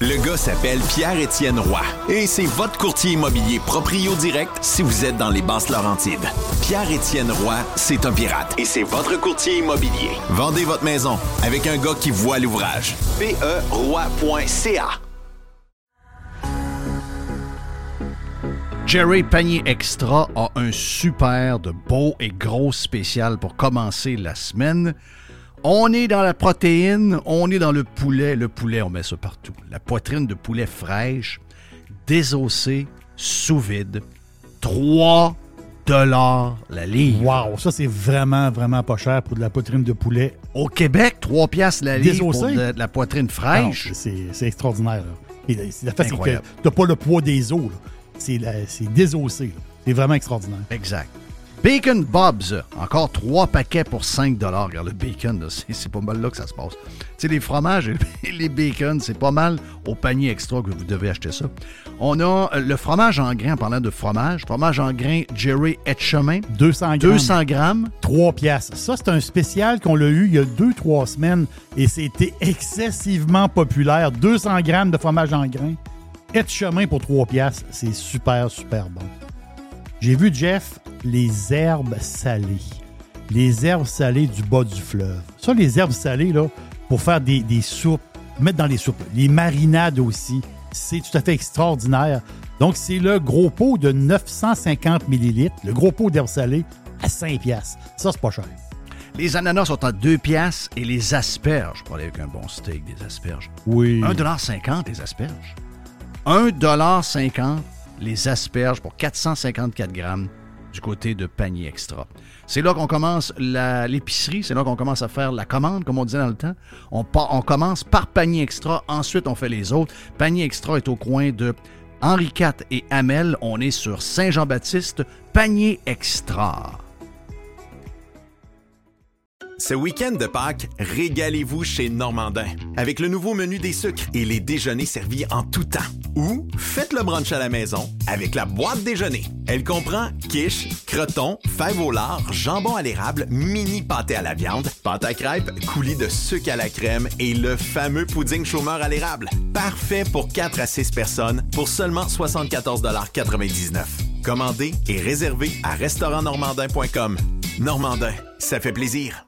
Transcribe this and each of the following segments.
Le gars s'appelle Pierre-Étienne Roy et c'est votre courtier immobilier proprio direct si vous êtes dans les basses Laurentides. Pierre-Étienne Roy, c'est un pirate et c'est votre courtier immobilier. Vendez votre maison avec un gars qui voit l'ouvrage. PERoy.ca Jerry Panier Extra a un super de beau et gros spécial pour commencer la semaine. On est dans la protéine, on est dans le poulet. Le poulet, on met ça partout. La poitrine de poulet fraîche, désossée, sous vide. 3 dollars la livre. Wow, ça c'est vraiment, vraiment pas cher pour de la poitrine de poulet. Au Québec, 3 piastres la livre pour de, de la poitrine fraîche. Non, C'est extraordinaire. là. Et, La fait, c'est que t'as pas le poids des os. C'est désossé. C'est vraiment extraordinaire. Exact. Bacon Bob's, encore trois paquets pour 5 Regarde, le bacon, c'est pas mal là que ça se passe. Tu sais, les fromages et les bacon, c'est pas mal au panier extra que vous devez acheter ça. On a euh, le fromage en grains, en parlant de fromage, fromage en grains Jerry Etchemin, 200 grammes. 200 grammes. 3 piastres. Ça, c'est un spécial qu'on l'a eu il y a 2-3 semaines et c'était excessivement populaire. 200 grammes de fromage en grains. Et de chemin pour 3 piastres. C'est super, super bon. J'ai vu, Jeff, les herbes salées. Les herbes salées du bas du fleuve. Ça, les herbes salées, là, pour faire des, des soupes, mettre dans les soupes. Les marinades aussi. C'est tout à fait extraordinaire. Donc, c'est le gros pot de 950 millilitres, le gros pot d'herbes salées, à 5 piastres. Ça, c'est pas cher. Les ananas sont à 2 piastres et les asperges, pour aller avec un bon steak, des asperges. Oui. 1,50 les asperges. 1,50 les asperges pour 454 grammes du côté de panier extra. C'est là qu'on commence l'épicerie, c'est là qu'on commence à faire la commande, comme on disait dans le temps. On, on commence par panier extra, ensuite on fait les autres. Panier extra est au coin de Henri IV et Hamel. On est sur Saint-Jean-Baptiste, panier extra. Ce week-end de Pâques, régalez-vous chez Normandin avec le nouveau menu des sucres et les déjeuners servis en tout temps. Ou faites le brunch à la maison avec la boîte déjeuner. Elle comprend quiche, croton, fèves au lard, jambon à l'érable, mini pâté à la viande, pâte à crêpes, coulis de sucre à la crème et le fameux pudding chômeur à l'érable. Parfait pour 4 à 6 personnes pour seulement 74,99 Commandez et réservez à restaurantnormandin.com. Normandin, ça fait plaisir.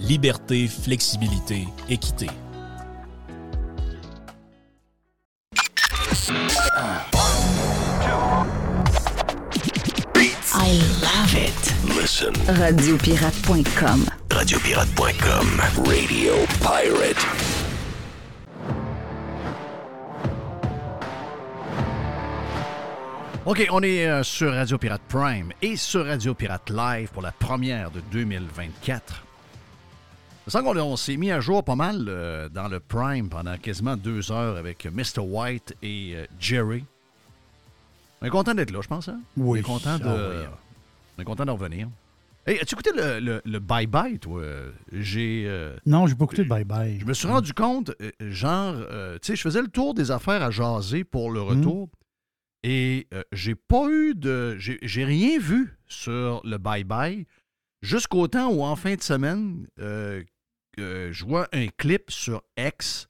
liberté, flexibilité, équité. I love it. Listen. Radiopirate.com. Radiopirate.com. Radio Pirate. OK, on est euh, sur Radio Pirate Prime et sur Radio Pirate Live pour la première de 2024. Sens qu'on on s'est mis à jour pas mal euh, dans le Prime pendant quasiment deux heures avec Mr. White et euh, Jerry. On est content d'être là, je pense. Hein? Oui. On est content de, Ah oui. on est content d'en revenir. Hey, as-tu écouté le, le- le Bye Bye, toi? J'ai. euh, Non, j'ai pas écouté le bye-bye. je me suis rendu compte, genre, euh, tu sais, je faisais le tour des affaires à jaser pour le retour et euh, j'ai pas eu de. J'ai j'ai rien vu sur le bye-bye jusqu'au temps où, en fin de semaine, euh, je vois un clip sur X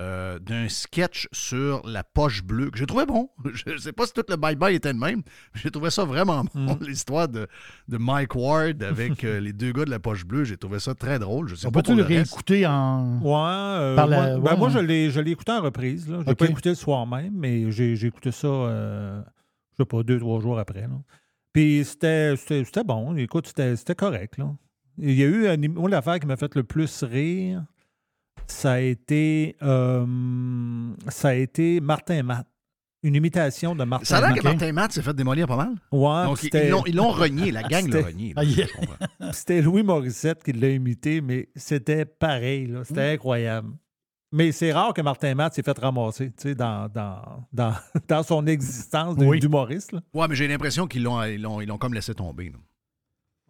euh, d'un sketch sur la poche bleue que j'ai trouvé bon. Je sais pas si tout le bye-bye était le même. J'ai trouvé ça vraiment bon, l'histoire de, de Mike Ward avec euh, les deux gars de la poche bleue. J'ai trouvé ça très drôle. Je sais On pas peut-tu le réécouter en. Ouais, euh, Par la- moi, ben ouais, moi, je l'ai, je l'ai écouté en reprise. Là. J'ai Ok. pas écouté le soir même, mais j'ai, j'ai écouté ça, euh, je sais pas, deux, trois jours après. Là. Puis c'était, c'était, c'était bon. Écoute, c'était, c'était correct. Là. Il y a eu, un- moi, l'affaire qui m'a fait le plus rire, ça a été, euh, ça a été Martin Matt. Une imitation de Martin Ça a l'air que Martin Matt s'est fait démolir pas mal. Ouais, Donc, ils- l'ont- ils l'ont renié, la gang l'a renié. Ah. C'était Louis Morissette qui l'a imité, mais c'était pareil. là. C'était Hmm. incroyable. Mais c'est rare que Martin Matt s'est fait ramasser tu sais, dans, dans, dans, dans son existence Oui. d'humoriste. là. Ouais, mais j'ai l'impression qu'ils l'ont, ils l'ont, ils l'ont comme laissé tomber. là.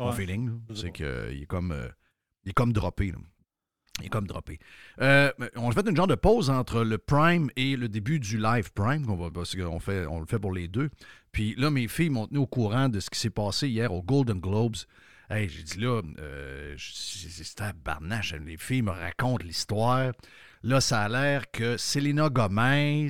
Mon Ouais. feeling, c'est qu'il est comme, euh, il est comme droppé. là. Il est comme droppé. Euh, on fait une genre de pause entre le Prime et le début du Live Prime. va- parce qu'on fait, on le fait pour les deux. Puis là, mes filles m'ont tenu au courant de ce qui s'est passé hier aux Golden Globes. Hey, j'ai dit là, euh, c'est c'est tabarnache. Les filles me racontent l'histoire. Là, ça a l'air que Selena Gomez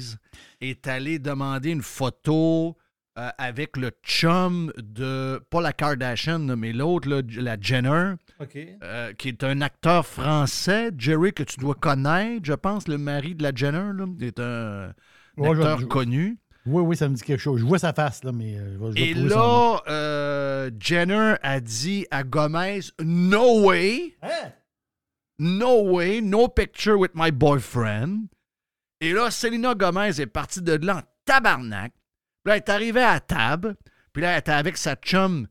est allée demander une photo euh, avec le chum de, pas la Kardashian, mais l'autre, la Jenner, euh, qui est un acteur français, Jerry, que tu dois connaître, je pense, le mari de la Jenner, là, est un, Ouais, acteur je- connu. Oui, oui, ça me dit quelque chose. Je vois sa face, là, mais euh, je vais, je Et là, euh, Jenner a dit à Gomez, No way, Hein? no way, no picture with my boyfriend. Et là, Selena Gomez est partie de là en tabarnak. Puis là, elle est arrivée à la table. Puis là, elle était avec sa chum,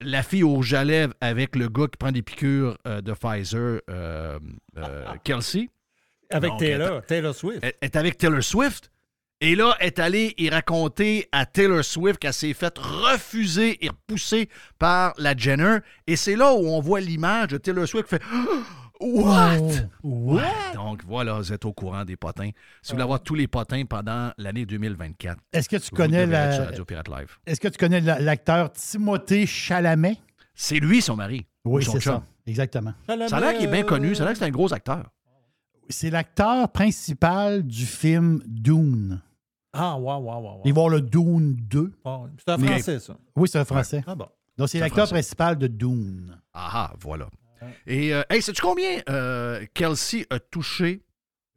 la fille au rouge à lèvres, avec le gars qui prend des piqûres euh, de Pfizer, euh, euh, Kelsey. Avec Donc, Taylor, Taylor Swift. Elle elle est avec Taylor Swift. Et là, elle est allée y raconter à Taylor Swift qu'elle s'est faite refuser et repousser par la Jenner. Et c'est là où on voit l'image de Taylor Swift qui fait What? Oh, Ouais, Donc voilà, vous êtes au courant des potins. Si vous voulez avoir tous les potins pendant l'année 2024, Est-ce que tu connais la... Radio Pirate Live. Est-ce que tu connais la- l'acteur Timothée Chalamet? C'est lui son mari. Oui, c'est ça. Exactement. Ça a l'air qu'il est bien connu. Ça a l'air que c'est un gros acteur. C'est l'acteur principal du film Dune. Ah, ouais, ouais, ouais. ouais. Il va y avoir le Dune 2. Bon, c'est un Mais- français, ça. Oui, c'est un français. Ah bon. Donc, c'est l'acteur principal de Dune. Ah ah, voilà. Et, euh, hey, sais-tu combien euh, Kelsey a touché?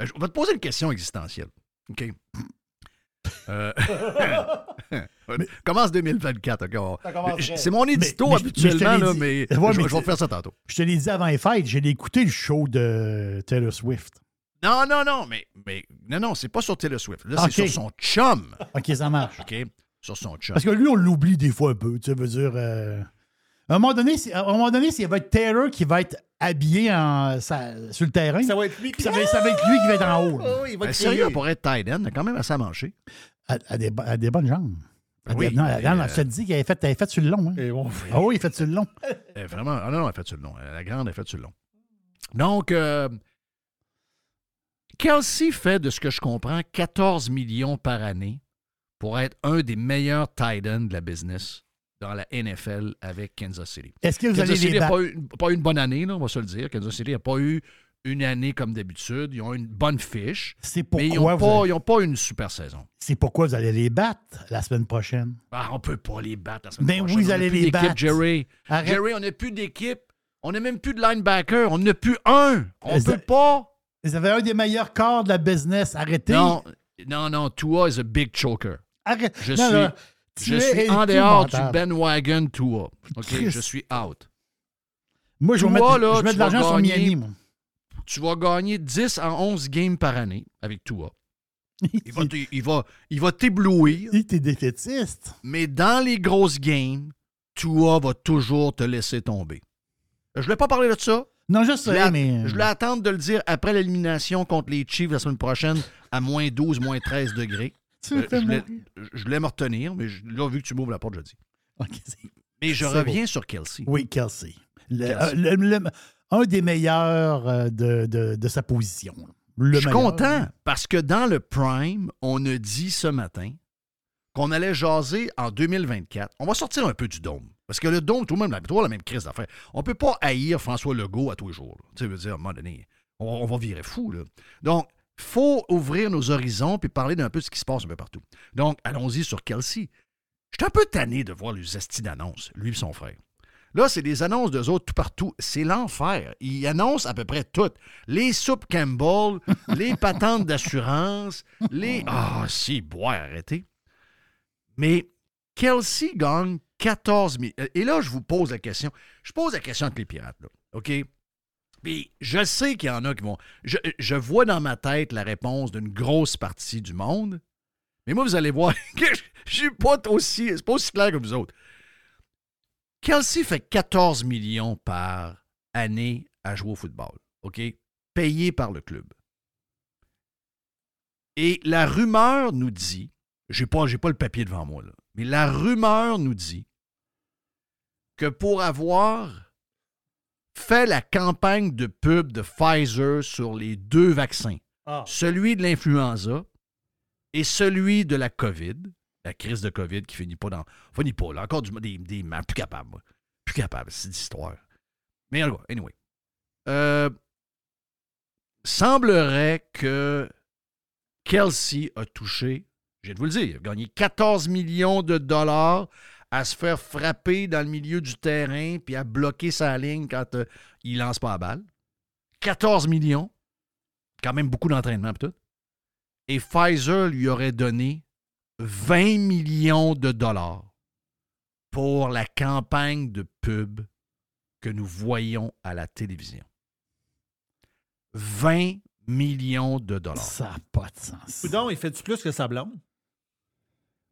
Euh, Je vais te poser une question existentielle. OK? Euh, commence 2024. OK? on- commencerait. C'est mon édito Mais- mais je- habituellement, mais je là, mais. Ouais, je, vais faire ça tantôt. Je te l'ai dit avant les fêtes, j'ai écouté le show de Taylor Swift. Non, non, non, mais, mais non, non, c'est pas sur Taylor Swift. Là, c'est sur son chum. OK, ça marche. OK? Sur son chum. Parce que lui, on l'oublie des fois un peu. Tu veut dire. euh, À un moment donné, c'est- à un moment donné, s'il va être Taylor qui va être habillé en, ça- sur le terrain, Ça va être lui. puis ça va, ça va être lui qui va être en haut. Oh, il va Ben, sérieux, pour être tight end, il a quand même assez à manger. À, à des, bo- à des bonnes jambes. À Oui, non, non, euh, je te dis qu'elle est faite, elle est faite sur le long. Hein. Et bon, Ah oui, elle est faite sur le long. Euh, vraiment, ah non, non, elle fait sur le long. La grande, elle fait sur le long. Donc, euh, Kelsey fait, de ce que je comprends, 14 millions par année pour être un des meilleurs tight ends de la business dans la NFL avec Kansas City. Est-ce que vous Kansas allez City les n'a pas eu, pas eu une bonne année, là, on va se le dire. Kansas City n'a pas eu une année comme d'habitude. Ils ont une bonne fiche, C'est mais ils pourquoi, n'ont pas, allez- une super saison. c'est pourquoi vous allez les battre la semaine prochaine? Ah, on peut pas les battre la semaine Ben prochaine. oui, vous On allez plus les battre. Jerry. Arrête. Jerry, on n'a plus d'équipe. On n'a même plus de linebacker. On n'a plus un. On Est-ce- peut pas. Vous avez un des meilleurs corps de la business. Arrêtez. Non, non, non. Tua is a big choker. Arrête. Je Non, suis, non, je suis en dehors du épouvantable. bandwagon Tua. OK? Christ. Je suis out. Moi, je vais mettre, là, je de l'argent vas sur gagner. Miami, moi. Tu vas gagner 10 à 11 games par année avec Tua. Il va, il va, il va t'éblouir, Il t'es défaitiste. mais dans les grosses games, Tua va toujours te laisser tomber. Je ne voulais pas parler de ça. Non, je sais, mais. je voulais attendre de le dire après l'élimination contre les Chiefs la semaine prochaine à moins 12, moins 13 degrés. Tu Euh, je, voulais, mourir? je voulais me retenir, mais je- là, vu que tu m'ouvres la porte, je dis. Ok, c'est- Mais je reviens sur Kelsey. Oui, Kelsey. Le- Kelsey. euh, le- le- un des meilleurs euh, de, de- de sa position. Je suis content parce que dans le Prime, on a dit ce matin qu'on allait jaser en 2024. On va sortir un peu du dôme. Parce que le dôme, tout le monde la même crise d'affaires. On ne peut pas haïr François Legault à tous les jours. là. Tu veux dire, à un moment donné, on, on va virer fou. Là. Donc, faut ouvrir nos horizons puis parler d'un peu de ce qui se passe un peu partout. Donc, allons-y sur Kelsey. J'étais un peu tanné de voir les estis d'annonces, lui et son frère. Là, c'est des annonces d'eux autres tout partout. C'est l'enfer. Ils annoncent à peu près tout. Les soupes Campbell, les patentes d'assurance, les... Ah, si, boire, arrêtez. Mais Kelsey gagne 14 000. Et là, je vous pose la question. Je pose la question avec les pirates, là. OK? Puis je sais qu'il y en a qui vont. Je, vois dans ma tête la réponse d'une grosse partie du monde. Mais moi, vous allez voir que je, je suis pas aussi. C'est pas aussi clair que vous autres. Kelsey fait 14 millions par année à jouer au football. OK? Payé par le club. Et la rumeur nous dit, j'ai pas, j'ai pas le papier devant moi, là, mais la rumeur nous dit que pour avoir fait la campagne de pub de Pfizer sur les deux vaccins, Ah. celui de l'influenza et celui de la COVID, la crise de COVID qui finit pas dans. Finit pas, là. Encore du, des, des mains. Plus capable, moi. Plus capable, c'est d'histoire. Mais anyway. Euh, semblerait que Kelsey a touché, je vais te vous le dire, il a gagné 14 millions de dollars à se faire frapper dans le milieu du terrain puis à bloquer sa ligne quand euh, il lance pas la balle. 14 millions. Quand même beaucoup d'entraînement pis tout. Et Pfizer lui aurait donné 20 millions de dollars pour la campagne de pub que nous voyons à la télévision. 20 millions de dollars. Ça n'a pas de sens. Coudon, il fait-tu plus que sa blonde?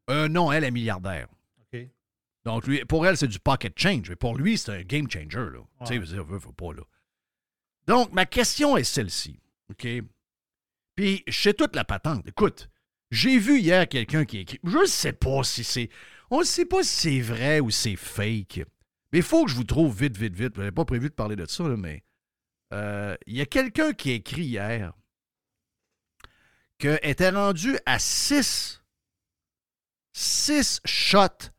Euh, non, elle est milliardaire. Donc, lui, pour elle, c'est du pocket change. Mais pour lui, c'est un game changer. Là. Tu sais, Ouais. veut veut pas, là. Donc, ma question est celle-ci. OK? Puis, je sais toute la patente. Écoute, j'ai vu hier quelqu'un qui a écrit. Je ne sais pas si c'est. On ne sait pas si c'est vrai ou c'est fake. Mais il faut que je vous trouve vite, vite, vite. Je n'avais pas prévu de parler de ça, là, mais. euh, Il y a quelqu'un qui a écrit hier qu'elle était rendu à 6 six shots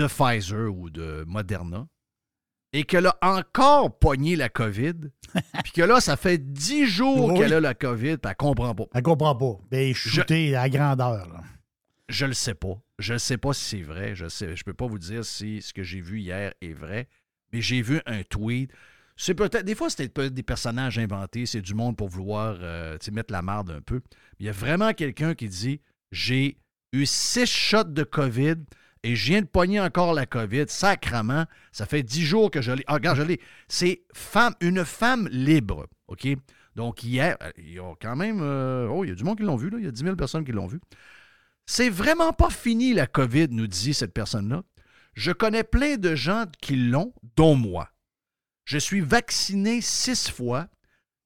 de Pfizer ou de Moderna et qu'elle a encore pogné la COVID, puis que là, ça fait 10 jours Oui. qu'elle a la COVID, puis elle comprend pas. Elle comprend pas. Ben, shooté à grandeur. Là. Je le sais pas. Je ne sais pas si c'est vrai. Je sais, je peux pas vous dire si ce que j'ai vu hier est vrai, mais j'ai vu un tweet. C'est peut-être des fois c'était peut-être des personnages inventés, c'est du monde pour vouloir euh, mettre la marde un peu. Il y a vraiment quelqu'un qui dit j'ai eu six shots de COVID et je viens de pogner encore la COVID. Sacrement, ça fait dix jours que je l'ai. Ah, regarde, je l'ai. C'est femme, une femme libre, OK? Donc hier, il y a quand même. euh, oh, il y a du monde qui l'ont vu, là. Il y a 10 000 personnes qui l'ont vu. C'est vraiment pas fini la COVID, nous dit cette personne-là. Je connais plein de gens qui l'ont, dont moi. Je suis vacciné six fois.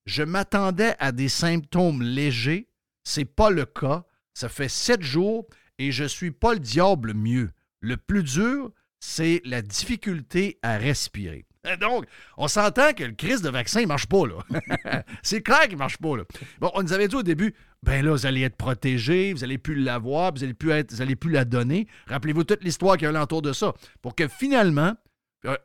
Je m'attendais à des symptômes légers. C'est pas le cas. Ça fait sept jours et je suis pas le diable mieux. Le plus dur, c'est la difficulté à respirer. Donc, on s'entend que le crise de vaccin, il marche pas, là. c'est clair qu'il marche pas, on nous avait dit au début, ben là, vous allez être protégé, vous allez plus l'avoir, vous allez plus être, vous allez plus la donner. Rappelez-vous toute l'histoire qu'il y a alentour de ça. Pour que finalement, euh,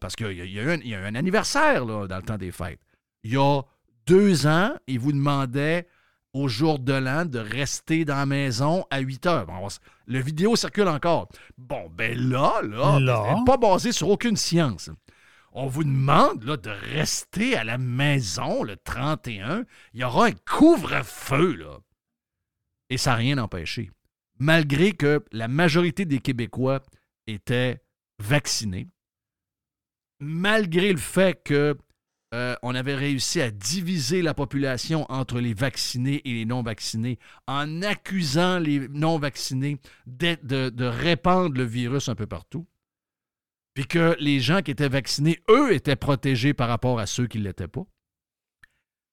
parce qu'il y, a- eu un- anniversaire, dans le temps des fêtes. Il y a deux ans, il vous demandait au jour de l'an de rester dans la maison à 8 heures. Bon, le vidéo circule encore. Bon, ben là, là, Là? ben, pas basé sur aucune science. On vous demande là, de rester à la maison le 31. Il y aura un couvre-feu, là. Et ça n'a rien empêché. Malgré que la majorité des Québécois étaient vaccinés, malgré le fait que euh, on avait réussi à diviser la population entre les vaccinés et les non-vaccinés en accusant les non-vaccinés de répandre le virus un peu partout. Puis que les gens qui étaient vaccinés, eux, étaient protégés par rapport à ceux qui ne l'étaient pas.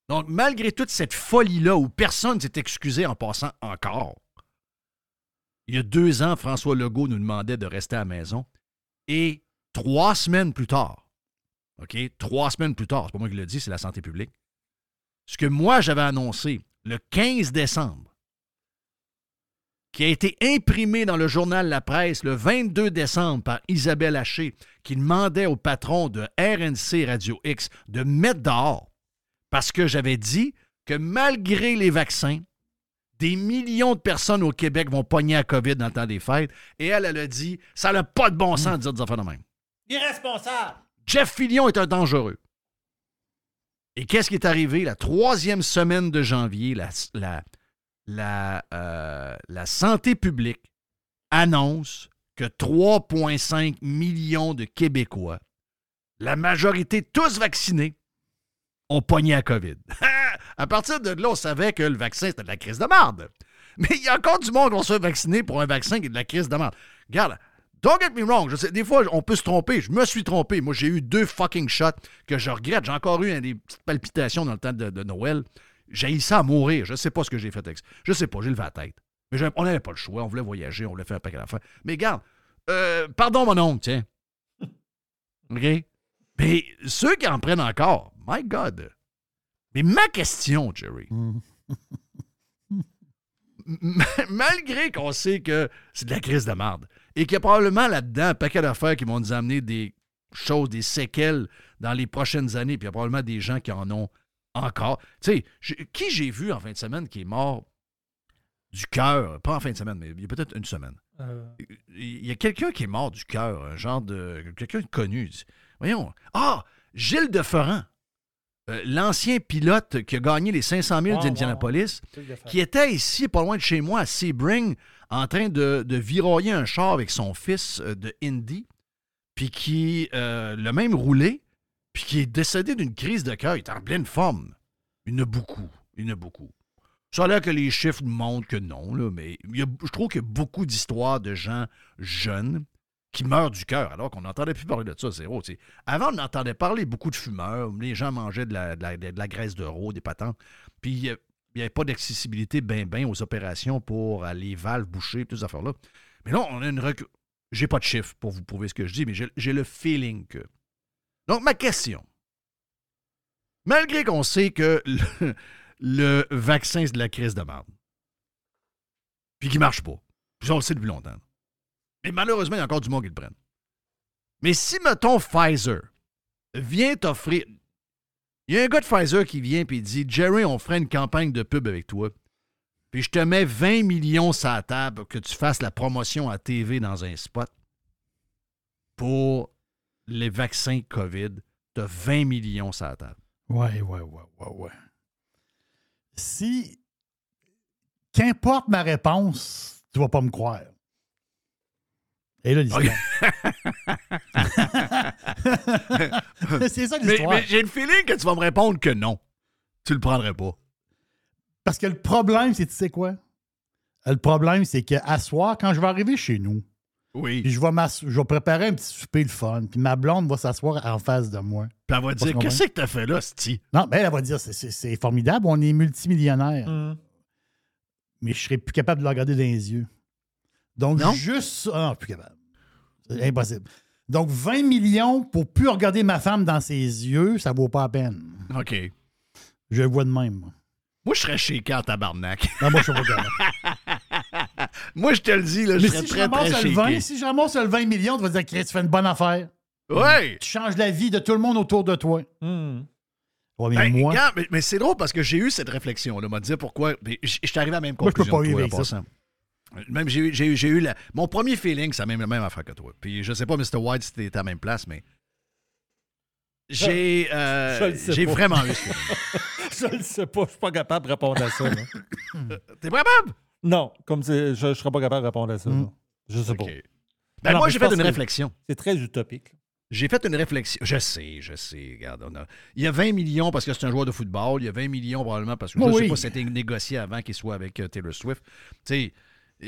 Donc, malgré toute cette folie-là où personne ne s'est excusé en passant encore, il y a deux ans, François Legault nous demandait de rester à la maison. Et trois semaines plus tard, OK, trois semaines plus tard, c'est pas moi qui l'ai dit, c'est la santé publique, ce que moi j'avais annoncé le 15 décembre, qui a été imprimé dans le journal La Presse le 22 décembre par Isabelle Haché, qui demandait au patron de RNC Radio X de mettre dehors parce que j'avais dit que malgré les vaccins, des millions de personnes au Québec vont pogner à COVID dans le temps des fêtes. Et elle, elle a dit ça n'a pas de bon sens de dire des affaires de même. Irresponsable! Jeff Fillion est un dangereux. Et qu'est-ce qui est arrivé? La troisième semaine de janvier? La, euh, santé publique annonce que 3,5 millions de Québécois, la majorité tous vaccinés, ont pogné à COVID. à partir de là, on savait que le vaccin, c'était de la crise de marde. Mais il y a encore du monde qui va se vacciner pour un vaccin qui est de la crise de marde. Regarde, don't get me wrong, je sais, des fois, on peut se tromper. Je me suis trompé. Moi, j'ai eu deux fucking shots que je regrette. J'ai encore eu des petites palpitations dans le temps de, de Noël. J'ai ça à mourir. Je sais pas ce que j'ai fait avec ça. Je sais pas, j'ai levé la tête. Mais on n'avait pas le choix. On voulait voyager, on voulait faire un paquet d'affaires. Mais garde, euh, pardon mon oncle, tiens. OK? Mais ceux qui en prennent encore, my God. Mais ma question, Jerry, Mm. malgré qu'on sait que c'est de la crise de merde et qu'il y a probablement là-dedans un paquet d'affaires qui vont nous amener des choses, des séquelles dans les prochaines années, puis il y a probablement des gens qui en ont encore. Tu sais, qui j'ai vu en fin de semaine qui est mort du cœur, pas en fin de semaine, mais il y a peut-être une semaine. Euh, Il y a quelqu'un qui est mort du cœur, un genre de. quelqu'un de connu. Voyons. Ah! Gilles de Ferrand, euh, l'ancien pilote qui a gagné les 500 000 Wow, d'Indianapolis, qui était ici, pas loin de chez moi, à Sebring, en train de, de viroyer un char avec son fils euh, de Indy, puis qui euh, l'a même roulé, puis qui est décédé d'une crise de cœur. Il est en pleine forme. Il y en a beaucoup. Il en a beaucoup. Ça a l'air que les chiffres montrent que non, mais je trouve qu'il y a beaucoup d'histoires de gens jeunes qui meurent du cœur, alors qu'on n'entendait plus parler de ça, zéro. tu sais. Avant, on entendait parler beaucoup de fumeurs, les gens mangeaient de la, graisse de veau, des patentes, puis il n'y avait pas d'accessibilité ben ben aux opérations pour les valves bouchées, toutes ces affaires-là. Mais là, on a une recul. J'ai pas de chiffres pour vous prouver ce que je dis, mais j'ai le feeling que. Donc, ma question. Malgré qu'on sait que le, le vaccin, c'est de la crise de merde, puis qu'il marche pas, puis on le sait depuis longtemps. Mais malheureusement, il y a encore du monde qui le prenne. Mais si, mettons, Pfizer vient t'offrir. Il y a un gars de Pfizer qui vient et dit Jerry, on ferait une campagne de pub avec toi. Puis je te mets 20 millions sur la table pour que tu fasses la promotion à TV dans un spot pour les vaccins COVID. Tu as 20 millions sur la table. Ouais, ouais, ouais, ouais, ouais. Si. Qu'importe ma réponse, tu vas pas me croire. Et là, l'histoire. c'est ça l'histoire. mais j'ai le feeling que tu vas me répondre que non. Tu le prendrais pas. Parce que le problème, c'est, tu sais quoi? Le problème, c'est qu'à soir, quand je vais arriver chez nous, Oui. puis je vais, je vais préparer un petit souper le fun, puis ma blonde va s'asseoir en face de moi. Puis elle va dire Qu'est-ce que t'as fait là, Sti Non, mais elle va dire, c'est, formidable, on est multimillionnaire. hum. mais je serais plus capable de la regarder dans les yeux. Donc, Non? juste ça. Ah, plus capable. C'est impossible. Donc, 20 millions pour plus regarder ma femme dans ses yeux, ça vaut pas la peine. OK. Je le vois de même. Moi, Moi, je serais shaké en tabarnak. Non, moi, je suis pas capable. Moi, je te le dis, là, je Mais serais si je, très, ramasse très le 20, shaké. si je ramasse le 20 millions, tu vas dire, Chris, tu fais une bonne affaire. Ouais! Tu changes la vie de tout le monde autour de toi. Hum. Ouais, mais Ben, moi, mais, mais c'est drôle parce que j'ai eu cette réflexion-là. m'a dit pourquoi. Je je suis arrivé à la même Moi, je peux conclusion. pas vivre ça. Même j'ai eu, j'ai eu, j'ai eu la- mon premier feeling, c'est la même, la même affaire que toi. Puis je sais pas, Mr. White, si t'étais à la même place, mais. J'ai euh, je le sais j'ai pas. vraiment eu ce feeling. Je ne sais pas, je suis pas capable de répondre à ça. là. T'es capable? non, comme c'est- je ne serais pas capable de répondre à ça. Là. Je sais pas. Ben, moi, j'ai je fait une réflexion. C'est très utopique. J'ai fait une réflexion. Je sais, je sais. Regarde, on a- il y a 20 millions parce que c'est un joueur de football. Il y a 20 millions probablement parce que je ne Oui, sais pas si c'était négocié avant qu'il soit avec euh, Taylor Swift. Tu sais.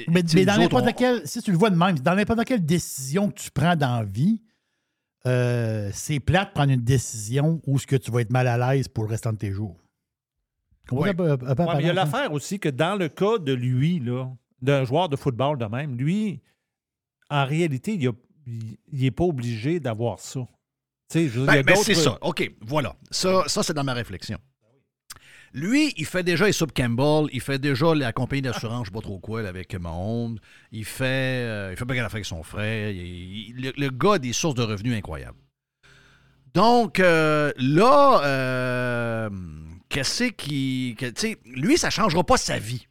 Mais, dans n'importe on- quelle, si tu le vois de même, dans n'importe quelle décision que tu prends dans la vie, euh, c'est plate de prendre une décision où ce que tu vas être mal à l'aise pour le restant de tes jours. Peu- peu Ouais, mais il y a hein? l'affaire aussi que dans le cas de lui, là, d'un joueur de football de même, lui, en réalité, il n'est pas obligé d'avoir ça. Tu sais, je veux dire, il y a Ben, ben, d'autres- c'est ça. OK, voilà. Ça, ça c'est dans ma réflexion. Lui, il fait déjà les Sub Campbell, il fait déjà la compagnie d'assurance, je sais pas trop quoi, avec Mahomes. Il fait, euh, il fait pas avec son frère. Il- il- le, le gars a des sources de revenus incroyables. Donc, euh, là, euh, qu'est-ce qui. que- Tu sais, lui, ça changera pas sa vie.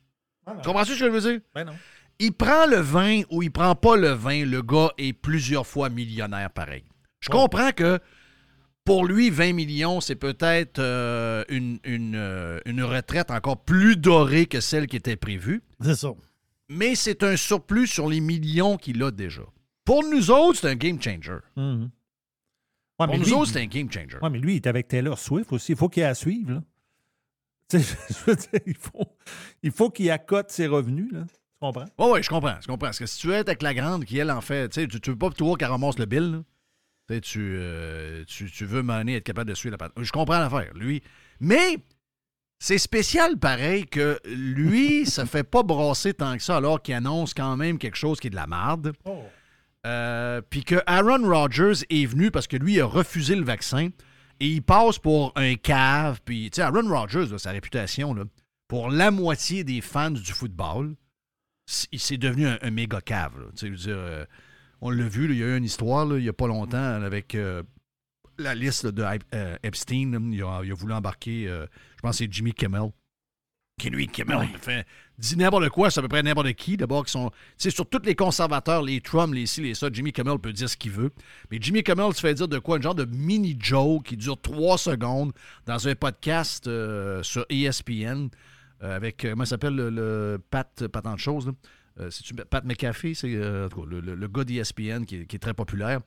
Ah. Tu comprends ce que je veux dire? Ben non. il prend le vin ou il prend pas le vin, le gars est plusieurs fois millionnaire pareil. Je comprends que pour lui, 20 millions, c'est peut-être euh, une, une, euh, une retraite encore plus dorée que celle qui était prévue, C'est ça. mais c'est un surplus sur les millions qu'il a déjà. Pour nous autres, c'est un game changer. Mhm. Ouais, Pour nous lui, autres, c'est un game changer. ouais, mais lui, il est avec Taylor Swift aussi. Il faut qu'il la suive. Là. Tu sais, je veux dire, il faut, il faut qu'il accote ses revenus. Là. Tu comprends? Oui, oui, je comprends. Je comprends. Parce que si tu es avec la grande qui, elle, en fait, tu tu veux pas toujours qu'elle ramasse le bill. là. Tu, euh, tu, tu veux mener être capable de suivre la patte. Je comprends l'affaire, lui. Mais C'est spécial pareil que lui, ça fait pas brasser tant que ça alors qu'il annonce quand même quelque chose qui est de la marde. Euh, Puis que Aaron Rodgers est venu parce que lui il a refusé le vaccin et il passe pour un cave. Puis, tu sais, Aaron Rodgers, là, sa réputation, là, pour la moitié des fans du football, il s'est devenu un, un méga cave. Tu sais, je veux dire, euh, on l'a vu, là, il y a eu une histoire là, il n'y a pas longtemps avec euh, la liste de euh, Epstein. il, a, il a voulu embarquer, euh, je pense que c'est Jimmy Kimmel. Qui lui, Kimmel, il fait dit n'importe quoi, c'est à peu près n'importe qui. D'abord, qui sont. Tu sais, sur tous les conservateurs, les Trump, les ci, les ça, Jimmy Kimmel peut dire ce qu'il veut. Mais Jimmy Kimmel se fait dire de quoi? Un genre de mini joke qui dure trois secondes dans un podcast euh, sur ESPN avec, comment il s'appelle, le, le Pat, pas tant de choses, là? Euh, c'est-tu Pat McAfee, c'est euh, le, le- le gars d'ESPN qui, est- qui est très populaire.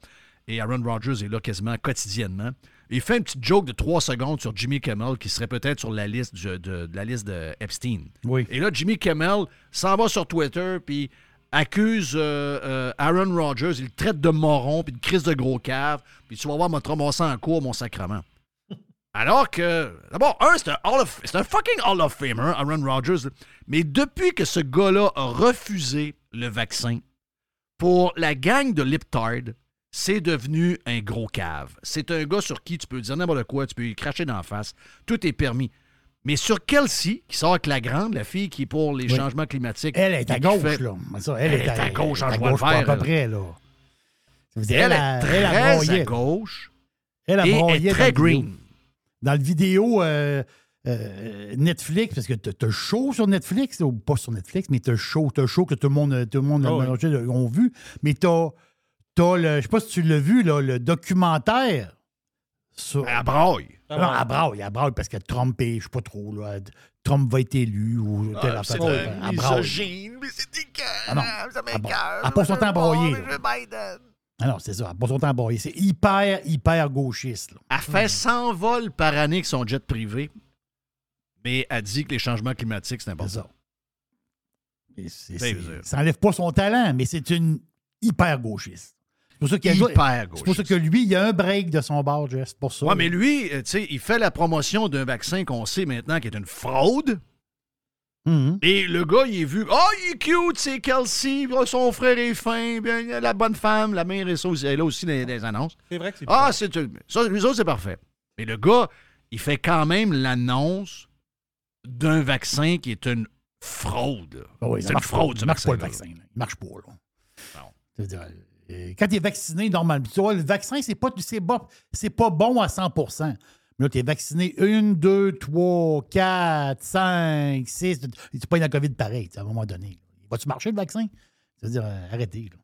Et Aaron Rodgers est là quasiment quotidiennement. Il fait une petite joke de trois secondes sur Jimmy Kimmel qui serait peut-être sur la liste de, de la liste de Epstein. Oui. Et là, Jimmy Kimmel s'en va sur Twitter puis accuse euh, euh, Aaron Rodgers, il le traite de moron puis de crise de gros cave, puis tu vas voir, m'a ramassé en cours mon sacrement. Alors que, d'abord, un, c'est un, Hall of- c'est un fucking Hall of Famer, Aaron Rodgers, mais depuis que ce gars-là a refusé le vaccin, pour la gang de Liptard, c'est devenu un gros cave. C'est un gars sur qui tu peux dire n'importe quoi, tu peux lui cracher d'en face, tout est permis. Mais sur Kelsey, qui sort avec la grande, la fille qui est pour les Oui. changements climatiques. Elle est à gauche, fait- là. Ça, elle, Elle est à gauche, en à gauche vert, pas à elle. peu près, là. Elle, est très à gauche Elle a broyé est très green. Dans le vidéo euh, euh, Netflix, parce que t'as show sur Netflix, ou pas sur Netflix, mais t'as show, t'as show que tout le monde, tout le monde Ah oui. a ont vu, mais t'as, t'as le, je sais pas si tu l'as vu, là, le documentaire sur... Elle braille. Non, elle braille, elle braille parce que Trump est, je sais pas trop, là, Trump va être élu ou telle Ah, affaire. c'est un braille. misogyne, mais c'est Ah non, ça braille. Elle passe son temps à broyer, Je veux Biden. Ah non, c'est ça, elle passe son temps. C'est hyper, hyper gauchiste, là. Elle fait 100 vols par année avec son jet privé, mais elle dit que les changements climatiques, c'est important. ça. Et c'est- Ben, c'est- ça enlève pas son talent, mais c'est une hyper gauchiste. C'est pour ça qu'il y a- Hyper C'est pour ça que lui, il y a un break de son bar, Jess. Pour ça. Ouais, mais lui, euh, tu sais, il fait la promotion d'un vaccin qu'on sait maintenant qui est une fraude. Mhm. Et le gars, il est vu. Oh, il est cute, c'est Kelsey. Son frère est fin. Bien, il y a la bonne femme. La mère est ça aussi. Elle là aussi des, des annonces. C'est vrai que c'est Ah, c'est. Ça, les autres, c'est parfait. Mais le gars, il fait quand même l'annonce d'un vaccin qui est une fraude. Ah oui, c'est une fraude, pas. ce Il marche pas le vaccin. là. Il marche pas, là. Non. C'est-à-dire, euh, quand tu es vacciné, normalement, tu vois, le vaccin, c'est pas, c'est pas, c'est pas bon à 100 Mais là, tu es vacciné une, deux, trois, quatre, cinq, six. Tu pas la COVID pareil, à un moment donné. Va-tu marcher, le vaccin? C'est-à-dire, euh, arrêtez. Là.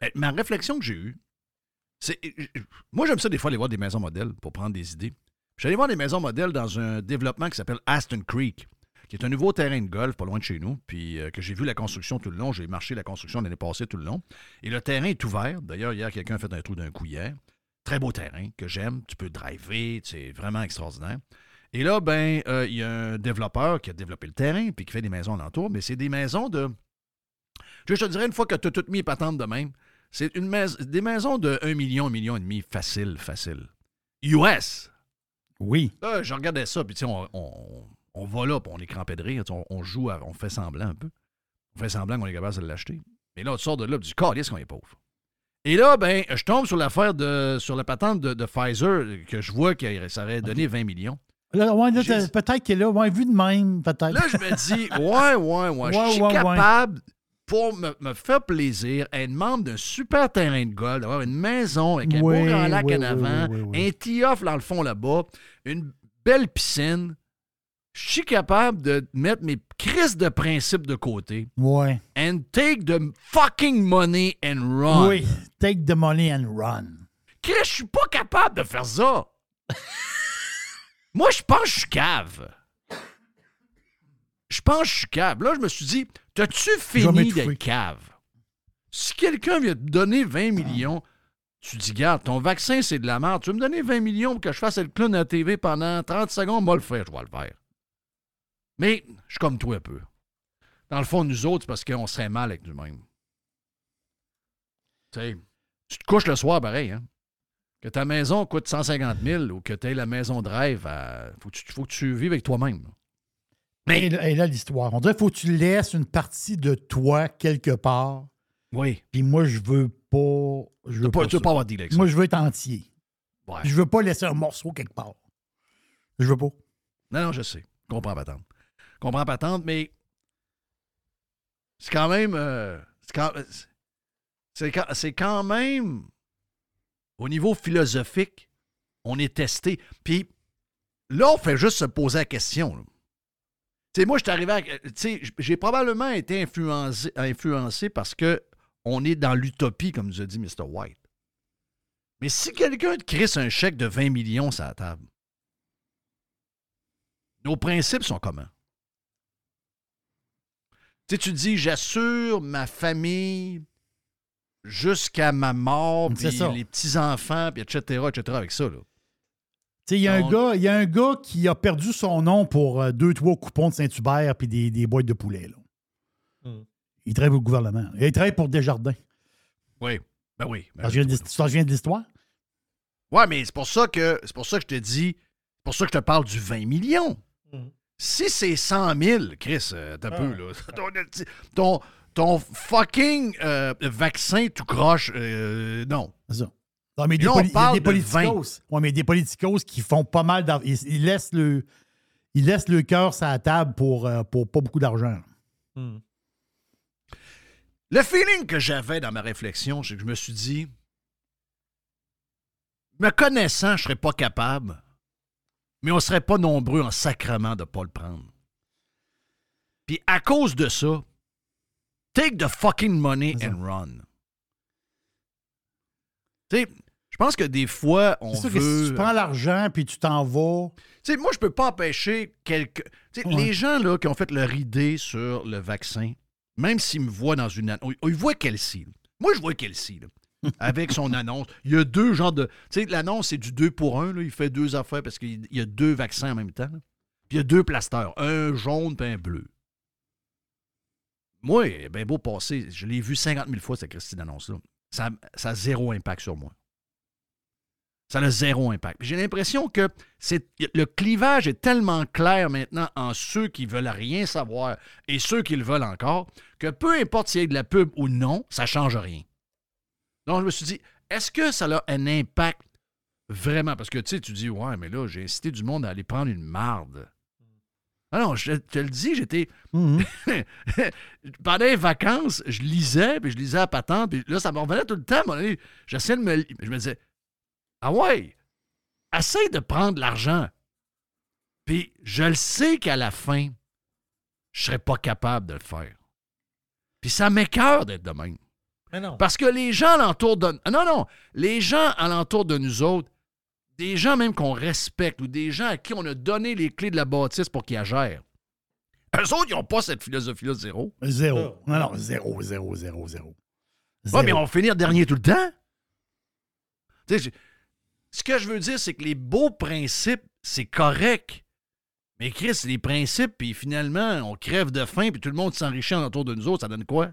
Ben, ma réflexion que j'ai eue, c'est. Moi, j'aime ça des fois aller voir des maisons modèles pour prendre des idées. Allé voir des maisons modèles dans un développement qui s'appelle Aston Creek, qui est un nouveau terrain de golf pas loin de chez nous, puis euh, que j'ai vu la construction tout le long. J'ai marché la construction l'année passée tout le long. Et le terrain est ouvert. D'ailleurs, hier, quelqu'un a fait un trou d'un coup hier. Très beau terrain que j'aime. Tu peux driver, c'est vraiment extraordinaire. Et là, ben, euh, il y a un développeur qui a développé le terrain puis qui fait des maisons alentour, mais c'est des maisons de. Je te dirais, une fois que tu as tout mis et patente de même, c'est une mais- des maisons de 1 million, 1 million et demi, facile, facile. US. Oui. Là, je regardais ça, puis tu sais, on, on, on va là, puis on est crampé de rire, tu on, on joue, à- on fait semblant un peu. On fait semblant qu'on est capable de l'acheter. Mais là, tu sors de là, du calice qu'on est pauvre. Et là, ben, je tombe sur l'affaire de, sur la patente de, de Pfizer, que je vois que ça aurait donné 20 millions. Là, ouais, là, peut-être qu'il est là, ouais, vu de même, peut-être. Là, je me dis, ouais, ouais, ouais, je Ouais, suis ouais, ouais. capable, pour me, me faire plaisir, être membre d'un super terrain de golf, d'avoir une maison avec un beau grand lac en avant, un tee-off dans le fond là-bas, une belle piscine. Je suis capable de mettre mes crises de principe de côté Ouais. and take the fucking money and run. Oui. Take the money and run. Chris, je suis pas capable de faire ça. Moi, je pense que je suis cave. Je pense que je suis cave. Là, je me suis dit, t'as-tu fini d'être cave? Si quelqu'un vient te donner 20 millions, tu dis, garde, ton vaccin, c'est de la merde. Tu veux me donner 20 millions pour que je fasse le clown à la TV pendant 30 secondes? Moi, le faire, je vais le faire. Mais je suis comme toi un peu. Dans le fond, nous autres, c'est parce qu'on serait mal avec nous-mêmes. Tu sais, tu te couches le soir pareil, hein? que ta maison coûte 150 000 ou que tu aies la maison de rêve, il faut, que tu- faut que tu vives avec toi-même. Et là, et là, l'histoire. On dirait qu'il faut que tu laisses une partie de toi quelque part. Oui. Puis moi, je veux pas. Je Tu veux pas, pas, avoir de deal. Moi, je veux être entier. Ouais. Je veux pas laisser un morceau quelque part. Je veux pas. Non, non, je sais. Je comprends. Je comprends pas tante, mais c'est quand même. euh, c'est quand, même. Au niveau philosophique, on est testé. Puis là, on fait juste se poser la question. là. Tu sais, moi, je suis arrivé à. Sais, j'ai probablement été influencé, influencé parce que on est dans l'utopie, comme nous a dit Mr. White. Mais si quelqu'un te crisse un chèque de 20 millions sur la table, nos principes sont comment? Tu sais, tu dis, j'assure ma famille jusqu'à ma mort, puis les petits-enfants, puis etc., etc., avec ça. Là. Tu sais, il y, a un Donc- gars- il y a un gars qui a perdu son nom pour euh, deux, trois coupons de Saint-Hubert puis des, des boîtes de poulet. Là. Hmm. Il travaille pour le gouvernement. Il travaille pour Desjardins. Oui. Ben oui. Ben, Ça vient de l'hist- ça vient de l'histoire? Ouais, mais c'est pour ça que c'est pour ça que je te dis, c'est pour ça que je te parle du 20 millions. Mhm. Si c'est 100 000, Chris, euh, t'as peu, là. Ton, ton, ton fucking euh, vaccin tout croche, euh, non. C'est ça. Non, mais des, là, on poli- il y a parle des de politicos. Ouais, mais des politicos qui font pas mal d'argent. Ils, ils laissent le, ils laissent le cœur sur la table pour, pour pas beaucoup d'argent. Hmm. Le feeling que j'avais dans ma réflexion, c'est que je me suis dit, me connaissant, je serais pas capable, mais on serait pas nombreux en sacrement de pas le prendre. Puis à cause de ça, take the fucking money and run. Tu sais, je pense que des fois, on que si veut... tu prends l'argent puis tu t'en vas. Tu sais, moi, je peux pas empêcher quelques. Tu sais, Ouais. les gens là, qui ont fait leur idée sur le vaccin, même s'ils me voient dans une. Ils voient Kelsey. là. Moi, je vois Kelsey, là, avec son annonce. Il y a deux genres de. Tu sais, l'annonce, c'est du 2 pour 1. Il fait deux affaires parce qu'il y a deux vaccins en même temps. Puis il y a deux plasteurs, un jaune et un bleu. Moi, ben beau passer. Je l'ai vu 50 000 fois, cette Christine annonce-là. Ça, ça a zéro impact sur moi. Ça a zéro impact. J'ai l'impression que le clivage est tellement clair maintenant en ceux qui veulent rien savoir et ceux qui le veulent encore que peu importe s'il y a de la pub ou non, ça ne change rien. Donc, je me suis dit, est-ce que ça a un impact vraiment? Parce que tu sais, tu dis, ouais, mais là, j'ai incité du monde à aller prendre une marde. Ah non, je te le dis, j'étais. Mhm. Pendant les vacances, je lisais, puis je lisais à patente, puis là, ça me revenait tout le temps. J'essayais de me. Je me disais, ah ouais, essaye de prendre l'argent. Puis je le sais qu'à la fin, je serais pas capable de le faire. Puis ça m'écœure d'être de même. Mais non. Parce que les gens alentour de. Non, non. Les gens alentour de nous autres, des gens même qu'on respecte ou des gens à qui on a donné les clés de la bâtisse pour qu'ils la gèrent. Eux autres, ils n'ont pas cette philosophie-là zéro. Zéro. Non, non, zéro, zéro, zéro, zéro. Ouais, mais on va finir dernier tout le temps. Tu sais, je- ce que je veux dire, c'est que les beaux principes, c'est correct. Mais Chris, les principes, puis finalement, on crève de faim, puis tout le monde s'enrichit autour de nous autres, ça donne quoi?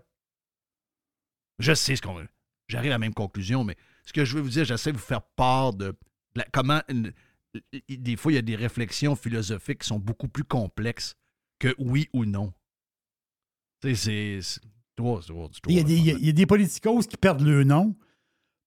Je sais ce qu'on veut. J'arrive à la même conclusion, mais ce que je veux vous dire, j'essaie de vous faire part de la- comment. une- des fois, il y a des réflexions philosophiques qui sont beaucoup plus complexes que oui ou non. Tu sais, c'est. y, a des, il y a des politicos qui perdent le nom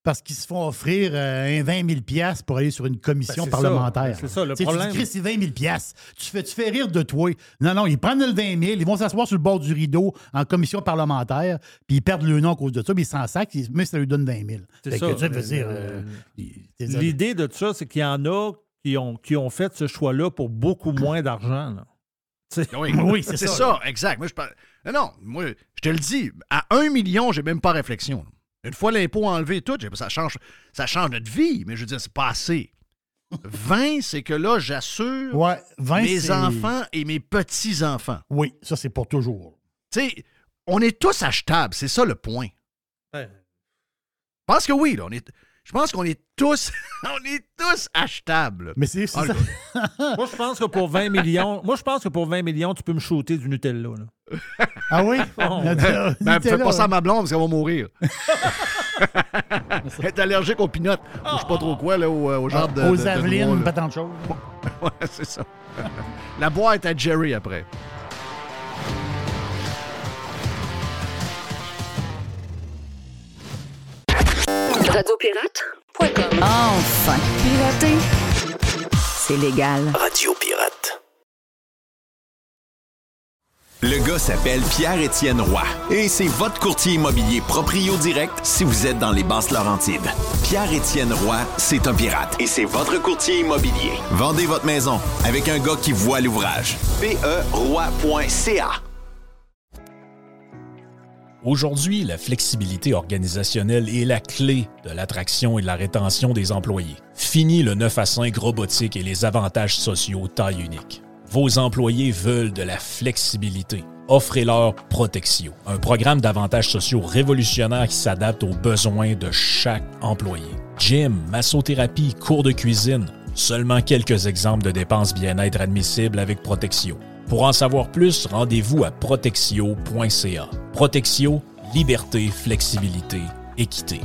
parce qu'ils se font offrir euh, un 20 000 piastres pour aller sur une commission Ben, parlementaire. C'est ça, le Tu sais, problème. Tu dis, Chris, c'est 20 000 piastres. Tu fais, tu fais rire de toi. Non, non, ils prennent le 20 000, ils vont s'asseoir sur le bord du rideau en commission parlementaire, puis ils perdent le nom à cause de ça, mais ils s'en sacent, mais ça lui donne 20 000. C'est ça. que, tu sais, veux Euh, dire, euh, euh, il- c'est ça. L'idée de ça, c'est qu'il y en a qui ont, qui ont fait ce choix-là pour beaucoup moins d'argent. Oui, Oui, c'est c'est ça, ça. exact. Moi, je parle- Non, non, moi, je te le dis, à un million, j'ai même pas réflexion. Une fois l'impôt enlevé et tout, ça change, ça change notre vie, mais je veux dire, c'est pas assez. 20, c'est que là, j'assure Ouais, 20, mes enfants et mes petits-enfants. Oui, ça, c'est pour toujours. Tu sais, on est tous achetables, c'est ça le point. Ouais. Je pense que oui, là, on est. Je pense qu'on est tous. on est tous achetables. Mais c'est c'est Ah, ça. Moi, je pense que pour 20 millions, moi, je pense que pour 20 millions, tu peux me shooter du Nutella. là. Ah oui? Oh. Ben, fais pas ça à ma blonde parce qu'elle va mourir. Elle est allergique aux pinottes. Ou je sais pas trop quoi, là, au, au genre de. Aux de- de noix, Avelines, pas tant de choses. Ouais, c'est ça. La boîte à Jerry après. Radiopirate.com. Enfin, pirater, c'est légal. Radio Pirate. Le gars s'appelle Pierre-Étienne Roy et c'est votre courtier immobilier proprio direct si vous êtes dans les basses Laurentides. Pierre-Étienne Roy, c'est un pirate et c'est votre courtier immobilier. Vendez votre maison avec un gars qui voit l'ouvrage. PERoy.ca Aujourd'hui, la flexibilité organisationnelle est la clé de l'attraction et de la rétention des employés. Fini le 9 à 5 robotique et les avantages sociaux taille unique. Vos employés veulent de la flexibilité. Offrez-leur Protexio, un programme d'avantages sociaux révolutionnaire qui s'adapte aux besoins de chaque employé. Gym, massothérapie, cours de cuisine, seulement quelques exemples de dépenses bien-être admissibles avec Protexio. Pour en savoir plus, rendez-vous à protexio.ca. Protexio, liberté, flexibilité, équité.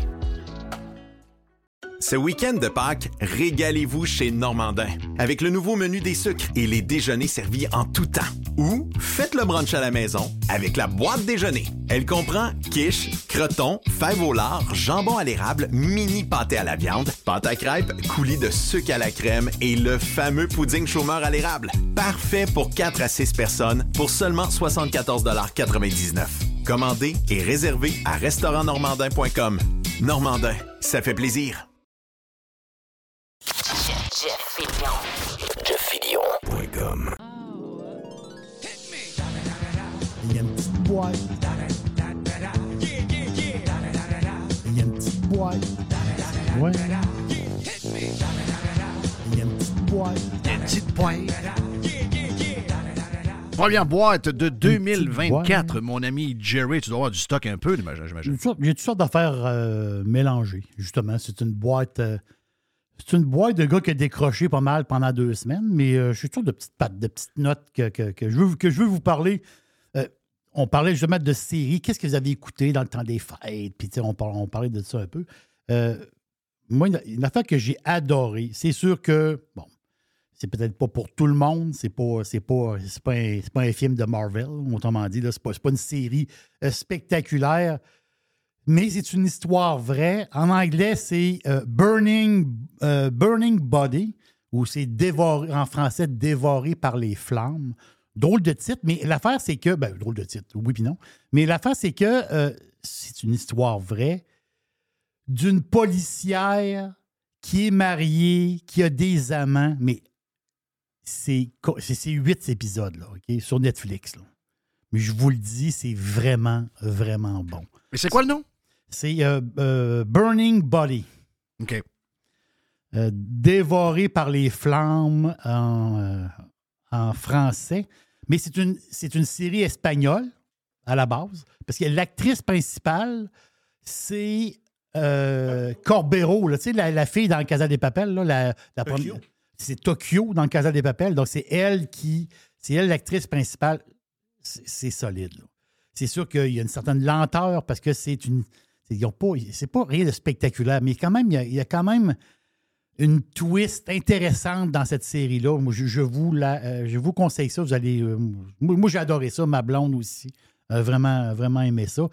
Ce week-end de Pâques, régalez-vous chez Normandin avec le nouveau menu des sucres et les déjeuners servis en tout temps. Ou faites le brunch à la maison avec la boîte déjeuner. Elle comprend quiche, croton, fèves au lard, jambon à l'érable, mini pâté à la viande, pâte à crêpes, coulis de sucre à la crème et le fameux pudding chômeur à l'érable. Parfait pour 4 à 6 personnes pour seulement 74,99 Commandez et réservez à restaurantnormandin.com. Normandin, ça fait plaisir. Il y a une petite boîte. Il y a une petite boîte. Ouais. Il y a une petite boîte. Une petite boîte. Première boîte de 2024, boîte. mon ami Jerry. Tu dois avoir du stock un peu, j'imagine. toutes sortes- j'ai toutes sortes d'affaires euh, mélangées, justement. C'est une boîte. euh, c'est une boîte de gars qui a décroché pas mal pendant deux semaines, mais euh, je suis sûr de petites pattes, de petites notes que, que- que je, veux, que je veux vous parler. On parlait justement de séries. Qu'est-ce que vous avez écouté dans le temps des fêtes? Puis, on, on parlait de ça un peu. Euh, moi, une, affaire que j'ai adorée, c'est sûr que, bon, c'est peut-être pas pour tout le monde. C'est pas, pas, un, film de Marvel, autrement dit. là. C'est pas, une série euh, spectaculaire. Mais c'est une histoire vraie. En anglais, c'est euh, Burning, Burning Body, ou c'est en français, dévoré par les flammes. Drôle de titre, mais l'affaire, c'est que. Ben, drôle de titre, oui puis non. Mais l'affaire, c'est que euh, c'est une histoire vraie d'une policière qui est mariée, qui a des amants, mais c'est huit épisodes-là, OK, sur Netflix. là. Mais je vous le dis, c'est vraiment, vraiment bon. Mais c'est quoi le nom? C'est euh, euh, Burning Body. OK. Euh, dévoré par les flammes en, en français. Mais c'est une, c'est une série espagnole à la base, parce que l'actrice principale, c'est euh, Corbero, là, tu sais, la, la fille dans le Casa des Papel. Là, la, la Tokyo. première- C'est Tokyo dans le Casa des Papel. Donc, c'est elle qui. C'est elle l'actrice principale. C'est c'est solide. là. C'est sûr qu'il y a une certaine lenteur parce que c'est une. c'est- ils ont pas- C'est pas rien de spectaculaire, mais quand même, il y a, il y a quand même une twist intéressante dans cette série-là. Euh, je vous conseille ça. Vous euh, moi, j'ai adoré ça. Ma blonde aussi. vraiment, vraiment aimé ça.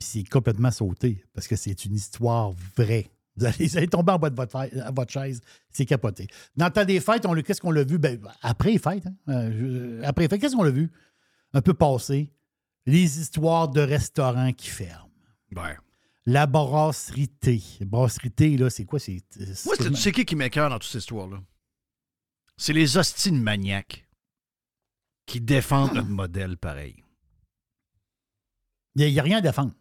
C'est complètement sauté parce que c'est une histoire vraie. Vous allez, tomber en bas de votre, chaise. C'est capoté. Dans le temps des fêtes, qu'est-ce qu'on l'a vu? Ben, après les fêtes. hein. Euh, après les fêtes, qu'est-ce qu'on l'a vu? Un peu passé. Les histoires de restaurants qui ferment. La brasserie T. Brasserie T, là, c'est quoi? C'est, c'est- Moi, c'est- tu sais qui qui m'écœure dans toute cette histoire-là? C'est les hosties de maniaques qui défendent notre modèle pareil. Il n'y a, rien à défendre.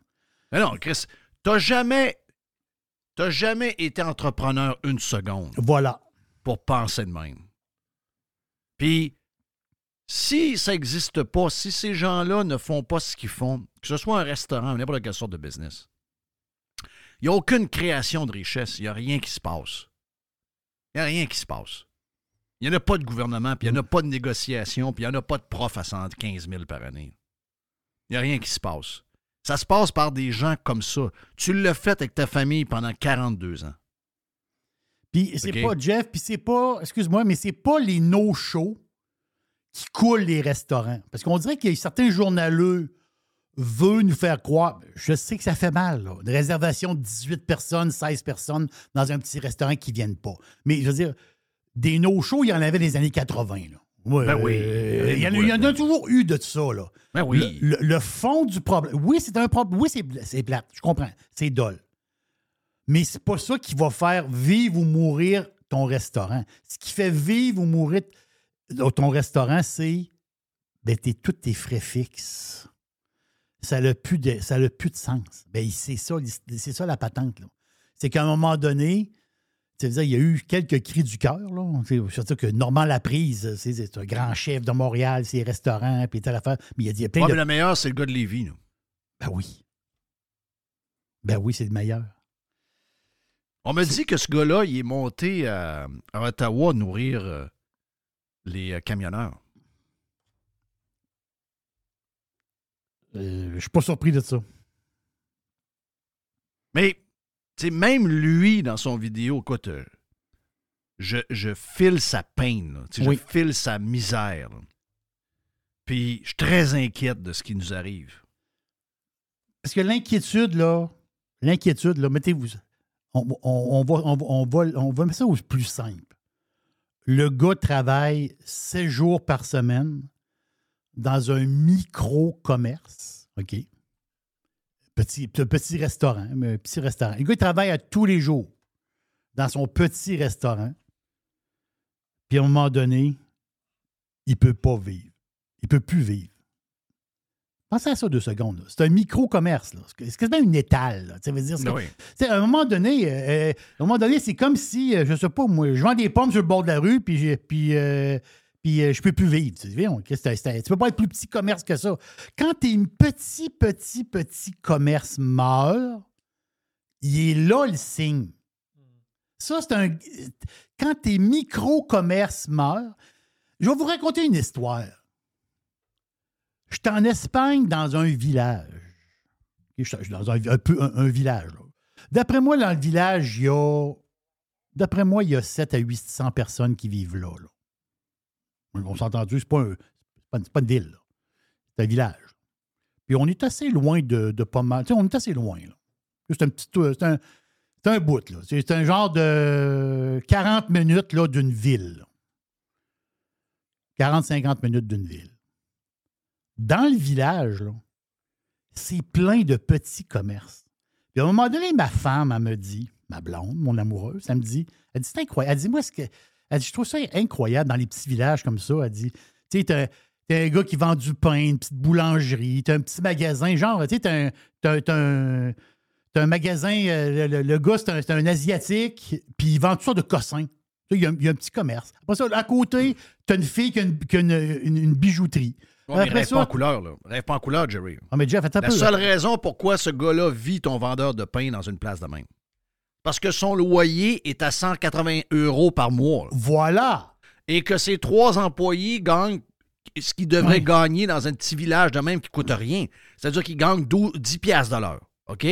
Mais non, Chris, t'as jamais, t'as jamais été entrepreneur une seconde Voilà. pour penser de même. Puis, si ça n'existe pas, si ces gens-là ne font pas ce qu'ils font, que ce soit un restaurant n'importe quelle sorte de business, il n'y a aucune création de richesse, il n'y a rien qui se passe. Il n'y a rien qui se passe. Il n'y en a pas de gouvernement, puis il n'y en a pas de négociation, puis il n'y en a pas de prof à 115 000 par année. Il n'y a rien qui se passe. Ça se passe par des gens comme ça. Tu l'as fait avec ta famille pendant 42 ans. Puis c'est OK. pas Jeff, puis c'est pas, excuse-moi, mais c'est pas les no-shows qui coulent les restaurants. Parce qu'on dirait qu'il y a certains journaleux veulent nous faire croire. Je sais que ça fait mal, là. Une réservation de 18 personnes, 16 personnes dans un petit restaurant qui ne viennent pas. Mais je veux dire, des no-shows, il y en avait les années 80. Là. Ouais, Ben oui. euh, il, y en, il y en a toujours eu de ça. Là. Ben oui. Le, le- le fond du problème. Oui, c'est un problème. Oui, c'est plate. Je comprends. C'est dole. Mais c'est pas ça qui va faire vivre ou mourir ton restaurant. Ce qui fait vivre ou mourir ton restaurant, c'est ben, tous tes frais fixes. Ça n'a plus, de- ça a plus de sens. Ben, c'est ça, c'est ça la patente. là. C'est qu'à un moment donné, sais, il y a eu quelques cris du cœur. Surtout que Normand Laprise, c'est c'est un grand chef de Montréal, ses restaurants, puis telle affaire. Mais il y a, il y a plein Ouais, de. mais le meilleur, c'est le gars de Lévis. là. Ben oui. Ben oui, c'est le meilleur. On me dit que ce gars-là, il est monté à, à Ottawa nourrir euh, les euh, camionneurs. Euh, je suis pas surpris de ça. Mais, tu sais, même lui, dans son vidéo, écoute, euh, je, je file sa peine, Oui. je file sa misère. là. Puis, je suis très inquiète de ce qui nous arrive. Parce que l'inquiétude, là, l'inquiétude, là, mettez-vous. On, va, on, va, on va mettre ça au plus simple. Le gars travaille 7 jours par semaine dans un micro-commerce. OK? Petit, petit restaurant, mais petit restaurant. Le gars, il travaille à tous les jours dans son petit restaurant. Puis à un moment donné, il ne peut pas vivre. Il ne peut plus vivre. Pensez à ça deux secondes. C'est un micro-commerce. là. C'est quasiment une étale. là. Ça veut dire, Oui. sais, à un moment donné, euh, à un moment donné, c'est comme si, euh, je sais pas, moi, je vends des pommes sur le bord de la rue, puis, puis, euh, puis euh, je peux plus vivre. Tu, tu peux pas être plus petit commerce que ça. Quand tes petit, petit, petit commerce meurt, il est là le signe. Ça, c'est un. Quand tes micro-commerces meurent, je vais vous raconter une histoire. Je suis en Espagne dans un village. Je suis dans un, un peu un, un village. D'après moi, dans le village, il y a. D'après moi, il y a 7 à 800 personnes qui vivent là. là. On s'est entendu, c'est pas, pas, une- pas une ville. C'est un village. Puis on est assez loin de, pas mal. Tu sais, on est assez loin. C'est un petit. C'est un, un bout, là. C'est un genre de 40 minutes là, d'une ville. là. 40-50 minutes d'une ville. Dans le village, c'est plein de petits commerces. Puis à un moment donné, ma femme, elle me dit, ma blonde, mon amoureuse, elle me dit, elle dit, c'est incroyable. Elle dit, moi, ce que. Elle dit, je trouve ça incroyable dans les petits villages comme ça. Elle dit, tu sais, t'as un gars qui vend du pain, une petite boulangerie, t'as un petit magasin, genre, tu sais, t'as un, t'as- t'as un, t'as un magasin, euh, le, le- le gars, c'est un, c'est un Asiatique, puis il vend tout ça de cossins. Il y, a, il y a un petit commerce. Après ça, à côté, t'as une fille qui a une, qui a une- une- une bijouterie. Mais rêve ça- pas en couleur, là. Rêve pas en couleur, Jerry. Ah, mais Jeff, attends La peu. seule raison pourquoi ce gars-là vit ton vendeur de pain dans une place de même. Parce que son loyer est à 180 euros par mois. Voilà. Et que ses trois employés gagnent ce qu'ils devraient gagner dans un petit village de même qui coûte rien. C'est-à-dire qu'ils gagnent 12 10 piastres de l'heure. OK?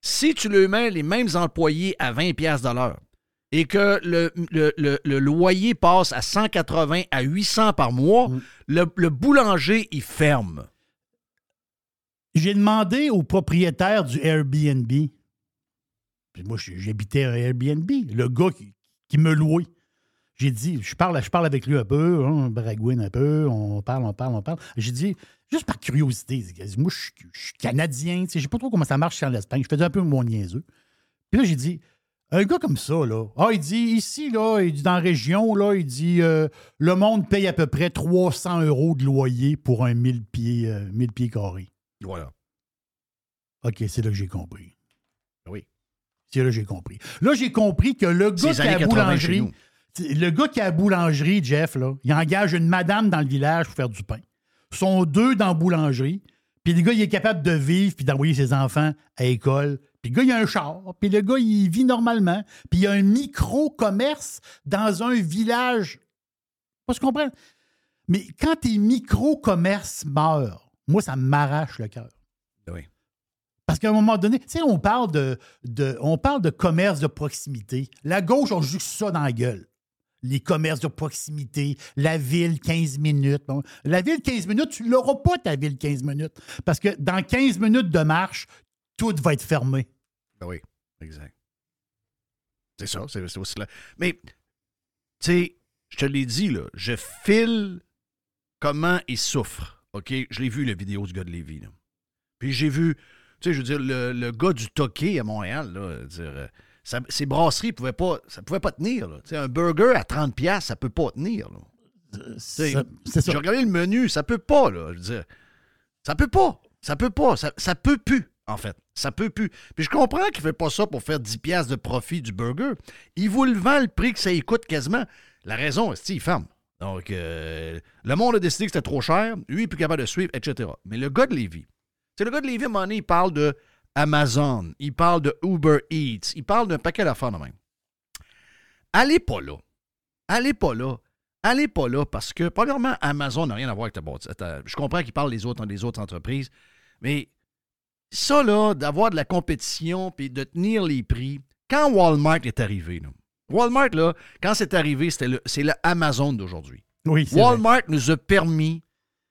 Si tu le mets les mêmes employés à 20 piastres de l'heure et que le, le- le- le loyer passe à 180 à 800 par mois, Mm. le, le boulanger, il ferme. J'ai demandé au propriétaire du Airbnb. Puis moi, j'habitais un Airbnb. Le gars qui, qui me louait. J'ai dit, je parle, je parle avec lui un peu, hein, on baragouine un peu, on parle, on parle, on parle. J'ai dit, juste par curiosité, moi, je suis, je suis Canadien, je sais pas trop comment ça marche en Espagne. Je faisais un peu mon niaiseux. Puis là, j'ai dit, un gars comme ça, là, ah, il dit, ici, là, il dit, dans la région, là, il dit, euh, le monde paye à peu près 300 euros de loyer pour un 1000 pieds, euh, 1000 pieds carrés. Voilà. OK, c'est là que j'ai compris. Oui. Là j'ai compris. Là, j'ai compris que le gars qui a années la 80 chez boulangerie, le gars qui a la boulangerie, Jeff, là, il engage une madame dans le village pour faire du pain. Ils sont deux dans la boulangerie. Puis le gars, il est capable de vivre puis d'envoyer ses enfants à l'école. Puis le gars, il a un char. Puis le gars, il vit normalement. Puis il y a un micro-commerce dans un village. Pas se comprendre. Mais quand tes micro-commerces meurent, moi, ça m'arrache le cœur. Parce qu'à un moment donné, tu sais, on parle de, de- on parle de commerce de proximité. La gauche, on joue ça dans la gueule. Les commerces de proximité, la ville 15 minutes. Bon, La ville 15 minutes, tu l'auras pas ta ville 15 minutes. Parce que dans 15 minutes de marche, tout va être fermé. Ben oui, exact. C'est ça, c'est c'est aussi là. Mais, tu sais, je te l'ai dit, là, je file comment il souffre. OK? Je l'ai vu, la vidéo du gars de Lévis. Là. Puis j'ai vu, tu sais, je veux dire, le, le gars du Toqué à Montréal, là, dire, euh, ça- ces brasseries pouvaient pas, ça pouvait pas tenir. Là. Tu sais, un burger à 30$, piastres, ça peut pas tenir. C'est. J'ai regardé le menu, ça peut pas, là. Je veux dire, ça peut pas. Ça peut pas. Ça, ça peut plus, en fait. Ça peut plus. Puis je comprends qu'il fait pas ça pour faire 10 piastres de profit du burger. Il vous le vend le prix que ça y coûte quasiment. La raison, c'est qu'il ferme? Donc, euh, le monde a décidé que c'était trop cher. Lui, il est plus capable de suivre, etc. Mais le gars de Lévis, c'est le gars de moment donné, il parle de Amazon, il parle de Uber Eats, il parle d'un paquet d'affaires de même. Allez pas là. Allez pas là. Allez pas là parce que, premièrement, Amazon n'a rien à voir avec ta boîte. Je comprends qu'il parle des autres, des autres entreprises, mais ça, là, d'avoir de la compétition puis de tenir les prix, quand Walmart est arrivé, là, Walmart, là, quand c'est arrivé, c'était le- c'est le Amazon d'aujourd'hui. Oui, c'est vrai. Walmart nous a permis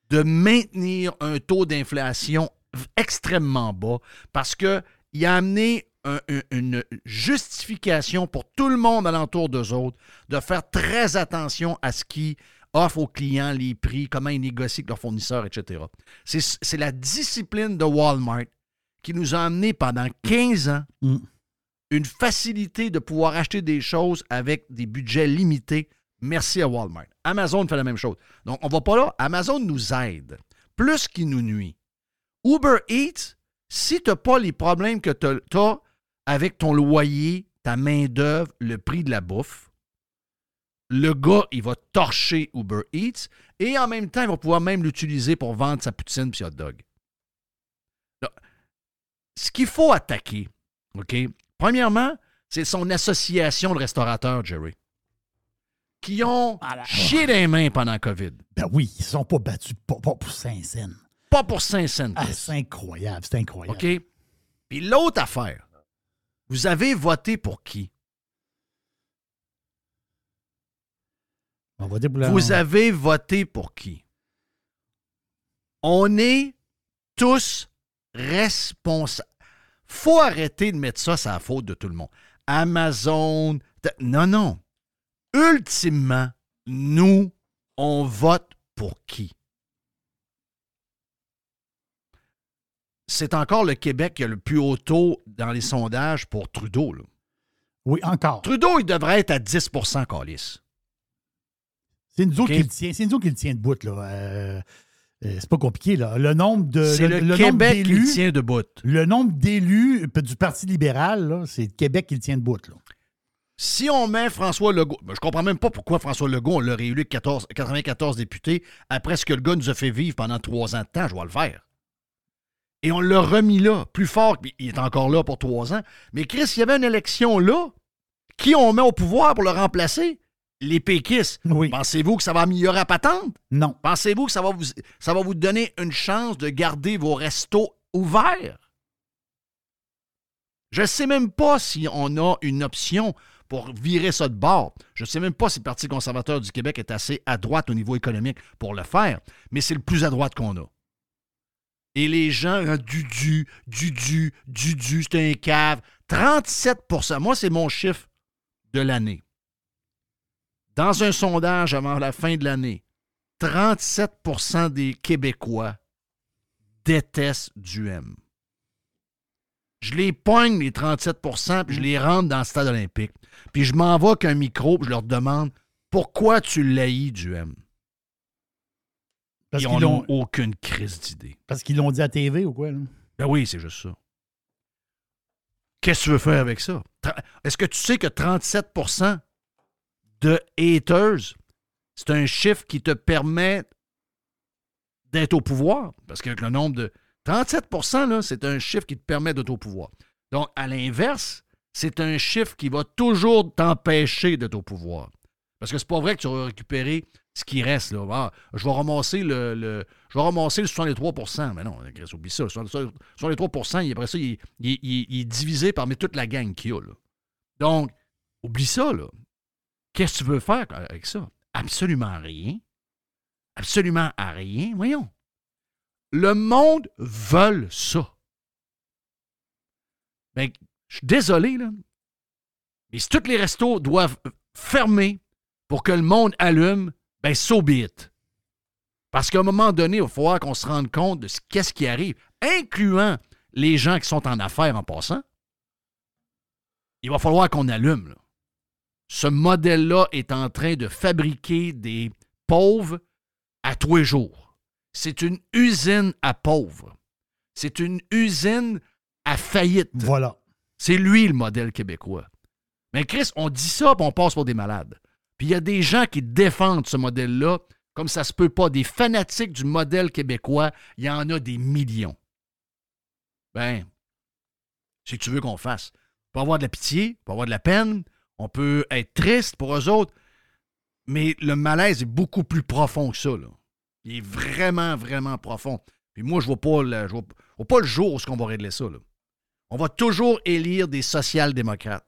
de maintenir un taux d'inflation extrêmement bas parce qu'il a amené un- un- une justification pour tout le monde alentour d'eux autres de faire très attention à ce qu'ils offrent aux clients, les prix, comment ils négocient avec leurs fournisseurs, etc. C'est la discipline de Walmart qui nous a amené pendant 15 ans Mm. une facilité de pouvoir acheter des choses avec des budgets limités. Merci à Walmart. Amazon fait la même chose. Donc, on va pas là. Amazon nous aide plus qu'il nous nuit. Uber Eats, si tu n'as pas les problèmes que tu as avec ton loyer, ta main-d'œuvre, le prix de la bouffe, le gars, il va torcher Uber Eats et en même temps, il va pouvoir même l'utiliser pour vendre sa poutine et hot dog. Donc, ce qu'il faut attaquer, OK? Premièrement, c'est son association de restaurateurs, Jerry, qui ont chié les mains pendant la COVID. Ben oui, ils ne sont pas battus pas pour Saint-Saëns. Pas pour 5 cents. Ah, c'est incroyable, c'est incroyable. OK? Puis l'autre affaire, vous avez voté pour qui? On va pour la- Vous avez voté pour qui? On est tous responsables. faut arrêter de mettre ça sur la faute de tout le monde. Amazon. Non, non. Ultimement, nous, on vote pour qui? C'est encore le Québec qui a le plus haut taux dans les sondages pour Trudeau. là. Oui, encore. Trudeau, il devrait être à 10% Calis. C'est nous qui le tient. C'est nous autres qui le tient debout, là. Euh, euh, c'est pas compliqué, là. Le nombre de. C'est le, Québec qui le tient debout. Le nombre d'élus euh, du Parti libéral, c'est le Québec qui le tient debout, là. Si on met François Legault, ben, je comprends même pas pourquoi François Legault, on l'a réélu 14 94 députés après ce que le gars nous a fait vivre pendant trois ans de temps, je vais le faire. Et on l'a remis là, plus fort, il est encore là pour trois ans. Mais Chris, il y avait une élection là, qui on met au pouvoir pour le remplacer? Les péquistes. Oui. Pensez-vous que ça va améliorer la patente? Non. Pensez-vous que ça va, vous, ça va vous donner une chance de garder vos restos ouverts? Je ne sais même pas si on a une option pour virer ça de bord. Je ne sais même pas si le Parti conservateur du Québec est assez à droite au niveau économique pour le faire, mais c'est le plus à droite qu'on a. Et les gens, ah, du du, du du, du du, c'est un cave. 37% Moi, c'est mon chiffre de l'année. Dans un sondage avant la fin de l'année, 37% des Québécois détestent du M. Je les pogne, les 37% puis je les rentre dans le stade olympique. Puis je m'envoie qu'un micro, puis je leur demande pourquoi tu l'haïs du M. Parce Ils qu'ils n'ont aucune crise d'idée. parce qu'ils l'ont dit à TV ou quoi, là? Ben oui, c'est juste ça. Qu'est-ce que tu veux faire avec ça? Est-ce que tu sais que 37% de haters, c'est un chiffre qui te permet d'être au pouvoir? Parce qu'avec le nombre de. 37% là, c'est un chiffre qui te permet d'être au pouvoir. Donc, à l'inverse, c'est un chiffre qui va toujours t'empêcher d'être au pouvoir. Parce que c'est pas vrai que tu vas récupérer ce qui reste. Là. Ah, je vais ramasser le, le- je vais ramasser le 63% Mais non, Chris, oublie ça. Le 63 il- après ça, il, il- il- est divisé parmi toute la gang qu'il y a. là. Donc, oublie ça. là. Qu'est-ce que tu veux faire avec ça? Absolument rien. Absolument à rien. Voyons. Le monde veut ça. Ben, je suis désolé, là. Mais si tous les restos doivent fermer pour que le monde allume, ben, so be it. Parce qu'à un moment donné, il va falloir qu'on se rende compte de ce qu'est-ce qui arrive, incluant les gens qui sont en affaires en passant. Il va falloir qu'on allume. là. Ce modèle-là est en train de fabriquer des pauvres à tous les jours. C'est une usine à pauvres. C'est une usine à faillite. Voilà. C'est lui le modèle québécois. Mais Chris, on dit ça, puis on passe pour des malades. Puis il y a des gens qui défendent ce modèle-là comme ça se peut pas. Des fanatiques du modèle québécois, il y en a des millions. Ben, que tu veux qu'on fasse. On peut avoir de la pitié, on peut avoir de la peine, on peut être triste pour eux autres, mais le malaise est beaucoup plus profond que ça. Il est vraiment, vraiment profond. Puis moi, je je vois, pas le jour où on va régler ça. On va toujours élire des social-démocrates.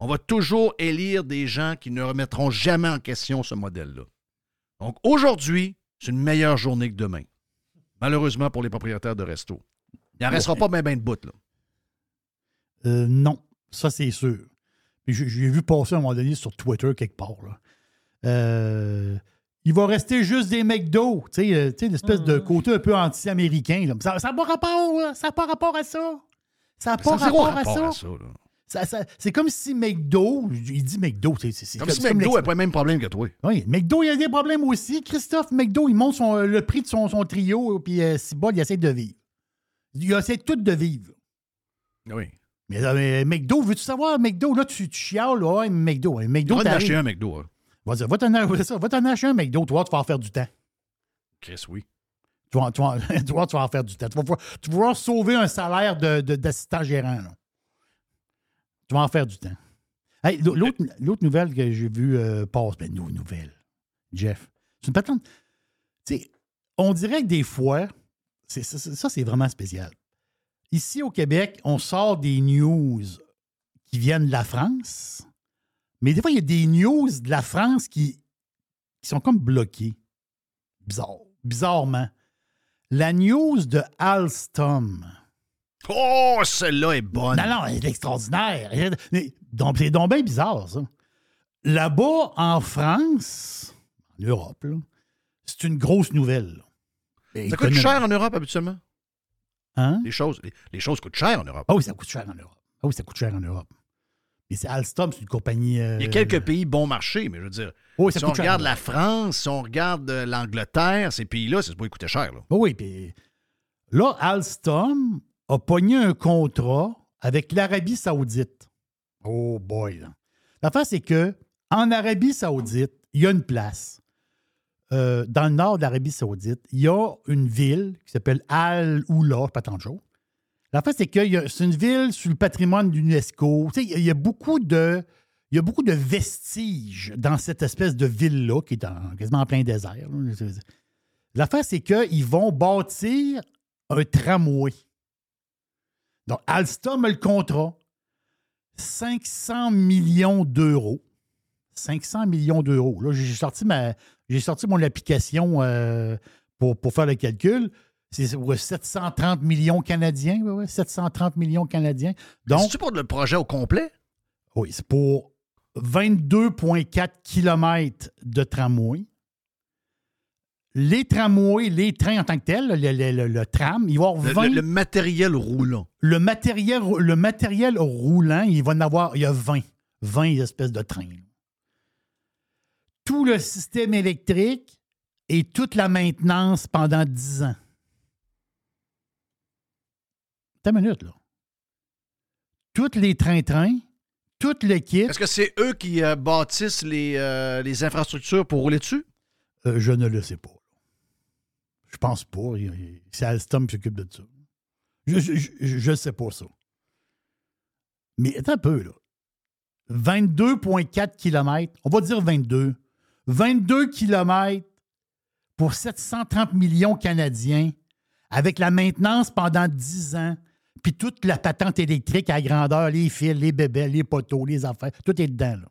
On va toujours élire des gens qui ne remettront jamais en question ce modèle-là. Donc aujourd'hui, c'est une meilleure journée que demain. Malheureusement pour les propriétaires de restos. Il n'en restera pas bien ben de bout, là. Euh, non, ça c'est sûr. J'ai vu passer à un moment donné sur Twitter quelque part. là. Euh, il va rester juste des McDo. Tu sais, euh, tu sais, l'espèce de côté un peu anti-américain. Ça n'a pas rapport, là. ça n'a pas rapport à ça. Ça n'a pas Ça rapport, rapport à à ça. ça, là. Ça- ça- c'est comme si McDo, il dit McDo, c'est Comme si McDo l'ex- n'a pas le même problème que toi. Oui, McDo, il a des problèmes aussi. Christophe McDo, il monte son- le prix de son, son trio, puis euh, il essaie de vivre. Il essaie tout de vivre. Oui. Mais, euh, mais McDo, veux-tu savoir, McDo, là, tu, tu chiales, là, ouais, McDo. hein, McDo, va en t'arrives- acheter un McDo. hein. Vas-y, va t'en va t'en acheter un McDo, toi, tu vas en faire du temps. Chris, oui. Tu vas, tu vas- tu en faire du temps. Tu vas, pouvoir- tu vas pouvoir sauver un salaire de- de- d'assistant gérant. là. Tu vas en faire du temps. Hey, L'autre l'autre nouvelle que j'ai vue euh, passe, ben, nous, nouvelle, Jeff. C'est une patente. Tu sais, on dirait que des fois, c'est- ça, ça, ça, c'est vraiment spécial. Ici au Québec, on sort des news qui viennent de la France, mais des fois, il y a des news de la France qui, qui sont comme bloquées. Bizarre. Bizarrement. La news de Alstom. Oh, celle-là est bonne. Non, non, elle est extraordinaire. Donc, C'est donc bien bizarre, ça. Là-bas, en France, en Europe, là, c'est une grosse nouvelle. Ça coûte cher en Europe habituellement? Hein? Les choses, les, les choses coûtent cher en Europe. Ah oui, ça coûte cher en Europe. Ah oui, ça coûte cher en Europe. Mais c'est Alstom, c'est une compagnie. euh, Il y a quelques pays bon marché, mais je veux dire, ça si on cher regarde la. France, si on regarde euh, l'Angleterre, ces pays-là, c'est pas coûter cher. Là. Ah Oui, puis là, Alstom a pogné un contrat avec l'Arabie Saoudite. Oh boy. là. L'affaire, c'est que en Arabie Saoudite, il y a une place. Euh, dans le nord de l'Arabie Saoudite, il y a une ville qui s'appelle Al-Oula, pas tant de choses. L'affaire, c'est que il y a- c'est une ville sur le patrimoine de l'UNESCO. Tu sais, il y a- beaucoup de. Il y a beaucoup de vestiges dans cette espèce de ville-là, qui est en- quasiment en plein désert. L'affaire, c'est qu'ils vont bâtir un tramway. Donc, Alstom a le contrat. 500 millions d'euros. 500 millions d'euros. Là, j'ai sorti, ma, j'ai sorti mon application euh, pour, pour faire le calcul. C'est ouais, 730 millions canadiens. ouais, ouais, 730 millions canadiens. Donc, C'est-tu pour le projet au complet? oui, c'est pour 22,4 km de tramway. Les tramways, les trains en tant que tels, le, le- le- le tram, il va y avoir Le, 20 le- matériel roulant. le matériel, le matériel roulant, il va en avoir, il y a 20. 20 espèces de trains. Tout le système électrique et toute la maintenance pendant 10 ans. T'as une minute, là. Toutes les trains-trains, toute l'équipe, Est-ce que c'est eux qui euh, bâtissent les, euh, les infrastructures pour rouler dessus? euh, je ne le sais pas. Je pense pas. C'est Alstom qui s'occupe de ça. Je ne sais pas ça. Mais attends un peu, là. 22,4 km, on va dire 22. 22 km pour 730 millions canadiens, avec la maintenance pendant 10 ans, puis toute la patente électrique à grandeur, les fils, les bébés, les poteaux, les affaires, tout est dedans. Là.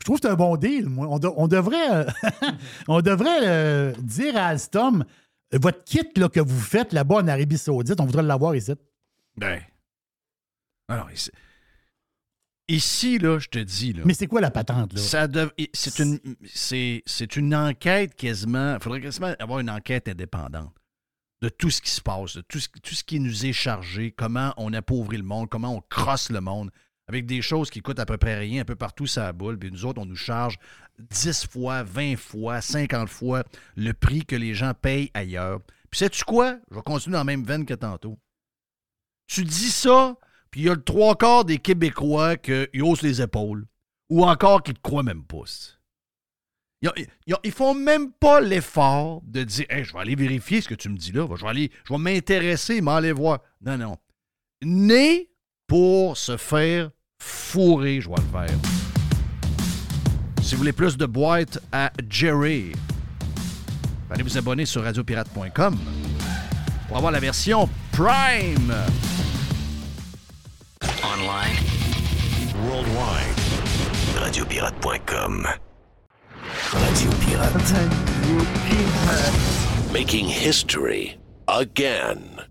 Je trouve que c'est un bon deal. Moi. On, de- on devrait, euh, on devrait euh, dire à Alstom, votre kit là, que vous faites là-bas en Arabie Saoudite, on voudrait l'avoir ici. Ben. Alors, ici, ici, là, je te dis, là. Mais c'est quoi la patente? Là? Ça dev- c'est une, c'est, c'est une enquête quasiment. Il faudrait quasiment avoir une enquête indépendante de tout ce qui se passe, de tout ce, tout ce qui nous est chargé, comment on appauvrit le monde, comment on crosse le monde, avec des choses qui coûtent à peu près rien un peu partout ça boule. Puis nous autres, on nous charge 10 fois, 20 fois, 50 fois le prix que les gens payent ailleurs. Puis sais-tu quoi? Je vais continuer dans la même veine que tantôt. Tu dis ça, puis il y a le trois quarts des Québécois qui haussent les épaules. Ou encore qui ne te croient même pas. Ils, ils font même pas l'effort de dire je vais aller vérifier ce que tu me dis là. Je vais je vais m'intéresser, m'aller voir. Non, non. Né pour se faire fourrer, je vais le faire. Si vous voulez plus de boîtes à Jerry, allez vous abonner sur radiopirate.com pour avoir la version Prime. Online. Worldwide. Radiopirate.com. Radio Pirate. Making history again.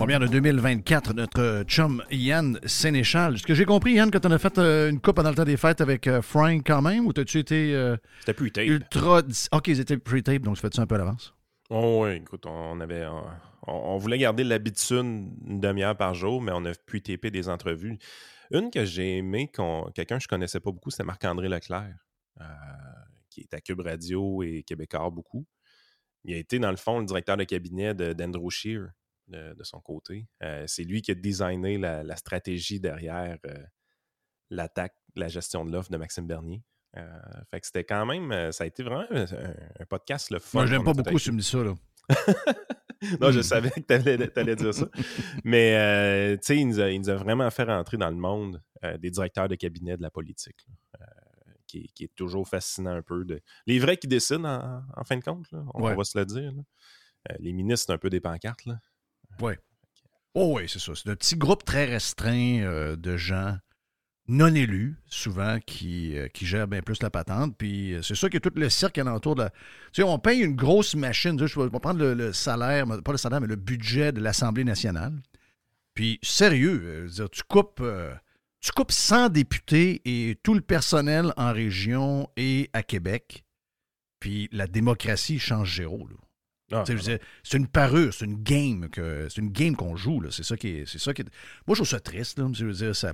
Première de 2024, notre chum Yann Sénéchal. Ce que j'ai compris, Yann, quand on a fait euh, une coupe pendant le temps des fêtes avec euh, Frank quand même, ou t'as-tu été euh, C'était plus tape. ultra... Ok, ils étaient pre-tape, donc tu fais ça un peu à l'avance? Oh, oui, écoute, on avait. On, on voulait garder l'habitude une demi-heure par jour, mais on a pu taper des entrevues. Une que j'ai aimée, qu'on- quelqu'un que je connaissais pas beaucoup, c'était Marc-André Leclerc, qui est à Cube Radio et Québécois beaucoup. Il a été, dans le fond, le directeur de cabinet d'Andrew Scheer, de, de son côté. Euh, c'est lui qui a designé la, la stratégie derrière euh, l'attaque, la gestion de l'offre de Maxime Bernier. Euh, fait que c'était quand même, ça a été vraiment un, un podcast le fun. Moi, j'aime pas beaucoup si tu me dis ça, là. non, je savais que tu allais, dire ça. Mais, euh, tu sais, il, nous a- il nous a vraiment fait rentrer dans le monde euh, des directeurs de cabinet de la politique, là, euh, qui, qui est toujours fascinant un peu. De... Les vrais qui décident, en, en fin de compte, là, on, Ouais. va se le dire. là. Les ministres, c'est un peu des pancartes. Là. Oh oui, c'est ça. C'est un petit groupe très restreint euh, de gens non élus, souvent, qui, euh, qui gèrent bien plus la patente. Puis euh, c'est ça que tout le cirque alentour de la... Tu sais, on paye une grosse machine. Je vais prendre le, salaire, pas le salaire, mais le budget de l'Assemblée nationale. Puis sérieux, tu coupes... tu coupes 100 députés et tout le personnel en région et à Québec, puis la démocratie change zéro. Là. Ah, C'est une parure, c'est une game que c'est une game qu'on joue. là. C'est ça qui est. C'est ça qui est- Moi, je trouve ça triste. Là. Je veux dire, ça...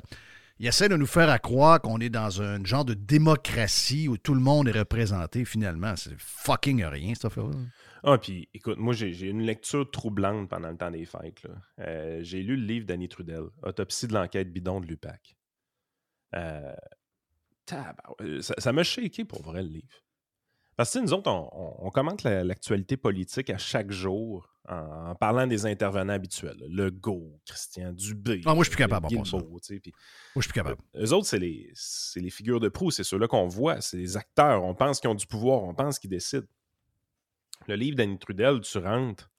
Il essaie de nous faire à croire qu'on est dans un genre de démocratie où tout le monde est représenté. Finalement, c'est fucking rien, cette affaire-là. Ah, puis écoute, moi, j'ai une lecture troublante pendant le temps des fêtes. là. Euh, j'ai lu le livre d'Annie Trudel, Autopsie de l'enquête bidon de l'UPAC. Euh, ça m'a shaké pour vrai le livre. Parce que nous autres, on, on- on commente la- l'actualité politique à chaque jour en, en parlant des intervenants habituels. là. Legault, Christian Dubé. Ah, moi, je suis plus capable, ça. Guilbeault, puis Moi, je suis plus capable. eux autres, c'est les, c'est les figures de proue, c'est ceux-là qu'on voit, c'est les acteurs. On pense qu'ils ont du pouvoir, on pense qu'ils décident. Le livre d'Annie Trudel, tu rentres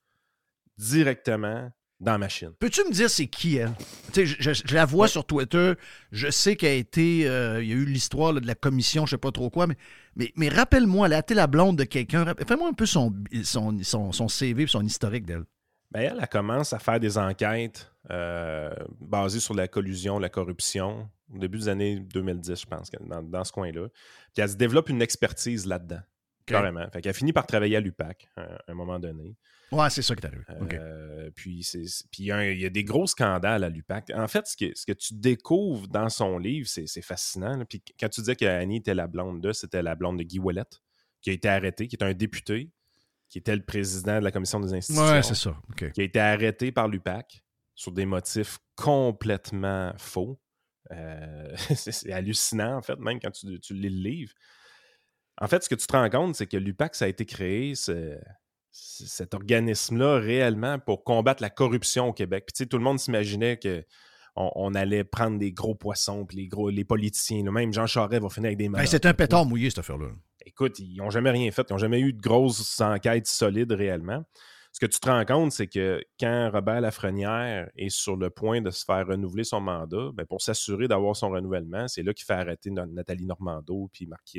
directement dans la machine. Peux-tu me dire c'est qui elle? Je, je- je la vois sur Twitter. Je sais qu'elle a été. euh, il y a eu l'histoire de la commission, je sais pas trop quoi, mais, mais, mais rappelle-moi, elle a été la blonde de quelqu'un. Fais-moi un peu son, son, son, son CV et son historique d'elle. Ben, elle, elle commence à faire des enquêtes euh, basées sur la collusion, la corruption, au début des années 2010, je pense, dans, dans ce coin-là. Puis elle se développe une expertise là-dedans, carrément. Fait qu'elle finit par travailler à l'UPAC à un- un moment donné. Ouais, c'est ça qui est arrivé. Euh, puis il y, a y des gros scandales à l'UPAC. En fait, ce que, ce que tu découvres dans son livre, c'est fascinant. là. Puis quand tu disais qu'Annie était la blonde de, c'était la blonde de Guy Ouellet, qui a été arrêté, qui est un député, qui était le président de la commission des institutions, Ouais, c'est ça. Qui a été arrêté par l'UPAC sur des motifs complètement faux. Euh, c'est c'est hallucinant, en fait, même quand tu, tu lis le livre. En fait, ce que tu te rends compte, c'est que l'UPAC, ça a été créé, ce- c- cet organisme-là, réellement, pour combattre la corruption au Québec. Puis, tu sais, tout le monde s'imaginait que on, on allait prendre des gros poissons, puis les, gros, les politiciens, là, même Jean Charest va finir avec des Ben, menottes. c'est un pétard mouillé, cette affaire-là. Écoute, ils n'ont jamais rien fait. Ils n'ont jamais eu de grosses enquêtes solides réellement. Ce que tu te rends compte, c'est que quand Robert Lafrenière est sur le point de se faire renouveler son mandat, ben, pour s'assurer d'avoir son renouvellement, c'est là qu'il fait arrêter Nathalie Normando puis Marc,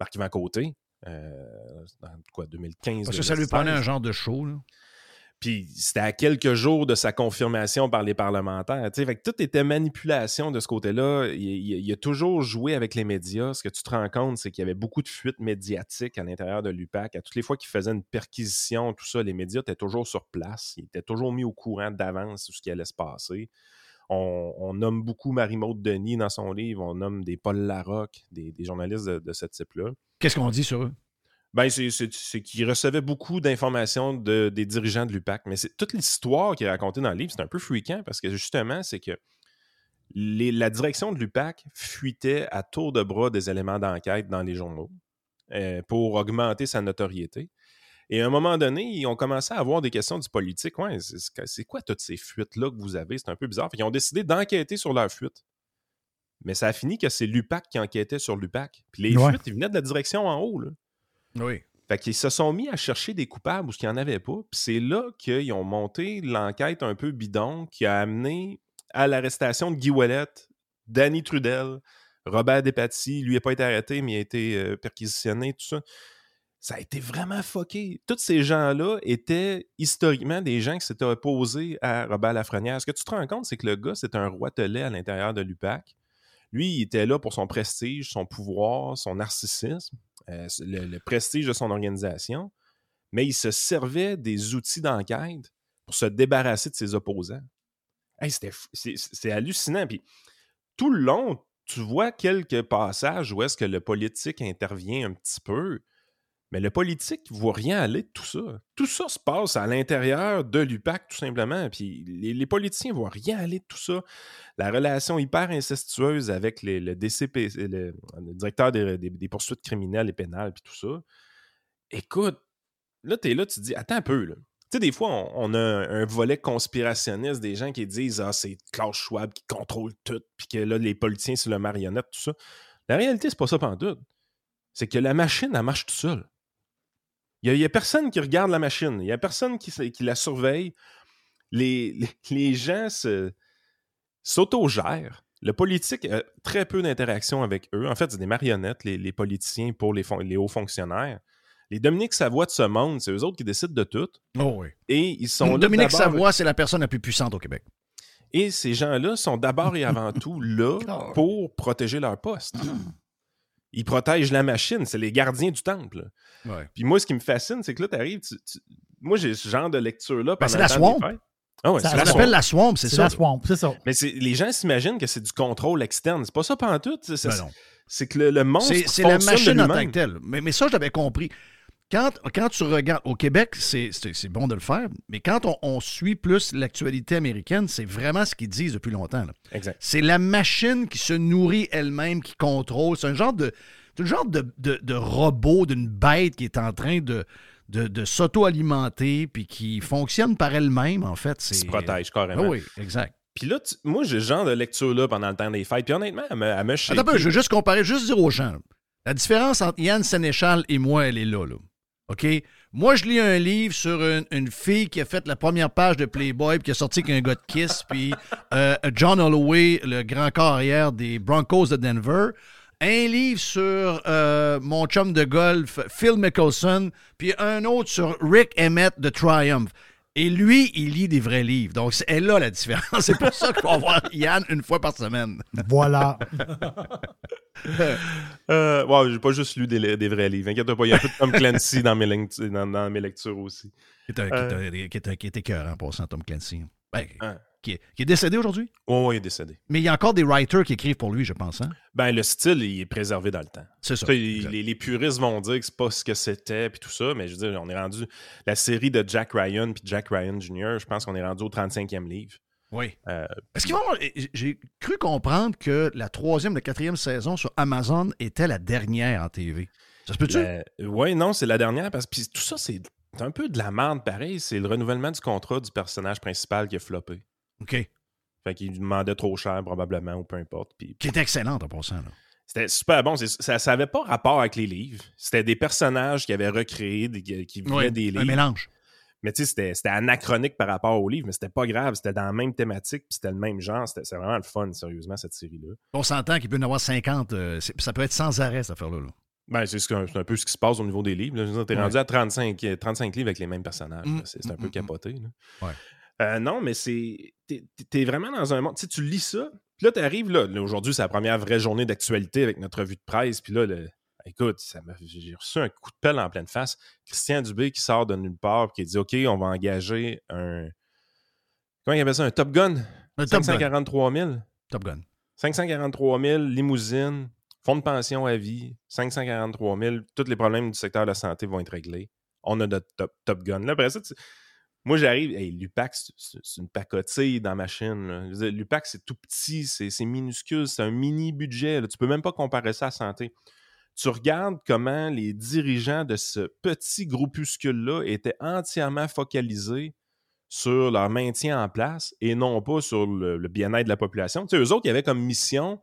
Marc-Yvan Côté. euh, dans quoi, 2015 Parce que ça lui 2016. prenait un genre de show. Là. Puis c'était à quelques jours de sa confirmation par les parlementaires. Fait que tout était manipulation de ce côté-là. Il, il- il a toujours joué avec les médias. Ce que tu te rends compte, c'est qu'il y avait beaucoup de fuites médiatiques à l'intérieur de l'UPAC. À toutes les fois qu'il faisait une perquisition, tout ça, les médias étaient toujours sur place. Ils étaient toujours mis au courant d'avance sur ce qui allait se passer. On, on nomme beaucoup Marie-Maude Denis dans son livre. On nomme des Paul Larocque, des, des journalistes de, de ce type-là. Qu'est-ce qu'on dit sur eux? Ben, c'est- c'est c'est qu'il recevait beaucoup d'informations de- des dirigeants de l'UPAC. Mais c'est toute l'histoire qu'il est racontée dans le livre, c'est un peu fréquent parce que justement, c'est que les- la direction de l'UPAC fuitait à tour de bras des éléments d'enquête dans les journaux euh, pour augmenter sa notoriété. Et à un moment donné, ils ont commencé à avoir des questions du politique. Ouais, c'est quoi toutes ces fuites-là que vous avez? C'est un peu bizarre. Fait ils ont décidé d'enquêter sur leurs fuites. Mais ça a fini que c'est l'UPAC qui enquêtait sur l'UPAC. Puis les Ouais. fuites, ils venaient de la direction en haut. Là. Oui. Fait qu'ils se sont mis à chercher des coupables où il n'y en avait pas. Puis c'est là qu'ils ont monté l'enquête un peu bidon qui a amené à l'arrestation de Guy Ouellet, Danny Trudel, Robert Despatie. Lui n'a pas été arrêté, mais il a été euh, perquisitionné, tout ça. Ça a été vraiment fucké. Tous ces gens-là étaient historiquement des gens qui s'étaient opposés à Robert Lafrenière. Ce que tu te rends compte, c'est que le gars, c'est un roitelet à l'intérieur de l'UPAC. Lui, il était là pour son prestige, son pouvoir, son narcissisme, euh, le, prestige de son organisation, mais il se servait des outils d'enquête pour se débarrasser de ses opposants. C'est hallucinant. Puis tout le long, tu vois quelques passages où est-ce que le politique intervient un petit peu, mais le politique ne voit rien aller de tout ça. Tout ça se passe à l'intérieur de l'UPAC, tout simplement. Puis les, politiciens ne voient rien aller de tout ça. La relation hyper incestueuse avec le DCP, le, directeur des, poursuites criminelles et pénales, puis tout ça. Écoute, là, tu es là, tu te dis, attends un peu, là. Tu sais, des fois, on, a un, volet conspirationniste, des gens qui disent, ah, c'est Klaus Schwab qui contrôle tout, puis que là, les politiciens, c'est le marionnette, tout ça. La réalité, c'est pas ça pantoute. C'est que la machine, elle marche tout seule. Il n'y a, personne qui regarde la machine. Il n'y a personne qui, la surveille. Les, les, les gens s'autogèrent. Le politique a très peu d'interaction avec eux. En fait, c'est des marionnettes, les, les politiciens pour les, hauts fonctionnaires. Les Dominique Savoie de ce monde, c'est eux autres qui décident de tout. Oh oui. Et ils sont Dominique Savoie, c'est la personne la plus puissante au Québec. Et ces gens-là sont d'abord et avant tout là pour protéger leur poste. Ils protègent la machine, c'est les gardiens du temple. Ouais. Puis moi, ce qui me fascine, c'est que là, tu arrives. moi, j'ai ce genre de lecture-là. Ben, c'est la swamp. Ah ouais, Ça On la swamp. c'est ça. la swamp, c'est ça. Mais les gens s'imaginent que c'est du contrôle externe. C'est pas ça pantoute. C'est, c'est- Ben c'est que le, le monstre C'est la machine en tant que telle. Mais, mais ça, je l'avais compris. Quand, quand tu regardes, au Québec, c'est bon de le faire, mais quand on, on suit plus l'actualité américaine, c'est vraiment ce qu'ils disent depuis longtemps. C'est la machine qui se nourrit elle-même, qui contrôle. C'est un genre de, un genre de, de- de robot, d'une bête qui est en train de, de, de s'auto-alimenter puis qui fonctionne par elle-même, en fait. Qui se protège Ah carrément. oui, exact. Puis là, tu- moi, j'ai ce genre de lecture-là pendant le temps des fêtes. Puis honnêtement, elle me, elle me Attends un peu, je veux juste comparer, juste dire aux gens. La différence entre Yann Sénéchal et moi, elle est là, là. Moi, je lis un livre sur une, fille qui a fait la première page de Playboy puis qui a sorti avec un gars de Kiss, puis euh, John Holloway, le grand corps arrière des Broncos de Denver. Un livre sur euh, mon chum de golf, Phil Mickelson, puis un autre sur Rick Emmett de Triumph. Et lui, il lit des vrais livres. Donc, c'est là la différence. C'est pour ça faut voir Yann une fois par semaine. Voilà. Euh, ouais, j'ai pas juste lu des, des vrais livres. Inquiète pas, il y a un peu de Tom Clancy dans mes, lec- dans, dans mes lectures aussi. Qui est, un- qui est un- qui est un- qui est écœurant, Tom Clancy. Ben, Hein. Qui, est, qui est décédé aujourd'hui? Oh, ouais, il est décédé. Mais il y a encore des writers qui écrivent pour lui, je pense. Hein? Ben, le style, il est préservé dans le temps. C'est ça. Les, puristes vont dire que c'est pas ce que c'était, puis tout ça, mais je veux dire, on est rendu. La série de Jack Ryan, puis Jack Ryan Jr., je pense qu'on est rendu au 35e livre. Oui. Euh, Est-ce qu'il va y avoir- J'ai cru comprendre que la troisième, la quatrième saison sur Amazon était la dernière en TV. Ça se peut-tu? Oui, non, c'est la dernière, parce que tout ça, c'est c'est un peu de la merde pareil. C'est le renouvellement du contrat du personnage principal qui a floppé. OK. Fait qu'il demandait trop cher, probablement, ou peu importe. Puis Qui est excellente en passant. Là. c'était super bon. Ça n'avait pas rapport avec les livres. C'était des personnages qui avaient recréé, des- qui venaient Ouais, des un livres. mélange. Mais tu sais, c'était- anachronique par rapport aux livres, mais c'était pas grave. C'était dans la même thématique, puis c'était le même genre. C'était c'est vraiment le fun, sérieusement, cette série-là. On s'entend qu'il peut y en avoir 50. euh, ça peut être sans arrêt, cette affaire-là. là. Ben, c'est ce un peu ce qui se passe au niveau des livres. T'es Ouais. rendu à 35, euh, 35 livres avec les mêmes personnages. Mm. C'est c'est un mm, peu mm, capoté. là. Ouais. Euh, non, mais c'est. T'es t'es vraiment dans un monde. Tu sais, tu lis ça, puis là, t'arrives là. là, Aujourd'hui, c'est la première vraie journée d'actualité avec notre revue de presse. Puis là, le- écoute, ça m'a- j'ai reçu un coup de pelle en pleine face. Christian Dubé qui sort de nulle part, puis qui dit OK, on va engager un. Comment il appelle ça Un Top Gun? Un Top Gun. 543 000 Top Gun. 543 000, limousine, fonds de pension à vie, 543 000, tous les problèmes du secteur de la santé vont être réglés. On a notre top, top gun. Là, après ça, tu- moi, j'arrive, l'UPAC, c'est- une pacotille dans ma chaîne. L'UPAC, c'est tout petit, c'est c'est minuscule, c'est un mini budget. là. Tu peux même pas comparer ça à santé. Tu regardes comment les dirigeants de ce petit groupuscule-là étaient entièrement focalisés sur leur maintien en place et non pas sur le, le bien-être de la population. Tu sais, eux autres, ils avaient comme mission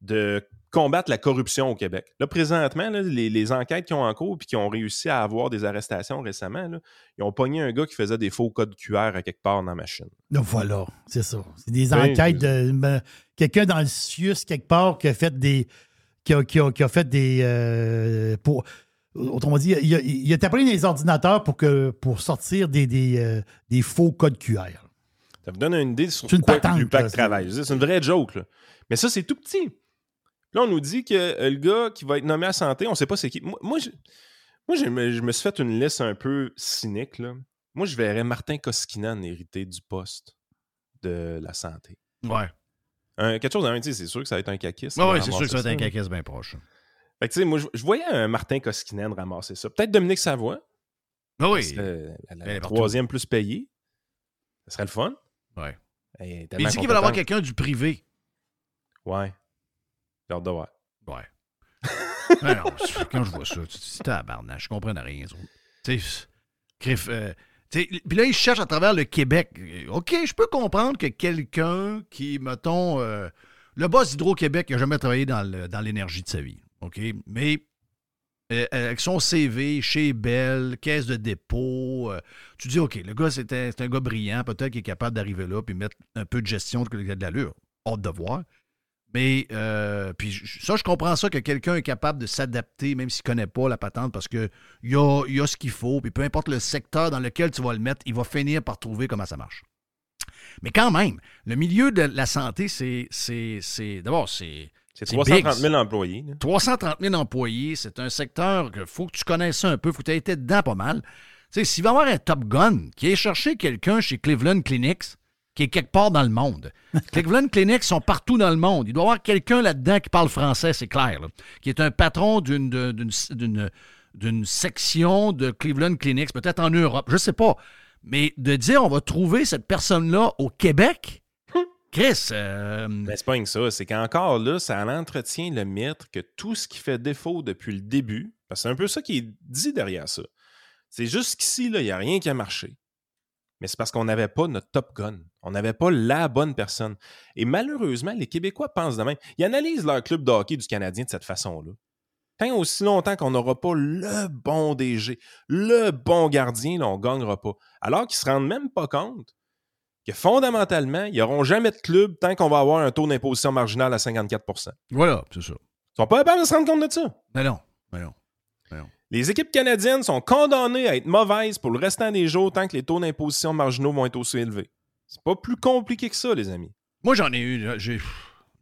de combattre la corruption au Québec. Là, présentement, là, les, les enquêtes qui ont en cours et qui ont réussi à avoir des arrestations récemment, là, ils ont pogné un gars qui faisait des faux codes QR à quelque part dans la machine. Donc voilà, c'est ça. C'est des Ben, enquêtes de. ben, Quelqu'un dans le CIUS, quelque part, qui a fait des. qui a, qui a- qui a fait des. euh, pour, autrement dit, il a, il a tapé les ordinateurs pour, que, pour sortir des, des, euh, des faux codes QR. Ça vous donne une idée sur une quoi patente. Je veux dire, C'est une vraie joke. là. Mais ça, c'est tout petit. Là, on nous dit que euh, le gars qui va être nommé à santé, on ne sait pas c'est qui. Moi, moi, je, moi, je me, je me suis fait une liste un peu cynique. Là. Moi, je verrais Martin Koskinen hériter du poste de la santé. Ouais. Un- quelque chose, sais, c'est sûr que ça va être un caquiste. Ouais, ouais, c'est sûr que ça va être un caquesse bien proche. Fait que, tu sais, moi, je, je voyais un Martin Koskinen ramasser ça. Peut-être Dominique Savoie. Ah oui. La, partout. troisième plus payée. Ça serait le fun. Ouais. Il dit qu'il va avoir quelqu'un du privé. Ouais. J'ai hâte de voir. Ouais. Ouais, non, quand je vois ça, tu- c'est tabarnak, je comprends rien. Tu sais, euh, tu sais, Puis là, il cherche à travers le Québec. OK, je peux comprendre que quelqu'un qui, mettons, euh, le boss d'Hydro-Québec n'a jamais travaillé dans l'énergie de sa vie. OK? Mais euh, avec son CV chez Bell, caisse de dépôt, euh, tu dis, OK, le gars, c'est un gars brillant, peut-être qu'il est capable d'arriver là puis mettre un peu de gestion de, de l'allure. Hâte de voir. Mais, euh, puis ça, je comprends ça, que quelqu'un est capable de s'adapter, même s'il ne connaît pas la patente, parce qu'il y a, il y a ce qu'il faut, puis peu importe le secteur dans lequel tu vas le mettre, il va finir par trouver comment ça marche. Mais quand même, le milieu de la santé, c'est. c'est, c'est D'abord, c'est. C'est C'est 330 big. 000 employés. là. 330 000 employés, c'est un secteur qu'il faut que tu connaisses ça un peu, il faut que tu aies été dedans pas mal. Tu sais, s'il va y avoir un Top Gun qui est chercher quelqu'un chez Cleveland Clinics, qui est quelque part dans le monde. Cleveland Clinics sont partout dans le monde. Il doit y avoir quelqu'un là-dedans qui parle français, c'est clair, là, qui est un patron d'une, de- d'une, d'une, d'une section de Cleveland Clinics, peut-être en Europe, je sais pas. Mais de dire on va trouver cette personne-là au Québec, Chris, euh, Mais c'est pas ça. C'est qu'encore là, ça entretient le mythe que tout ce qui fait défaut depuis le début, parce que c'est un peu ça qui est dit derrière ça. C'est juste qu'ici, là, il n'y a rien qui a marché. Mais c'est parce qu'on n'avait pas notre top gun. On n'avait pas la bonne personne. Et malheureusement, les Québécois pensent de même. Ils analysent leur club de hockey du Canadien de cette façon-là. Tant aussi longtemps qu'on n'aura pas le bon DG, le bon gardien, là, on ne gagnera pas. Alors qu'ils ne se rendent même pas compte que fondamentalement, ils n'auront jamais de club tant qu'on va avoir un taux d'imposition marginale à 54 Ils voilà, c'est ça. sont pas capables de se rendre compte de ça. Mais non, mais non. Les équipes canadiennes sont condamnées à être mauvaises pour le restant des jours tant que les taux d'imposition marginaux vont être aussi élevés. C'est pas plus compliqué que ça, les amis. Moi, j'en ai eu. J'ai.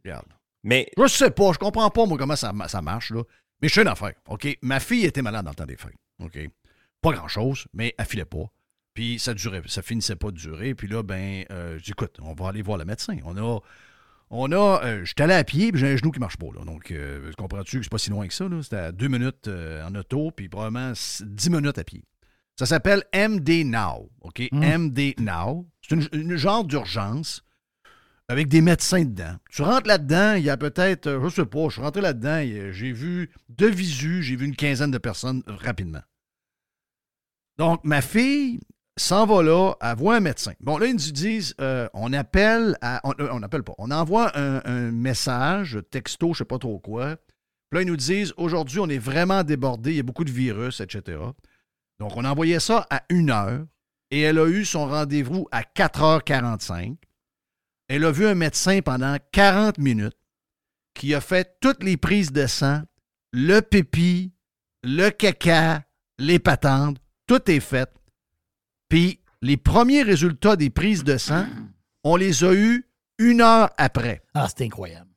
Regarde. Mais Je sais pas, je comprends pas, moi, comment ça, ça marche, là. Mais je sais une affaire, OK? Ma fille était malade dans le temps des fêtes, OK? Pas grand-chose, mais elle filait pas. Puis ça durait, ça finissait pas de durer. Puis là, ben, euh, j'ai dit, écoute, on va aller voir le médecin. On a. On a. euh, J'étais allé à pied, puis j'ai un genou qui marche pas, là. Donc, euh, comprends-tu que c'est pas si loin que ça? C'était à deux minutes euh, en auto, puis probablement dix minutes à pied. Ça s'appelle MD Now, OK? MD Now. C'est une, une genre d'urgence avec des médecins dedans. Tu rentres là-dedans, il y a peut-être, euh, je sais pas, je suis rentré là-dedans, j'ai vu de visu, j'ai vu une quinzaine de personnes rapidement. Donc, ma fille s'en va là, elle voit un médecin. Bon, là, ils nous disent, euh, on appelle, on, euh, on appelle pas, on envoie un, message, texto, je sais pas trop quoi. Puis là, ils nous disent, aujourd'hui, on est vraiment débordé, il y a beaucoup de virus, etc. Donc, on envoyait ça à une heure et elle a eu son rendez-vous à 4h45. Elle a vu un médecin pendant 40 minutes qui a fait toutes les prises de sang, le pipi, le caca, les patentes, tout est fait. Puis les premiers résultats des prises de sang, on les a eus une heure après. Ah, c'est incroyable.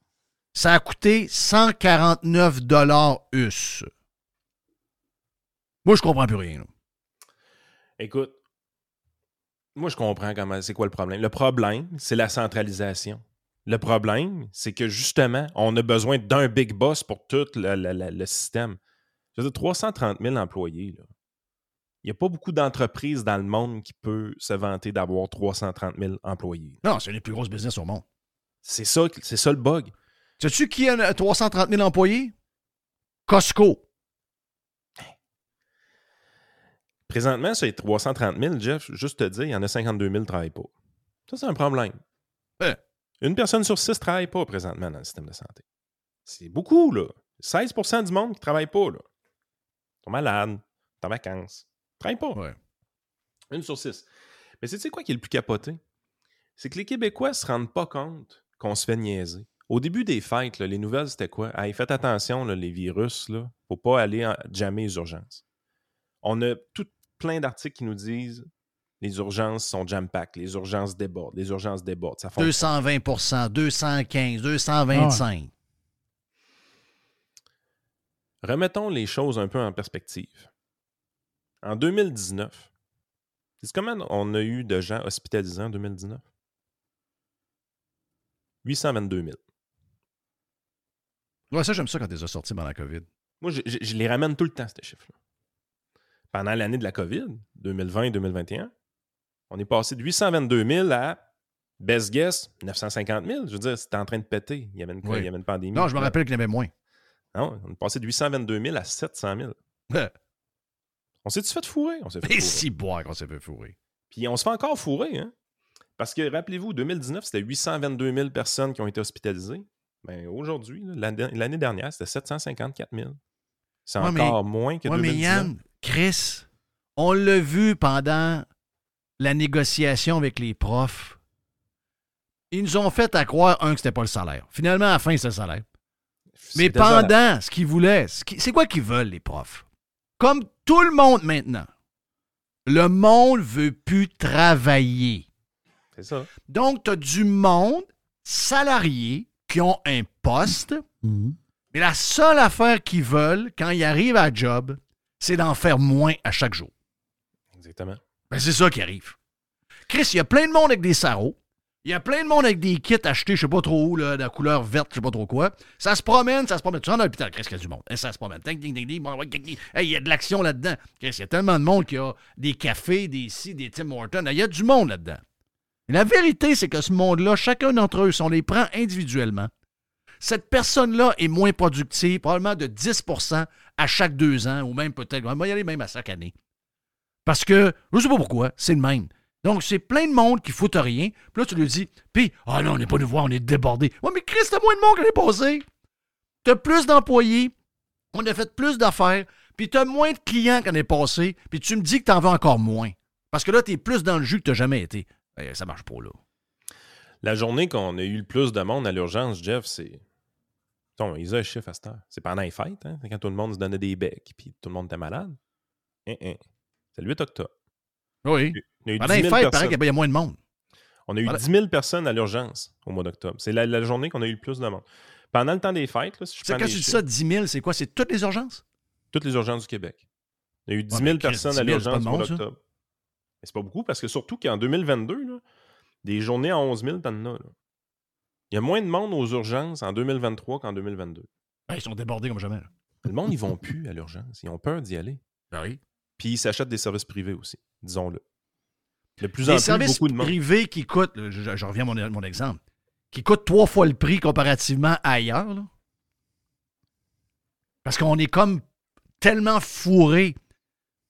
Ça a coûté 149 dollars US. Moi, je comprends plus rien. là. Écoute, moi, je comprends comment c'est quoi le problème. Le problème, c'est la centralisation. Le problème, c'est que justement, on a besoin d'un big boss pour tout le, le- le- le système. Je veux dire, 330 000 employés, là. Il n'y a pas beaucoup d'entreprises dans le monde qui peut se vanter d'avoir 330 000 employés. Non, c'est les plus grosses business au monde. C'est ça, c'est ça le bug. Sais-tu qui a 330 000 employés? Costco. Présentement, sur les 330 000, Jeff, juste te dire, il y en a 52 000 qui ne travaillent pas. Ça, c'est un problème. Hein? Une personne sur six ne travaille pas présentement dans le système de santé. C'est beaucoup, là. 16% du monde qui ne travaille pas, là. Ils sont malades, sont en vacances. Travaillent pas. Ouais. Une sur six. Mais c'est tu sais quoi qui est le plus capoté? C'est que les Québécois ne se rendent pas compte qu'on se fait niaiser. Au début des fêtes, là, les nouvelles, c'était quoi? Hey, faites attention, là, les virus, il ne faut pas aller en, jammer les urgences. On a tout plein d'articles qui nous disent les urgences sont jam-pack, les urgences débordent, les urgences débordent. Ça fonctionne. 220 215% 225 Remettons les choses un peu en perspective. En 2019, c'est comment on a eu de gens hospitalisés en 2019? 822 000. Ouais, ça, j'aime ça quand tu les as sortis pendant la COVID. Moi, je, je- je les ramène tout le temps, ces chiffres-là. Pendant l'année de la COVID, 2020 et 2021, on est passé de 822 000 à, best guess, 950 000. Je veux dire, c'était en train de péter. Il y avait une, Oui. il y avait une pandémie. Non, je me rappelle qu'il y en avait moins. Non, on est passé de 822 000 à 700 000. On s'est-tu fait fourrer? On s'est fait fourrer. si boire qu'on s'est fait fourrer. Puis on se fait encore fourrer, hein? Parce que rappelez-vous, 2019, c'était 822 000 personnes qui ont été hospitalisées. Ben, aujourd'hui, l'année dernière, c'était 754 000. C'est Ouais, mais- encore moins que Oui, mais 2019. Yann, Chris, on l'a vu pendant la négociation avec les profs. Ils nous ont fait à croire, un, que c'était pas le salaire. Finalement, à la fin, c'est le salaire. Mais pendant ce qu'ils voulaient, ce c'est quoi qu'ils veulent, les profs? Comme tout le monde maintenant, le monde veut plus travailler. C'est ça. Donc, tu as du monde salarié qui ont un poste, Mhm. mais la seule affaire qu'ils veulent quand ils arrivent à la job, c'est d'en faire moins à chaque jour. Exactement. Ben, c'est ça qui arrive. Chris, il y a plein de monde avec des sarraux. Il y a plein de monde avec des kits achetés, je sais pas trop où, là, de la couleur verte, je sais pas trop quoi. Ça se promène, ça se promène. Tu rentres dans l'hôpital, Chris, il y a du monde. Et ça se promène. Ding, ding, ding, ding. Hey, il y a de l'action là-dedans. Il y a tellement de monde qui a des cafés, des ci, des Tim Hortons. Il y a du monde là-dedans. La vérité, c'est que ce monde-là, chacun d'entre eux, si on les prend individuellement, cette personne-là est moins productive, probablement de 10 à chaque deux ans, ou même peut-être, on va y aller même à chaque année. Parce que, je sais pas pourquoi, c'est le même. Donc, c'est plein de monde qui fout rien. Puis là, tu lui dis, puis, ah non, on n'est pas nous voir, on est débordé. Ouais, mais Chris, t'as moins de monde que l'année passée. T'as plus d'employés, on a fait plus d'affaires, puis t'as moins de clients qu'année passée, puis tu me dis que t'en veux encore moins. Parce que là, t'es plus dans le jus que t'as jamais été. Eh, ça marche pas, là. La journée qu'on a eu le plus de monde à l'urgence, Jeff, c'est. Ils ont un chiffre à cette heure. C'est pendant les fêtes, hein? C'est quand tout le monde se donnait des becs puis tout le monde était malade. Hein, hein. C'est le 8 octobre. Oui. On a eu Pendant 10 les 000 fêtes, il y a moins de monde. On a eu Voilà. 10 000 personnes à l'urgence au mois d'octobre. C'est la, la journée qu'on a eu le plus de monde. Pendant le temps des fêtes, là, si je prends quand tu dis ça, 10 000, c'est quoi? C'est toutes les urgences? toutes les urgences du Québec. Il y a eu 10 Ouais, 000 mais Chris, personnes 10 à 000, c'est pas l'urgence au mois d'octobre. Mais c'est pas beaucoup parce que surtout qu'en 2022, là, des journées à 11 000, t'en as. Il y a moins de monde aux urgences en 2023 qu'en 2022. Ouais, ils sont débordés comme jamais. là. Le monde, ils vont plus à l'urgence. Ils ont peur d'y aller. Ben oui. Puis ils s'achètent des services privés aussi, disons-le. De plus en Les plus, services beaucoup de monde. privés qui coûtent, je, je reviens à mon, mon exemple, qui coûtent trois fois le prix comparativement à ailleurs. là. Parce qu'on est comme tellement fourré.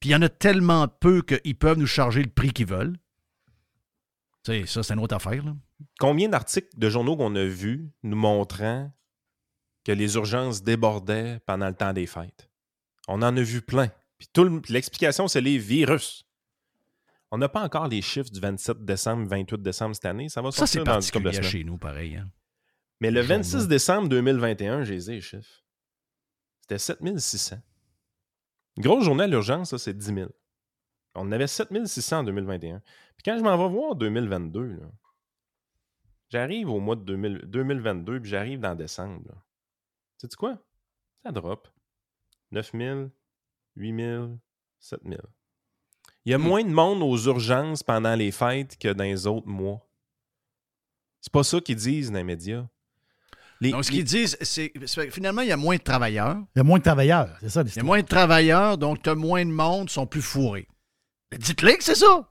Puis il y en a tellement peu qu'ils peuvent nous charger le prix qu'ils veulent. Tu sais, ça, c'est une autre affaire. Là. Combien d'articles de journaux qu'on a vus nous montrant que les urgences débordaient pendant le temps des fêtes? On en a vu plein. Puis tout le- puis l'explication, c'est les virus. On n'a pas encore les chiffres du 27 décembre, 28 décembre cette année. Ça va Ça, c'est sortir dans une de particulier semaines. chez nous, pareil. hein. Mais le Les journaux. 26 décembre 2021, j'ai les chiffres. C'était 7600. Une grosse journée à l'urgence, ça, c'est 10 000. On en avait 7600 en 2021. Puis quand je m'en vais voir 2022, là, j'arrive au mois de 2000 2022, puis j'arrive dans décembre. là. Sais-tu quoi? Ça drop. 9 000, 8 000, 7 000. Il y a moins de monde aux urgences pendant les fêtes que dans les autres mois. C'est pas ça qu'ils disent dans les médias. Les- Donc, ce les- qu'ils disent, c'est finalement, il y a moins de travailleurs. Il y a moins de travailleurs, c'est ça Il y a l'histoire. moins de travailleurs, donc tu as moins de monde, sont plus fourrés. Mais Dites-le que c'est ça.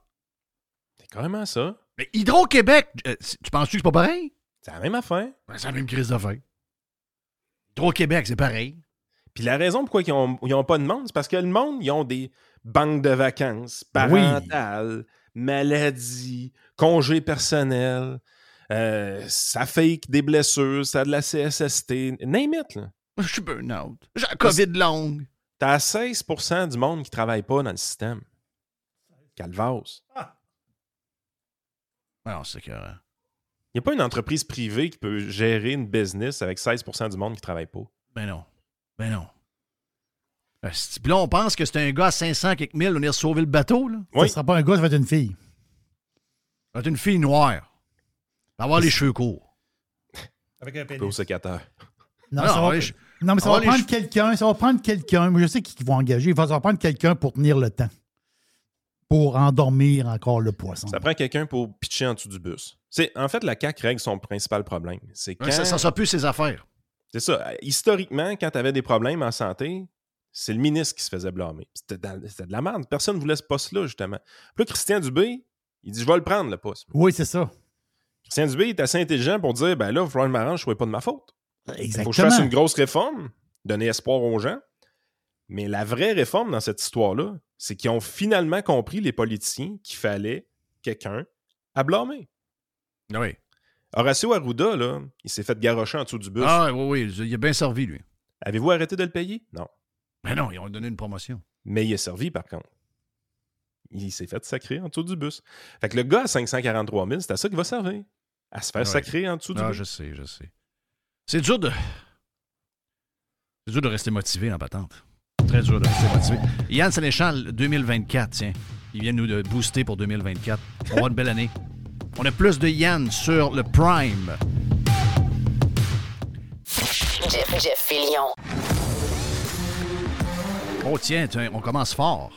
C'est carrément ça. Mais Hydro-Québec, euh, tu penses-tu que c'est pas pareil? C'est la même affaire. Ben, c'est la même crise d'affaires. Hydro-Québec, c'est pareil. Puis la raison pourquoi ils n'ont pas de monde, c'est parce que le monde, ils ont des banques de vacances Oui. parentales, maladies, congés personnels, euh, ça fake des blessures, ça a de la CSST, name it. là. Je suis burn-out. J'ai la COVID longue. T'as 16% du monde qui travaille pas dans le système. Calvas. Non, c'est que. Il n'y a pas une entreprise privée qui peut gérer une business avec 16% du monde qui travaille pas? Ben non. Ben non. Puis là, on pense que c'est un gars à 500 quelques mille venir sauver le bateau. Là. Ça Oui. sera pas un gars, ça va être une fille. C'est une fille noire. Elle va avoir les cheveux courts. Avec un Au secrétaire. Non, ça va, mais ça va les prendre quelqu'un, ça va prendre quelqu'un. Moi, je sais qu'ils vont engager. Ça va prendre quelqu'un pour tenir le temps. Pour endormir encore le poisson. Ça prend quelqu'un pour pitcher en dessous du bus. C'est, en fait, la CAQ règle son principal problème. C'est quand... Ça, ça sera plus ses affaires. C'est ça. Historiquement, quand tu avais des problèmes en santé, c'est le ministre qui se faisait blâmer. C'était, de la merde. Personne ne voulait ce poste-là, justement. Puis là, Christian Dubé, il dit Je vais le prendre, le poste. Oui, c'est ça. Christian Dubé est assez intelligent pour dire Ben là, il falloir que je soit pas de ma faute. Il faut Exactement. que je fasse une grosse réforme, donner espoir aux gens. Mais la vraie réforme dans cette histoire-là, c'est qu'ils ont finalement compris, les politiciens, qu'il fallait quelqu'un à blâmer. Oui. Horacio Arruda, là, il s'est fait garrocher en dessous du bus. Ah, oui, oui. Il a bien servi, lui. Avez-vous arrêté de le payer? Non. Mais non, ils ont donné une promotion. Mais il a servi, par contre. Il s'est fait sacrer en dessous du bus. Fait que le gars à 543 000, c'est à ça qu'il va servir. À se faire Ouais. sacrer en dessous du Ah, bus. je sais, je sais. C'est dur de. C'est dur de rester motivé en patente. Très dur de rester motivé. Yann Sénéchal, 2024, tiens. Il vient nous de booster pour 2024. On va avoir une belle année. On a plus de Yann sur le Prime. Jeff, Jeff Fillion. Oh tiens, tiens, on commence fort.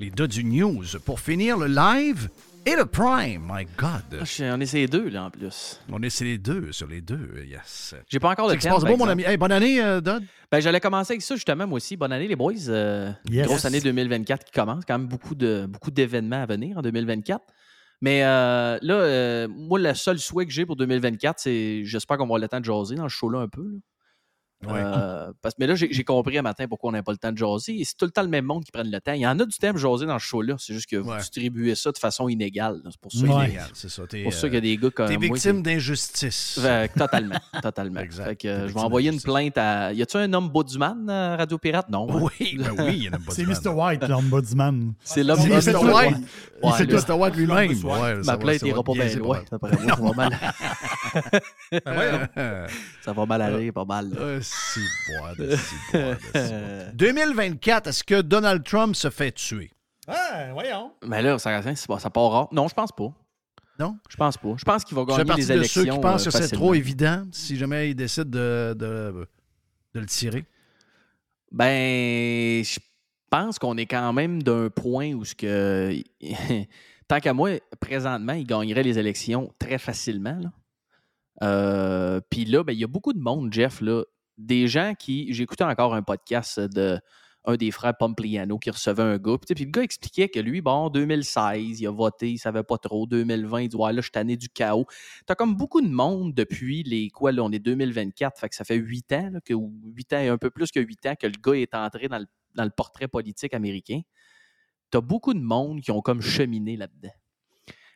Les deux du news pour finir le live et le Prime. My God. Ah, on est ces deux, là, en plus. On est les deux, sur les deux, yes. J'ai pas encore passe par beau, mon ami? Hey, bonne année, euh, Dodd. Ben, j'allais commencer avec ça, justement, moi aussi. Bonne année, les boys. Euh, Yes. Grosse année 2024 qui commence. Quand même beaucoup de beaucoup d'événements à venir en 2024. Mais euh, là, euh, moi, le seul souhait que j'ai pour 2024, c'est j'espère qu'on va avoir le temps de jaser dans ce show-là un peu. là. Ouais. Euh, parce, mais là, j'ai compris un matin pourquoi on n'a pas le temps de jaser. Et c'est tout le temps le même monde qui prenne le temps. Il y en a du temps de jaser dans ce show-là. C'est juste que vous Ouais. distribuez ça de façon inégale. C'est pour ça, Ouais. qu'il y a- Illégal, c'est ça. Pour ça euh, qu'il y a des gars comme T'es victime d'injustice. totalement, totalement. Exact. Fait que, euh, je vais envoyer une plainte à. Y a-tu un homme Bauduman à Radio Pirate? Non. hein? Oui, ben oui, il y en a C'est Mr. White, l'ombudsman. C'est fait Mr. White. Là, Mr. White lui-même. Ma plainte ira pas bien loin. ça va mal, Euh, ça va mal aller, pas mal. Là. euh, si boire de si boire de si boire. 2024, est-ce que Donald Trump se fait tuer? Ah, voyons. Mais là, ça, ça, ça part rare. Non, je pense pas. Non? Je pense pas. Je pense qu'il va Je fais gagner partie les de élections. ceux qui pensent euh, que c'est facilement. trop évident si jamais il décide de, de, de le tirer. Ben, je pense qu'on est quand même d'un point où ce que. Tant qu'à moi, présentement, il gagnerait les élections très facilement. là. Euh, Puis là, ben, il y a beaucoup de monde, Jeff, là, des gens qui. Écouté encore un podcast de un des frères Pompliano qui recevait un gars. Puis, le gars expliquait que lui, bon, en 2016, il a voté, il savait pas trop. 2020, il dit Ouais, là, je suis tanné du chaos. T'as comme beaucoup de monde depuis les quoi, là, on est 2024, fait que ça fait huit ans, là, que, ou huit ans et un peu plus que huit ans que le gars est entré dans le, dans le portrait politique américain. tu as beaucoup de monde qui ont comme cheminé là-dedans.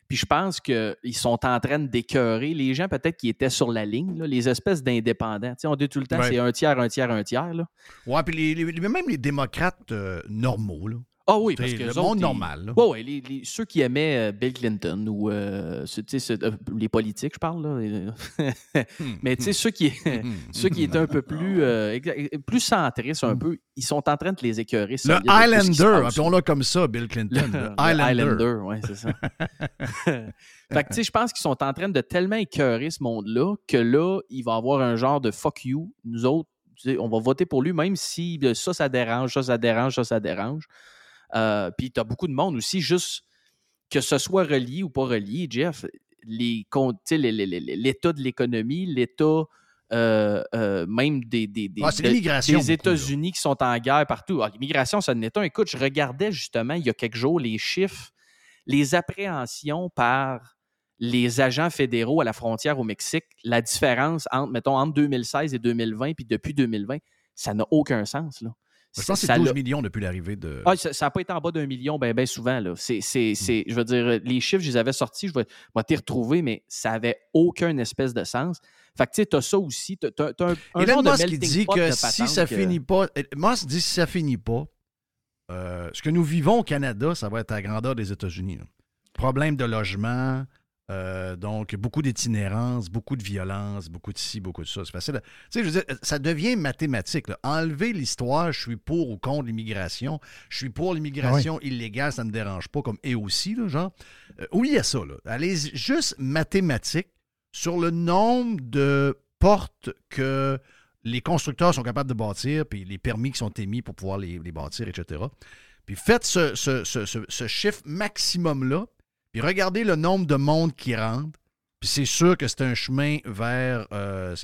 Puis je pense qu'ils sont en train d'écœurer les gens peut-être qui étaient sur la ligne, là, les espèces d'indépendants. Tu sais, on dit tout le temps, Ouais. c'est un tiers, un tiers, un tiers. Là. Ouais, puis les, les- même les démocrates euh, normaux, là. Ah oui, parce que le autres, monde normal, là. Ouais, ouais, les- les- ceux qui aimaient euh, Bill Clinton ou euh, euh, les politiques, je parle là. Mais tu sais, ceux qui, ceux qui étaient un peu plus, plus centristes un peu, ils sont en train de les écœurer. Le Highlander, appelons-le comme ça, Bill Clinton. Le- le le Highlander. Highlander, ouais, c'est ça. fait que, tu sais, je pense qu'ils sont en train de tellement écœurer ce monde-là que là, il va avoir un genre de fuck you. Nous autres, on va voter pour lui, même si euh, ça, ça dérange, ça, ça dérange, ça, ça dérange. Euh, Puis, tu as beaucoup de monde aussi, juste que ce soit relié ou pas relié, Jeff, sais, les- les- les- l'état de l'économie, l'état euh, euh, même des, des, des, Ah, de- des. États-Unis qui sont en guerre partout. Ah, l'immigration, ça en est un. Écoute, je regardais justement il y a quelques jours les chiffres, les appréhensions par les agents fédéraux à la frontière au Mexique, la différence entre, mettons, entre 2016 et 2020, puis depuis 2020, ça n'a aucun sens. Là. Je pense que Ça c'est 12 l'a- millions depuis l'arrivée de. ah, ça n'a pas été en bas d'un million, ben, ben souvent. Là. C'est, c'est, c'est- je veux dire, les chiffres, je les avais sortis, je vais, t'y retrouver, mais ça n'avait aucun espèce de sens. Fait que tu sais, tu as ça aussi. Tu as, un, un Elon de Musk qui melting dit que de si ça que- finit pas. Musk dit si ça finit pas, euh, ce que nous vivons au Canada, ça va être à la grandeur des États-Unis. là. Problème de logement, euh, donc beaucoup d'itinérance, beaucoup de violence, beaucoup de ci, beaucoup de ça. C'est facile. Tu sais, je veux dire, ça devient mathématique. là. Enlever l'histoire, je suis pour ou contre l'immigration. Je suis pour l'immigration illégale, ça ne me dérange pas, comme et aussi, là, genre. Euh, oui, il y a ça. Là. Allez, juste mathématique sur le nombre de portes que les constructeurs sont capables de bâtir, puis les permis qui sont émis pour pouvoir les, les bâtir, etc. Puis faites ce, ce- ce- ce- ce chiffre maximum-là, puis regardez le nombre de monde qui rentre, puis c'est sûr que c'est un chemin vers euh,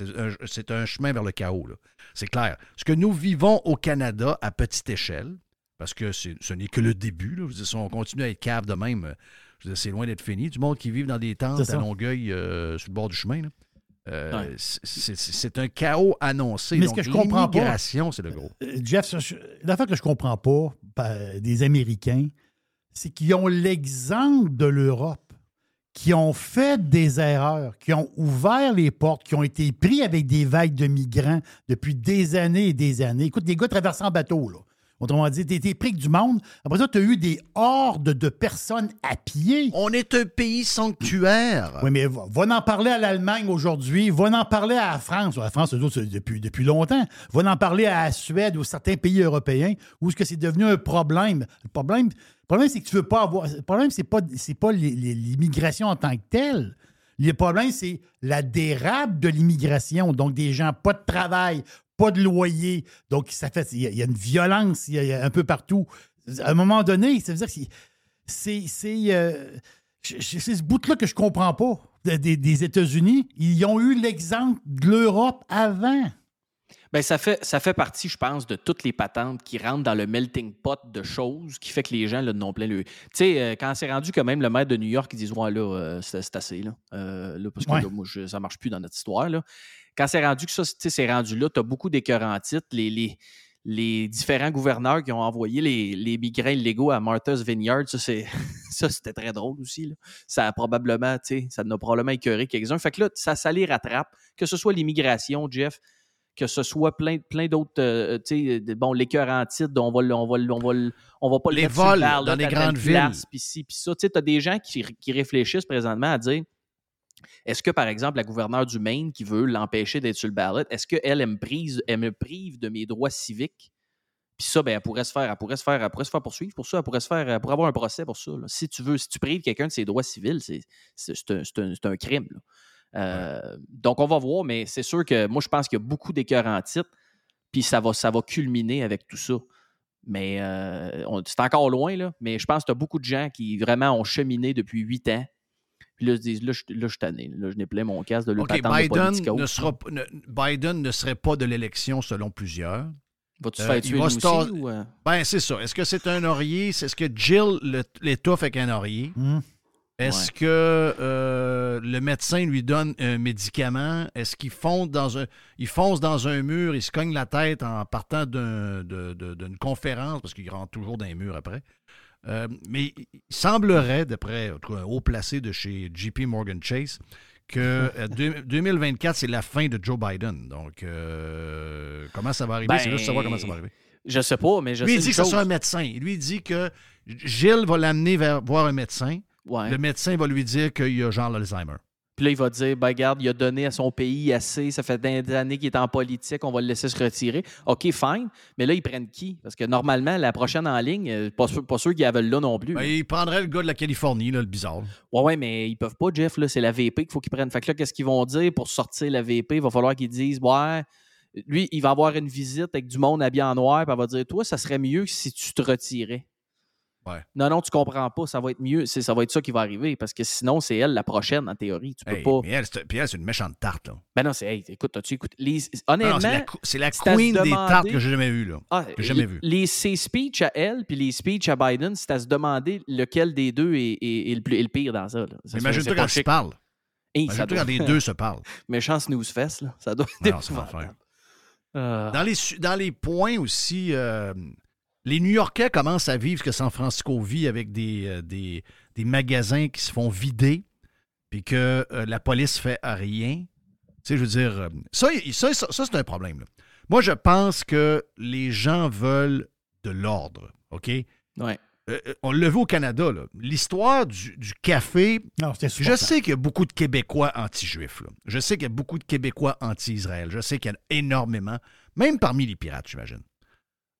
c'est un, chemin vers le chaos. là. C'est clair. Ce que nous vivons au Canada à petite échelle, parce que ce n'est que le début, là. Je veux dire, si on continue à être cave de même, euh, je veux dire, c'est loin d'être fini. Du monde qui vit dans des tentes à. Longueuil euh, sur le bord du chemin. là. Euh, Ouais. c'est- un chaos annoncé. Mais ce Donc, que je comprends pas- c'est le gros. Jeff, je- l'affaire que je comprends pas des Américains, c'est qu'ils ont l'exemple de l'Europe, qui ont fait des erreurs, qui ont ouvert les portes, qui ont été pris avec des vagues de migrants depuis des années et des années. Écoute, des gars traversant en bateau, là. Autrement dit, tu été pris du monde. Après ça, tu as eu des hordes de personnes à pied. On est un pays sanctuaire. Oui, mais va, va en parler à l'Allemagne aujourd'hui, va en parler à la France. La France, eux autres, c'est depuis, depuis longtemps. Va en parler à la Suède ou certains pays européens où est-ce que c'est devenu un problème? Le problème, problème c'est que tu veux pas avoir. Le problème, c'est pas, pas l'immigration en tant que telle. Le problème, c'est la dérape de l'immigration. Donc, des gens, pas de travail, pas de loyer. Donc, ça fait. Il y, a- une violence il y a- un peu partout. À un moment donné, ça veut dire que c'est- c'est. euh, ce bout-là que je comprends pas de- des, des États-Unis. Ils ont eu l'exemple de l'Europe avant. Ben, ça, fait, ça fait partie, je pense, de toutes les patentes qui rentrent dans le melting pot de choses qui fait que les gens là, n'ont plein le. Tu sais, euh, quand c'est rendu que même le maire de New York, ils disent Ouais, là, euh, c'est assez, là. Euh, là, parce que Ouais. là, moi, je- ça marche plus dans notre histoire, là. Quand c'est rendu que ça, tu sais, c'est rendu là, tu as beaucoup d'écœurants titres. Les, les, les différents gouverneurs qui ont envoyé les, les migrants illégaux à Martha's Vineyard, ça, c'est, ça, c'était très drôle aussi. là. Ça a probablement, tu sais, ça en a probablement écœuré quelques-uns. Fait que là, ça, ça les rattrape, que ce soit l'immigration, Jeff, que ce soit plein, plein d'autres, euh, tu sais, bon, l'écœurant titre, on va, on va, on va, on va pas le Les le vols dans les à telle grandes villes. Puis ci, puis ça. Tu sais, as des gens qui, qui réfléchissent présentement à dire est-ce que, par exemple, la gouverneure du Maine qui veut l'empêcher d'être sur le ballot, est-ce qu'elle, elle me, prise, elle me prive de mes droits civiques? Puis ça, ben, elle pourrait se faire, elle pourrait se faire, elle pourrait se faire poursuivre pour ça, elle pourrait se faire, elle pourrait avoir un procès pour ça. là. Si tu veux, si tu prives quelqu'un de ses droits civils, c'est, un, un- crime. là. Euh, Donc, on va voir, mais c'est sûr que moi, je pense qu'il y a beaucoup d'écœurs en titre, puis ça va, ça va culminer avec tout ça. Mais euh, c'est encore loin, là. Mais je pense que tu as beaucoup de gens qui vraiment ont cheminé depuis huit ans. Puis là, ils se disent, là, je, là, je suis tanné. Là, je n'ai plein mon casque de le OK, patente de Biden ne, sera, p- ne- Biden ne serait pas de l'élection selon plusieurs. Vas-tu Euh, faire tuer va aussi, ou, euh? Ben, c'est ça. Est-ce que c'est un oreiller? C'est- Est-ce que Jill l'étouffe avec un oreiller? Hmm. Est-ce Ouais. que euh, le médecin lui donne un médicament? Est-ce qu'il fonce dans un il fonce dans un mur, il se cogne la tête en partant d'un- de- de- d'une conférence, parce qu'il rentre toujours dans les murs après? Euh, mais il semblerait, d'après un haut placé de chez JP Morgan Chase, que euh, deux- 2024, c'est la fin de Joe Biden. Donc, euh, comment ça va arriver? c'est Ben, juste savoir comment ça va arriver. Je sais pas, mais je Lui, sais il dit que ce soit un médecin. Lui, il dit que Gilles va l'amener voir un médecin. Ouais. Le médecin va lui dire qu'il a genre l'Alzheimer. Puis là, il va dire, ben regarde, il a donné à son pays assez, ça fait des années qu'il est en politique, on va le laisser se retirer. OK, fine. Mais là, ils prennent qui? Parce que normalement, la prochaine en ligne, euh, pas sûr, pas sûr qu'ils veulent là non plus. Ben, il prendrait le gars de la Californie, là, le bizarre. Ouais, ouais, mais ils peuvent pas, Jeff, là, c'est la VP qu'il faut qu'ils prennent. Fait que là, qu'est-ce qu'ils vont dire pour sortir la VP? Il va falloir qu'ils disent, ouais, lui, il va avoir une visite avec du monde habillé en noir, puis elle va dire, toi, ça serait mieux si tu te retirais. Ouais. Non, non, tu comprends pas, ça va être mieux, ça va être ça qui va arriver, parce que sinon, c'est elle la prochaine, en théorie. Tu peux Hey, pas. mais elle, c'est- puis elle, c'est une méchante tarte. Là. Ben non, c'est, hey, écoute, as-tu écouté? Les, honnêtement, c'est la, queen des tartes que j'ai jamais vues. Là. Ah, que jamais vues. Les, ses speeches à elle puis les speeches à Biden, c'est à se demander lequel des deux est, est- est le, plus, est le pire dans ça. Ça, Imagine-toi quand ils parlent. Hey, Imagine-toi doit- quand les deux se parlent. Méchant snooze fest, là. Ça doit être Non, l'enfer. Ah. Dans les, dans les points aussi, euh, les New-Yorkais commencent à vivre ce que San Francisco vit avec des, euh, des, des magasins qui se font vider, puis que euh, la police fait rien. Tu sais, je veux dire, euh, ça, il- ça, ça, ça, c'est un problème. là. Moi, je pense que les gens veulent de l'ordre, OK? Ouais. Euh, on l'a vu au Canada, là. l'histoire du, du café. Non, c'était Je sais qu'il y a beaucoup de Québécois anti-juifs. Je sais qu'il y a beaucoup de Québécois anti-Israël. Je sais qu'il y en a énormément, même parmi les pirates, j'imagine.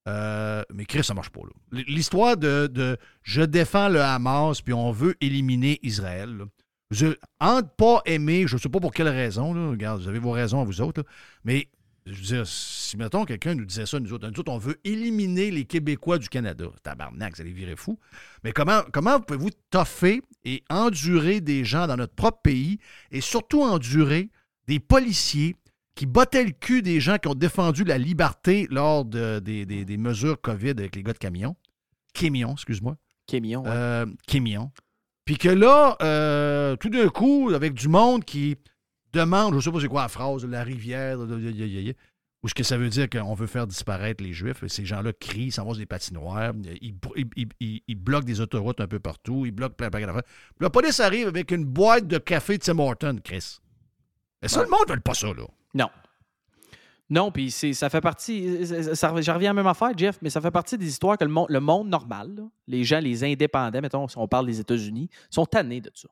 Euh, mais Chris, ça marche pas. L'histoire de, je défends le Hamas puis on veut éliminer Israël. là. Je, pas aimer, je ne sais pas pour quelle raison, regarde, vous avez vos raisons à vous autres, mais je veux dire, si mettons quelqu'un nous disait ça, nous autres, nous autres, on veut éliminer les Québécois du Canada. Tabarnak, ça les virer fous. Mais comment, comment pouvez-vous toffer et endurer des gens dans notre propre pays et surtout endurer des policiers qui bottaient le cul des gens qui ont défendu la liberté lors de- des, des- des mesures COVID avec les gars de camion? Camion, excuse-moi. Camion, ouais. Euh, camion. Puis que là, euh, tout d'un coup, avec du monde qui demande, je ne sais pas c'est quoi la phrase, la rivière, ou ce que ça veut dire qu'on veut faire disparaître les Juifs. Et ces gens-là crient, ils s'en vont sur des patinoires, ils, ils- ils- ils- ils bloquent des autoroutes un peu partout, ils bloquent plein plein d'affaires. La police arrive avec une boîte de café de Tim Horton, Chris. Mais ça, Ouais. le monde ne veut pas ça, là. Non. Non, puis ça fait partie. ça- J'en reviens à la même affaire, Jeff, mais ça fait partie des histoires que le monde, le monde normal, là, les gens, les indépendants, mettons, si on parle des États-Unis, sont tannés de ça.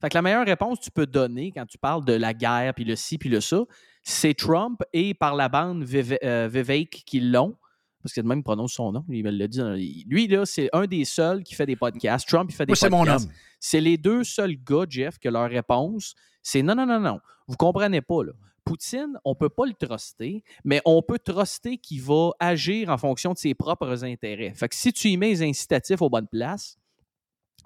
Fait que la meilleure réponse que tu peux donner quand tu parles de la guerre, puis le ci, puis le ça, c'est Trump et par la bande Vive- euh, Vivek qui l'ont. Parce que de même, il prononce son nom. Il me l'a dit. Lui, là, c'est un des seuls qui fait des podcasts. Trump, il fait des Moi, c'est mon podcasts. homme. C'est les deux seuls gars, Jeff, que leur réponse, c'est non, non, non, non. Vous comprenez pas, là. Poutine, on peut pas le truster, mais on peut truster qu'il va agir en fonction de ses propres intérêts. Fait que si tu y mets les incitatifs aux bonnes places,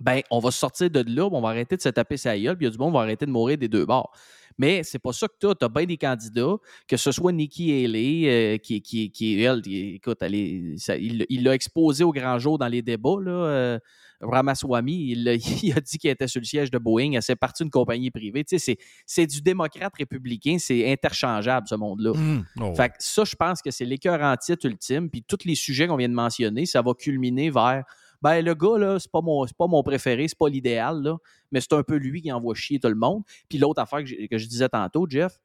ben, on va sortir de là, on va arrêter de se taper sa gueule, puis il y a du monde qui va arrêter de mourir des deux bords. Mais c'est pas ça que tu as. Tu as bien des candidats, que ce soit Nikki Haley, euh, qui, qui, qui, elle, qui- écoute, elle il l'a exposé au grand jour dans les débats, là, euh, Ramaswamy, il, a dit qu'il était sur le siège de Boeing, elle s'est partie d'une compagnie privée. Tu sais, c'est- c'est du démocrate républicain, c'est interchangeable, ce monde-là. Hum, oh, Fait que ça, je pense que c'est l'écœur en titre ultime. Puis tous les sujets qu'on vient de mentionner, ça va culminer vers ben le gars, là, c'est pas mon, pas mon préféré, c'est pas l'idéal, là, mais c'est un peu lui qui envoie chier tout le monde. Puis l'autre affaire que je disais tantôt, Jeff,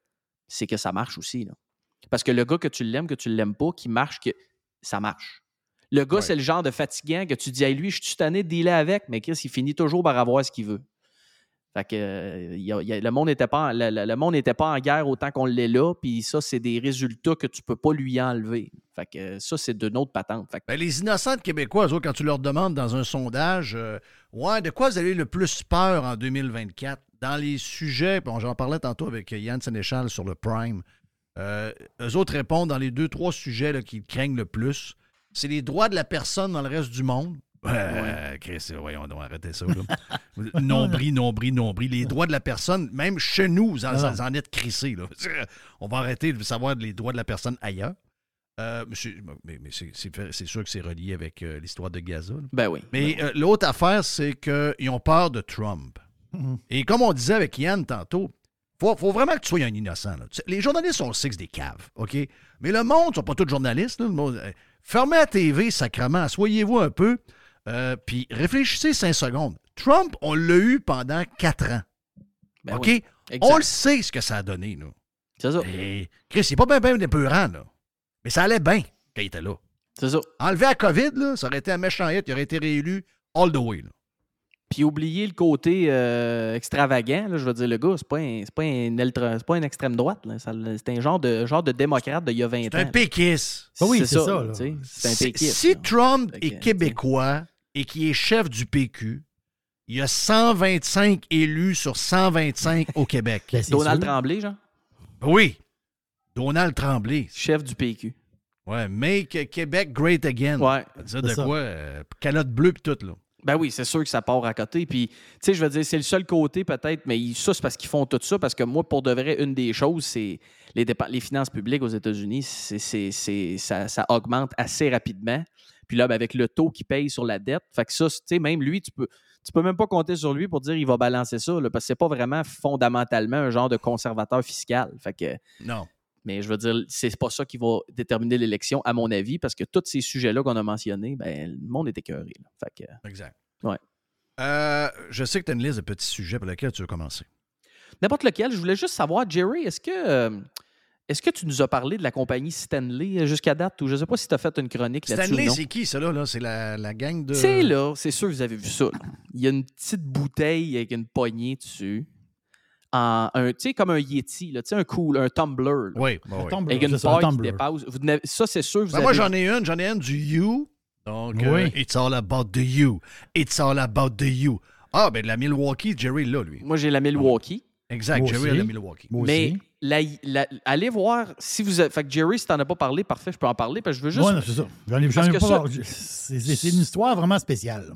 c'est que ça marche aussi. Là. Parce que le gars que tu l'aimes, que tu l'aimes pas, qui marche, que ça marche. Le gars, Ouais. c'est le genre de fatigant que tu dis, hey, lui, je suis tanné de dealer avec, mais Chris, il finit toujours par avoir ce qu'il veut. Fait que euh, il y a- il y a- le monde n'était pas, en- le, le- le monde n'était pas en guerre autant qu'on l'est là, puis ça, c'est des résultats que tu peux pas lui enlever. Fait que euh, ça, c'est de notre patente. Fait que, Ben, les innocents Québécois, eux quand tu leur demandes dans un sondage, euh, ouais, de quoi vous avez le plus peur en 2024? Dans les sujets, bon, j'en parlais tantôt avec Yann Sénéchal sur le Prime, eux autres répondent dans les deux, trois sujets là, qu'ils craignent le plus. C'est les droits de la personne dans le reste du monde. Euh, Chris, voyons donc, arrêtez ça. Là. nombril, nombril, nombril. Les droits de la personne, même chez nous, vous en, vous êtes crissés. là. On va arrêter de savoir les droits de la personne ailleurs. Euh, mais c'est- mais, c'est- c'est c'est sûr que c'est relié avec euh, l'histoire de Gaza. là. ben oui. Mais euh, l'autre affaire, c'est qu'ils ont peur de Trump. Mhm. Et comme on disait avec Yann tantôt, faut, faut vraiment que tu sois un innocent. là. Les journalistes sont six des caves, OK? Mais le monde ne sont pas tous journalistes. là. Le monde- euh, fermez la TV, sacrement. Soyez-vous un peu. Euh, puis réfléchissez cinq secondes. Trump, on l'a eu pendant quatre ans. Ben OK? oui, on le sait ce que ça a donné, là. C'est ça. Et Chris, il n'est pas bien bien épeurant, là. Mais ça allait bien quand il était là. C'est ça. Enlever la COVID, là, ça aurait été un méchant hit. Il aurait été réélu all the way. Là. Puis oublier le côté euh, extravagant, là, je veux dire, le gars, c'est pas un, c'est pas un, ultra- c'est pas un extrême droite. C'est un genre de, genre de démocrate d'il y a 20 ans. C'est un péquiste. Ah oui, c'est ça, C'est un Si, péquiste. si là. Trump est québécois et qui est chef du PQ, il y a 125 élus sur 125 au Québec. Ben, c'est Donald sûr. Tremblay, genre, Oui. Donald Tremblay. chef du PQ. Ouais, Make Québec great again. Ouais. Ça veut dire de ça. quoi? euh, calotte bleue pis tout, là. Ben oui, c'est sûr que ça part à côté. Puis, tu sais, je veux dire, c'est le seul côté peut-être, mais ça, c'est parce qu'ils font tout ça. Parce que moi, pour de vrai, une des choses, c'est les, finances publiques aux États-Unis, c'est, ça, augmente assez rapidement. Puis là, ben, avec le taux qu'il paye sur la dette, fait que ça, tu sais, même lui, tu peux, tu peux même pas compter sur lui pour dire qu'il va balancer ça, parce que c'est pas vraiment fondamentalement un genre de conservateur fiscal. Fait que, Non. Mais je veux dire, c'est pas ça qui va déterminer l'élection, à mon avis, parce que tous ces sujets-là qu'on a mentionnés, ben, le monde est écœuré. là. Fait que, Exact. Ouais. Euh, je sais que tu as une liste de petits sujets pour lesquels tu veux commencer. N'importe lequel. Je voulais juste savoir, Jerry, est-ce que, euh, est-ce que tu nous as parlé de la compagnie Stanley euh, jusqu'à date? Ou je ne sais pas si tu as fait une chronique là-dessus. Stanley, c'est qui, ça, là? là? C'est la, la gang de. Sais, là, c'est sûr que vous avez vu ça. là. Il y a une petite bouteille avec une poignée dessus. En, un, tu sais, comme un Yeti, là, tu sais, un cool, un tumbler. là, Oui, oui, oui. Tumblr, Avec une c'est ça, un paille qui Tumblr. dépasse. Vous ça, c'est sûr, vous Ben, avez moi, j'en ai une. J'en ai une du You. Donc, Oui. euh, It's all about the You. It's all about the You. Ah, ben de la Milwaukee, Jerry, là, lui. Moi, j'ai la Milwaukee. Exact, Moi Jerry aussi. a la Milwaukee. Moi Mais aussi. la- la- allez voir si vous avez. Fait que Jerry, si t'en as pas parlé, parfait, je peux en parler. Parce que je veux juste. Ouais, non, c'est ça. J'en ai, ai pas. c'est une histoire vraiment spéciale.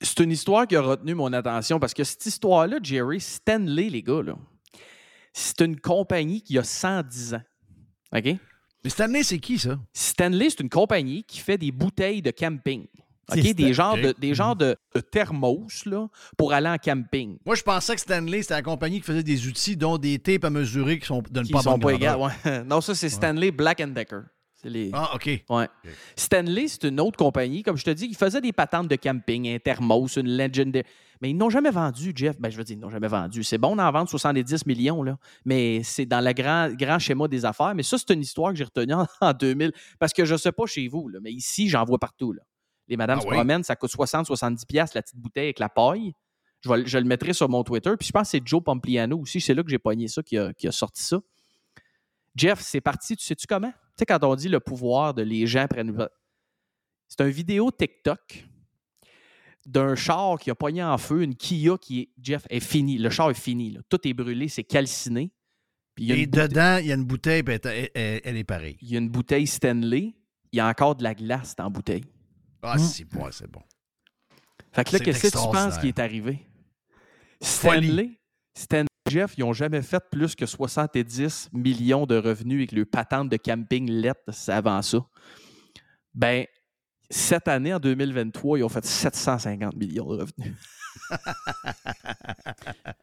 C'est une histoire qui a retenu mon attention parce que cette histoire-là, Jerry, Stanley, les gars, là, c'est une compagnie qui a 110 ans. OK? Mais Stanley, c'est qui, ça? Stanley, c'est une compagnie qui fait des bouteilles de camping. OK? C'est Des genres, de, des genres de, de thermos là, pour aller en camping. Moi, je pensais que Stanley, c'était la compagnie qui faisait des outils, dont des tapes à mesurer qui sont d'une Qui pas sont pas égales. ouais. Non, ça, c'est Stanley Black Decker. Les... Ah, OK. Ouais. Stanley, c'est une autre compagnie, comme je te dis, qui faisait des patentes de camping, un thermos, une Legendary. Mais ils n'ont jamais vendu, Jeff. Ben, je veux dire, ils n'ont jamais vendu. C'est bon d'en vendre 70 millions, là. Mais c'est dans le grand, grand schéma des affaires. Mais ça, c'est une histoire que j'ai retenue en, en 2000. Parce que je ne sais pas chez vous, là, mais ici, j'en vois partout. Là. Les madames Ah se oui? promènent, ça coûte 60-70$ piastres, la petite bouteille avec la paille. Je, vais- je le mettrai sur mon Twitter. Puis je pense que c'est Joe Pompliano aussi. C'est là que j'ai pogné ça, qui a, qui a sorti ça. Jeff, c'est parti, tu sais-tu comment? Tu sais, quand on dit le pouvoir de les gens prennent. C'est une vidéo TikTok d'un char qui a pogné en feu, une Kia qui est, Jeff, est finie. Le char est fini. là. Tout est brûlé, c'est calciné. Puis il y a Et une bouteille- dedans, il y a une bouteille, puis elle, est- elle- elle est pareille. il y a une bouteille Stanley. Il y a encore de la glace dans la bouteille. Ah, Mm. c'est bon, c'est bon. Fait que là, qu'est-ce que tu penses qui est arrivé? Stanley, Stanley Jeff, ils n'ont jamais fait plus que 70 millions de revenus avec le patente de camping lettre avant ça. Ben, cette année, en 2023, ils ont fait 750 millions de revenus.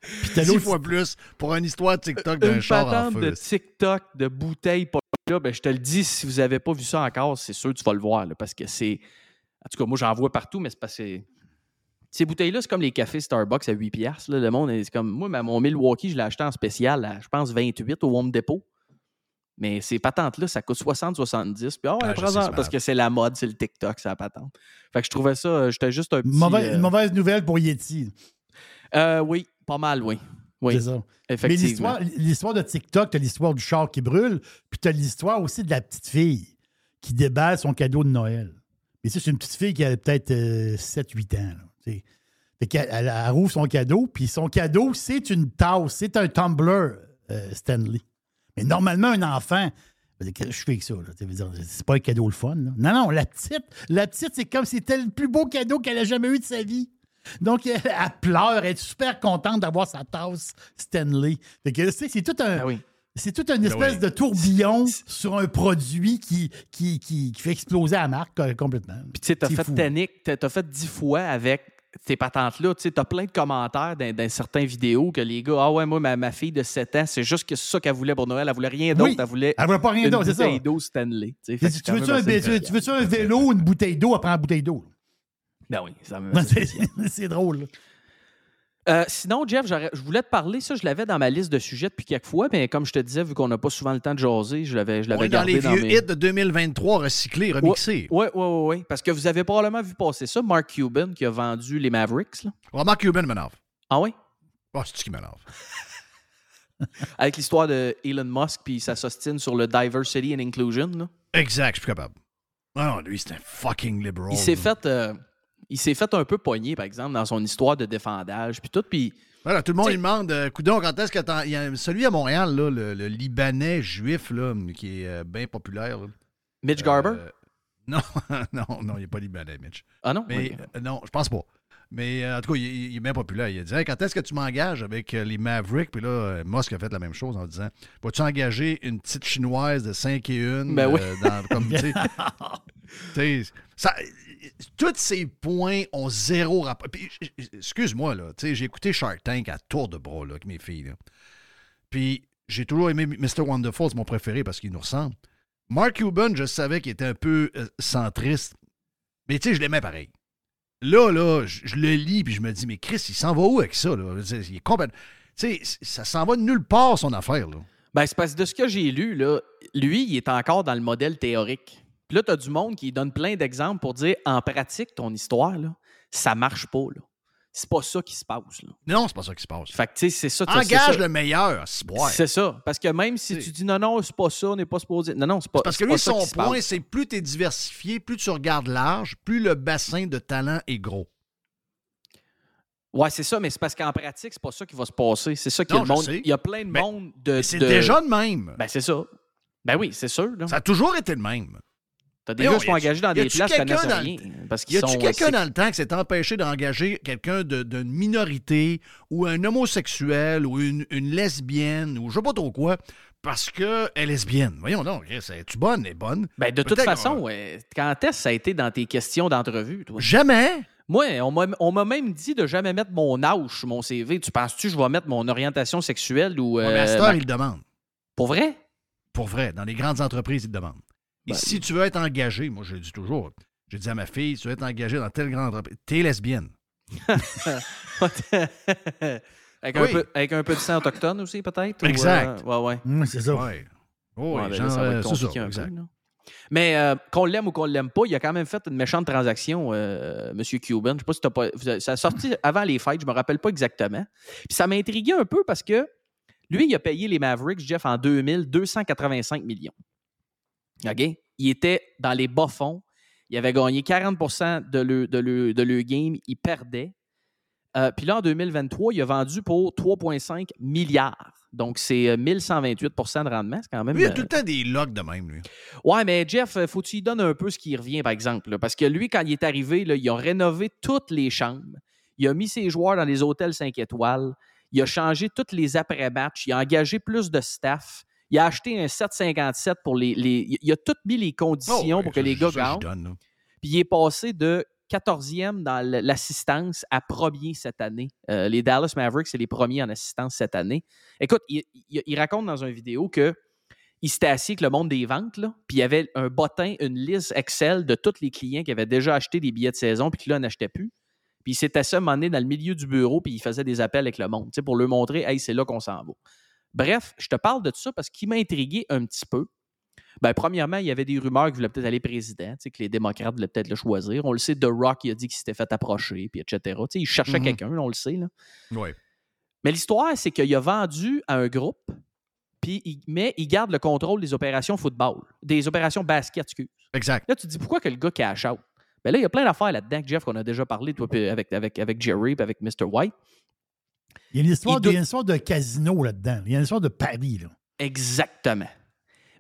Puis Six fois plus pour une histoire de TikTok d'un char en feu. de TikTok, de bouteilles pas là, ben, je te le dis, si vous n'avez pas vu ça encore, c'est sûr que tu vas le voir, là, parce que c'est... En tout cas, moi, j'en vois partout, mais c'est parce que... Ces bouteilles-là, c'est comme les cafés Starbucks à 8 piastres. là. Le monde, est- c'est comme... Moi, mon Milwaukee, je l'ai acheté en spécial à, je pense, 28 au Home Depot. Mais ces patentes-là, ça coûte 60-70. Puis, Ah, c'est parce que c'est la mode, c'est le TikTok, c'est la patente. Fait que je trouvais ça... euh, J'étais juste un petit... Mauvaise- euh, Une mauvaise nouvelle pour Yeti. euh, oui, pas mal, oui. Oui, C'est ça. Mais effectivement. l'histoire, l'histoire de TikTok, t'as l'histoire du char qui brûle, puis t'as l'histoire aussi de la petite fille qui déballe son cadeau de Noël. Mais ça, c'est une petite fille qui a peut-être 7-8 ans. là. Fait qu'elle elle, elle rouvre son cadeau, puis son cadeau, c'est une tasse, c'est un tumbler euh, Stanley. Mais normalement, un enfant, ben, je fais avec ça? là? Tu sais, veux dire, C'est pas un cadeau le fun. là. Non, non, la petite, la petite, c'est comme si c'était le plus beau cadeau qu'elle a jamais eu de sa vie. Donc, elle, elle pleure, elle est super contente d'avoir sa tasse Stanley. Fait que, tu sais, c'est tout un. Ah oui. C'est toute une espèce oui. de tourbillon sur un produit qui, qui, qui, qui fait exploser la marque euh, complètement. Puis tu sais, t'as fait. Tannic, t'as fait dix fois avec ces patentes-là. Tu sais, t'as plein de commentaires dans, dans certaines vidéos que les gars, ah ouais, moi, ma, ma fille de 7 ans, c'est juste que c'est ça qu'elle voulait pour Noël. Elle voulait rien d'autre. Oui. Elle voulait Elle voulait pas rien une d'autre, c'est ça. bouteille d'eau Stanley. Tu fait Tu, un, tu, veux- veux-tu un vélo ou une bouteille d'eau? Elle prend la bouteille d'eau. Ben oui, ça me C'est c'est drôle. Euh, sinon, Jeff, je voulais te parler, ça, je l'avais dans ma liste de sujets depuis quelques fois, mais comme je te disais, vu qu'on n'a pas souvent le temps de jaser, je l'avais, je l'avais est dans gardé les dans vieux mes... hits de 2023 recyclés, remixés. Oui, oui, oui, oui. Parce que vous avez probablement vu passer ça, Mark Cuban qui a vendu les Mavericks. Là. Remarque Cuban m'énerve. Ah oui? Oh, c'est ce qui m'énerve. Avec l'histoire de Elon Musk puis sa sostine sur le diversity and inclusion. là. Exact, je suis plus capable. Ah non, lui, c'est un fucking liberal. Il s'est fait, euh, il s'est fait un peu pogner, par exemple, dans son histoire de défendage puis tout. Puis Voilà, tout le monde il demande, euh, coudonc, quand est-ce que il y a celui à Montréal, là, le, le Libanais juif, là, qui est euh, bien populaire. là. Mitch Garber? Euh, non, non, non, il n'est pas Libanais, Mitch. ah non? Mais non, je pense pas. Mais euh, en tout cas, il, il est bien populaire. Il a dit Hey, quand est-ce que tu m'engages avec euh, les Mavericks? Puis là, euh, Musk a fait la même chose en disant Vas-tu engager une petite chinoise de 5 et 1 Ben oui. dans, comme, tu sais, tu sais, ça, Tous ces points ont zéro rapport. Excuse-moi, là. J'ai écouté Shark Tank à tour de bras là, avec mes filles. là. Puis j'ai toujours aimé Mr. Wonderful, c'est mon préféré parce qu'il nous ressemble. Mark Cuban, je savais qu'il était un peu euh, centriste. Mais tu sais, je l'aimais pareil. Là, je, le lis puis je me dis, mais Chris, il s'en va où avec ça? Là? Il est complètement. Tu sais, ça s'en va de nulle part, son affaire. Là. Ben, c'est parce que de ce que j'ai lu, là, lui, il est encore dans le modèle théorique. Puis là, tu as du monde qui donne plein d'exemples pour dire en pratique, ton histoire, là, ça marche pas. C'est pas ça qui se passe. Là. Non, c'est pas ça qui se passe. Fait que, tu sais, c'est ça. Engage ça. le meilleur. c'est ça. Parce que même si tu dis non, non, c'est pas ça, on n'est pas supposé. Non, non, c'est pas Parce que lui, pas son qui point, c'est plus tu es diversifié, plus tu regardes large, plus le bassin de talent est gros. Ouais, c'est ça, mais c'est parce qu'en pratique, c'est pas ça qui va se passer. C'est ça a Non, le monde. sais. Il y a plein de Mais- monde de. C'est de- déjà de même. Ben, c'est ça. Ben oui, c'est sûr. là. Ça a toujours été le même. T'as des gars qui sont engagés dans des places qui quelqu'un connaissent dans le- rien. Parce Y a-tu quelqu'un dans le temps qui s'est empêché d'engager quelqu'un de- d'une minorité ou un homosexuel ou une, une lesbienne ou je sais pas trop quoi parce qu'elle est lesbienne? Voyons donc, es-tu bonne? Elle est bonne. Ben, de toute façon, quand est-ce que ça a été dans tes questions d'entrevue? Jamais! Moi, on m'a, même dit de jamais mettre mon âge sur mon CV. Tu penses-tu que je vais mettre mon orientation sexuelle ou. Ouais, mais à cette euh, heure, ma- ils le demandent. Pour vrai? Pour vrai, dans les grandes entreprises, ils le demandent. Et Ben, si tu veux être engagé, moi je le dis toujours, j'ai dit à ma fille, si tu veux être engagé dans telle grande entreprise, t'es lesbienne. avec, Oui. un peu, avec un peu de sang autochtone aussi, peut-être? ou, Exact. euh, ouais, ouais. Hum, c'est ça. Ouais. Oh, Ouais, ben genre, ça va euh, être c'est ça, un peu, exact. Mais euh, qu'on l'aime ou qu'on l'aime pas, il a quand même fait une méchante transaction, euh, M. Cuban. Je sais pas si t'as pas. Ça a sorti avant les fêtes, je me rappelle pas exactement. Puis ça m'a intrigué un peu parce que lui, il a payé les Mavericks, Jeff, en 2000, 285 millions. OK? Il était dans les bas-fonds. Il avait gagné 40 de le, de, le, de le game. Il perdait. Euh, puis là, en 2023, il a vendu pour 3,5 milliards. Donc, c'est euh, 1128% de rendement. C'est quand même. Lui, il a euh, tout le temps des logs de même, lui. Ouais, mais Jeff, euh, faut que tu lui donnes un peu ce qui revient, par exemple. là. parce que lui, quand il est arrivé, là, il a rénové toutes les chambres. Il a mis ses joueurs dans les hôtels 5 étoiles. Il a changé tous les après-matchs. Il a engagé plus de staff. Il a acheté un 757 pour les. les- il a tout mis les conditions Oh, pour que ça, les gars gagnent. Puis il est passé de 14e dans l'assistance à premier cette année. Euh, les Dallas Mavericks, c'est les premiers en assistance cette année. Écoute, il, il- il raconte dans une vidéo que il s'était assis avec le monde des ventes, là, puis il y avait un bottin, une liste Excel de tous les clients qui avaient déjà acheté des billets de saison, puis qui là n'achetaient plus. Puis il s'était assis à un moment donné dans le milieu du bureau, puis il faisait des appels avec le monde, tu sais, pour leur montrer, hey, c'est là qu'on s'en va. Bref, je te parle de ça parce qu'il m'a intrigué un petit peu. Ben, premièrement, il y avait des rumeurs qu'il voulait peut-être aller président, tu sais, que les démocrates voulaient peut-être le choisir. On le sait, The Rock, il a dit qu'il s'était fait approcher, puis etc. Tu sais, il cherchait Mhm. quelqu'un, on le sait. Là. Ouais. Mais l'histoire, c'est qu'il a vendu à un groupe, puis il, mais il garde le contrôle des opérations football, des opérations basket, excuse. Exact. Là, tu te dis pourquoi que le gars cash out? Ben là, il y a plein d'affaires là-dedans, Jeff, qu'on a déjà parlé, toi, avec, avec, avec Jerry, puis avec Mr. White. Il y a une histoire, Il doit- il y a une histoire de casino là-dedans. Il y a une histoire de paris. Là. Exactement.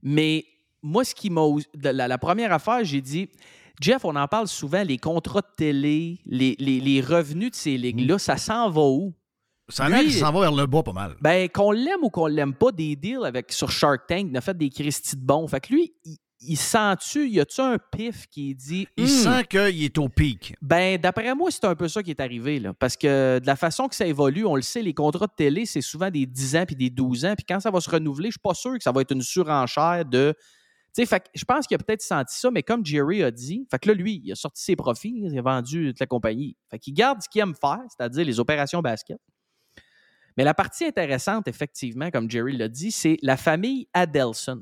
Mais moi, ce qui m'a. La, la première affaire, j'ai dit, Jeff, on en parle souvent, les contrats de télé, les, les- les revenus de ces ligues-là, ça s'en va où? Ça a s'en va vers le bas pas mal. Ben, qu'on l'aime ou qu'on l'aime pas, des deals avec, sur Shark Tank, il a fait des Christy de bons. Fait que lui, il, il sent-tu, y a-tu un pif qui dit. Il Hmm, sent qu'il est au pic. ben, d'après moi, c'est un peu ça qui est arrivé. Là, parce que de la façon que ça évolue, on le sait, les contrats de télé, c'est souvent des 10 ans puis des 12 ans. Puis quand ça va se renouveler, je suis pas sûr que ça va être une surenchère de. sais, fait que je pense qu'il a peut-être senti ça, mais comme Jerry a dit, fait que là, lui, il a sorti ses profits, il a vendu toute la compagnie. Fait qu'il garde ce qu'il aime faire, c'est-à-dire les opérations basket. Mais la partie intéressante, effectivement, comme Jerry l'a dit, c'est la famille Adelson.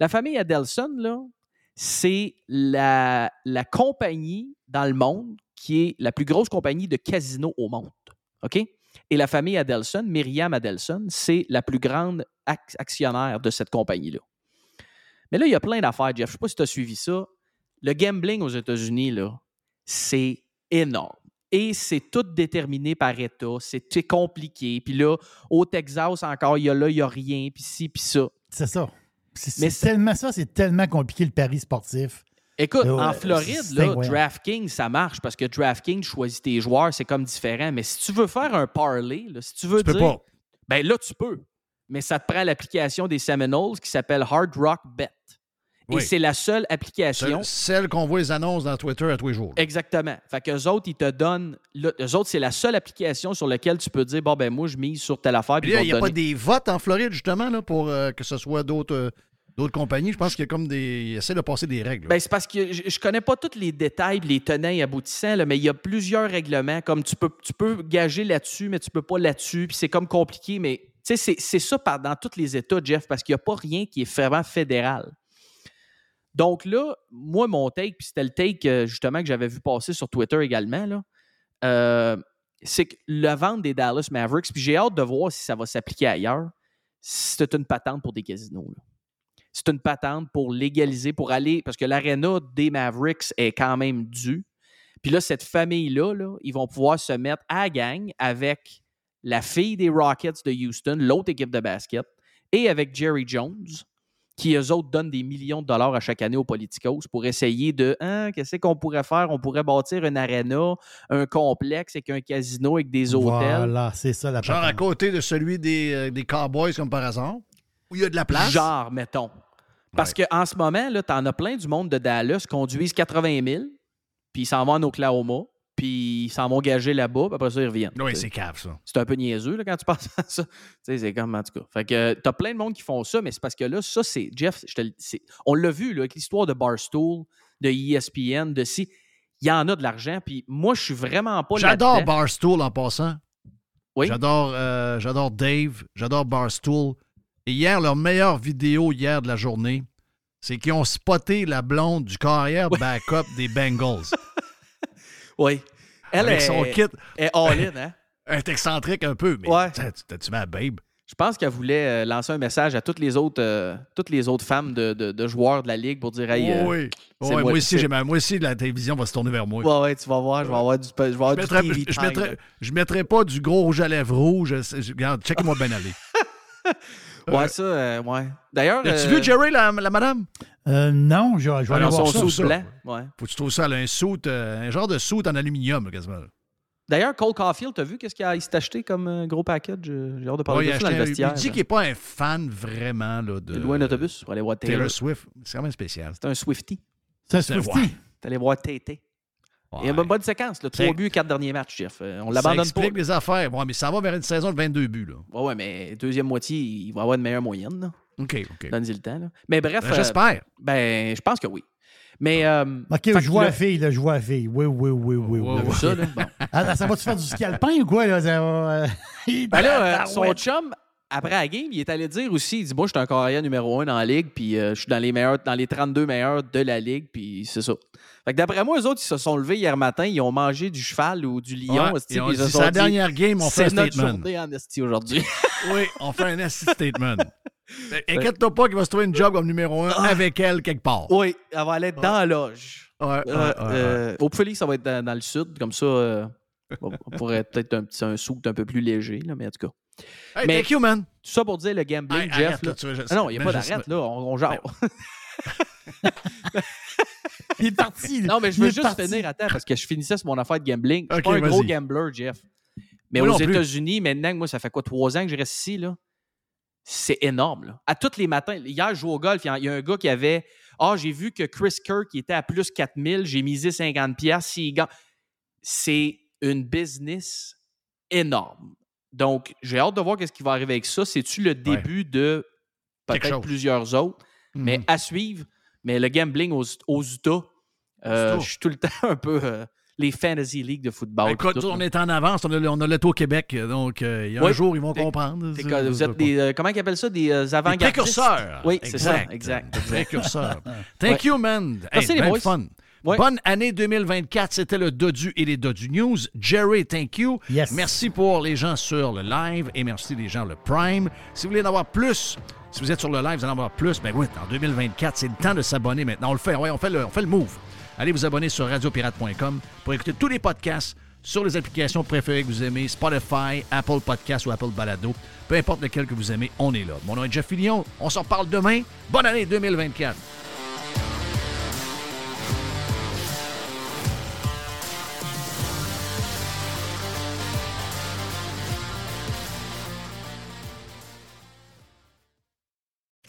La famille Adelson, là, c'est la, la compagnie dans le monde qui est la plus grosse compagnie de casinos au monde. OK? Et la famille Adelson, Myriam Adelson, c'est la plus grande ac- actionnaire de cette compagnie-là. Mais là, il y a plein d'affaires, Jeff. Je ne sais pas si tu as suivi ça. Le gambling aux États-Unis, là, c'est énorme. Et c'est tout déterminé par État. C'est compliqué. Puis là, au Texas, encore, il y a là, il n'y a rien. Puis ci, puis ça. C'est ça. C'est Mais c'est tellement ça, c'est tellement compliqué le pari sportif. Écoute, Euh, en Floride, là. DraftKings, ça marche parce que DraftKings choisit tes joueurs, c'est comme différent. Mais si tu veux faire un parlay, là, si tu veux Tu peux dire, pas. ben là, tu peux. Mais ça te prend l'application des Seminoles qui s'appelle Hard Rock Bet. Et c'est la seule application. Celle, qu'on voit les annonces dans Twitter à tous les jours. Exactement. Fait qu'eux autres, ils te donnent. eux autres, c'est la seule application sur laquelle tu peux dire bon, ben moi, je mise sur telle affaire. Puis là, il n'y a pas des votes en Floride, justement, là, pour euh, que ce soit d'autres euh, d'autres compagnies. Je pense qu'il y a comme des. Ils essaient de passer des règles. Ben, c'est parce que je, je connais pas tous les détails, les tenants et aboutissants, là, mais il y a plusieurs règlements. Comme tu peux, tu peux gager là-dessus, mais tu peux pas là-dessus. Puis c'est comme compliqué, mais tu sais, c'est- c'est ça par, dans tous les États, Jeff, parce qu'il n'y a pas rien qui est vraiment fédéral. Donc là, moi, mon take, puis c'était le take euh, justement que j'avais vu passer sur Twitter également, là, euh, c'est que la vente des Dallas Mavericks, puis j'ai hâte de voir si ça va s'appliquer ailleurs, c'est une patente pour des casinos. C'est une patente pour légaliser, pour aller, parce que l'aréna des Mavericks est quand même due. Puis là, cette famille-là, là, ils vont pouvoir se mettre à gang avec la fille des Rockets de Houston, l'autre équipe de basket, et avec Jerry Jones, qui eux autres donnent des millions de dollars à chaque année aux Politicos pour essayer de hein, qu'est-ce qu'on pourrait faire? On pourrait bâtir une aréna, un complexe avec un casino avec des hôtels. Voilà, c'est ça la Genre à côté de celui des, euh, des Cowboys, comme par hasard, où il y a de la place? Genre, mettons. Parce qu'en ce moment, tu en as plein du monde de Dallas qui conduisent 80 000, puis ils s'en vont en Oklahoma, puis ils s'en vont gager là-bas, puis après ça, ils reviennent. Oui, c'est cave, ça. C'est un peu niaiseux là, quand tu penses à ça. Tu sais, c'est comme, en tout cas. Fait que tu as plein de monde qui font ça, mais c'est parce que là, ça, c'est. Jeff, je te on l'a vu là, avec l'histoire de Barstool, de ESPN, de si. Il y en a de l'argent, puis moi, je suis vraiment pas J'adore. Barstool en passant. Oui? J'adore euh, j'adore Dave. J'adore Barstool. Et hier, leur meilleure vidéo hier de la journée, c'est qu'ils ont spoté la blonde du carrière backup des Bengals. Oui. Elle Avec est, son kit. est all-in, hein? Elle est excentrique un peu, mais Ouais. t'as- t'as-tu ma babe? Je pense qu'elle voulait euh, lancer un message à toutes les autres, euh, toutes les autres femmes de, de- de joueurs de la Ligue pour dire Hey, euh, oui. c'est moi- moi, aussi, c'est- j'ai ma- moi aussi, la télévision va se tourner vers moi. Ouais, ouais, tu vas voir, je vais avoir du, je vais avoir Je du mettrais, TV je, je time, mettrais- là. je mettrais pas du gros rouge à lèvres rouge. Je- je- Regarde, check-moi bien aller. Ouais, ça, euh, ouais. D'ailleurs. As-tu euh, vu Jerry, la, la madame? Euh, non, je, je vais aller voir son ça. ça. blanc? Ouais. Faut que tu trouves ça, un soute, euh, un genre de soute en aluminium, quasiment. D'ailleurs, Cole Caulfield, t'as vu qu'est-ce qu'il a- il s'est acheté comme euh, gros package? J'ai hâte de parler Ouais, de ça dans le vestiaire. il dit qu'il n'est pas un fan vraiment là, de Il loue un autobus pour aller voir Taylor. Taylor Swift. C'est quand même spécial. C'est un Swifty. C'est un C'est- Swiftie. ouais. T'es allé voir Tété. Il y a une bonne séquence. Là. Trois C'est- buts, quatre derniers matchs, Jeff. On Ça l'abandonne pas. explique les affaires. Ouais, mais ça va vers une saison de 22 buts. Là. Ouais, ouais, mais deuxième moitié, il va avoir une meilleure moyenne. là. OK, OK. Donne-y le temps. Là. Mais bref. Ben, euh, J'espère. ben, je pense que oui. Mais. euh, OK, je vois là- la fille, là, je vois la fille. Oui, oui, oui, oui. Oui. Ça, là? Bon. Ah, ça va-tu faire du ski alpin ou quoi? Là? Ça va, euh, Ben là, euh, son ouais. chum, après la game, il est allé dire aussi, il dit, moi, je suis un carrière numéro un dans la ligue, puis euh, je suis dans les meilleurs, dans les 32 meilleurs de la ligue, puis c'est ça. Fait que d'après moi, eux autres, ils se sont levés hier matin, ils ont mangé du cheval ou du lion, Ouais, ils se sont la dit, dernière game, on fait un c'est notre statement. journée en aujourd'hui. Oui, on fait un statement. Ben, Inquiète-toi pas qu'il va se trouver une job comme numéro un avec elle quelque part. oui, elle va aller dans la loge. Ouais, ouais, Euh, ouais, euh, Au Philly, ça va être dans, dans le sud, comme ça, euh, on pourrait peut-être un petit un soupe un peu plus léger, là, mais en tout cas. Hey, mais- thank you, man. Tout ça pour dire le gambling, Hey, Jeff. arrête, là. là, Ah non, il n'y a pas d'arrête, là, on, on jase. Il est parti. là. Non, mais je veux juste parti. finir, attends, parce que je finissais sur mon affaire de gambling. Je suis pas un gros gambler, Jeff. Mais Moi aux. États-Unis, maintenant, moi, ça fait quoi, trois ans que je reste ici, là? C'est énorme, là. À tous les matins. Hier, je joue au golf, il y a- il y a un gars qui avait Ah, j'ai vu que Chris Kirk était à plus 4000, j'ai misé 50$, piastres, s'il gagne. C'est une business énorme. Donc, j'ai hâte de voir qu'est-ce qui va arriver avec ça. C'est-tu le début de peut-être plusieurs autres? Mais à suivre. Mais le gambling aux, aux Utah, euh, Utah. je suis tout le temps un peu. euh, les Fantasy League de football. Écoute, on est en avance, on a, le- on a le au Québec, donc euh, il y a un jour, ils vont comprendre. T'es vous êtes des. euh, comment ils appellent ça? Des euh, avant-gardistes? précurseurs. Oui, c'est ça. Exact. Précurseurs. Thank Ouais. you, man. Merci, les ben boys. fun. Ouais. Bonne année 2024. C'était le Dodu et les Dodu News. Jerry, thank you. Yes. Merci pour les gens sur le live et merci les gens le Prime. Si vous voulez en avoir plus, si vous êtes sur le live, vous allez en avoir plus. Ben oui, en 2024, c'est le temps de s'abonner maintenant. On le fait. Ouais, on fait le, on fait le move. Allez vous abonner sur radiopirate.com pour écouter tous les podcasts sur les applications préférées que vous aimez, Spotify, Apple Podcasts ou Apple Balado. Peu importe lequel que vous aimez, on est là. Mon nom est Jeff Fillion. On s'en reparle demain. Bonne année 2024.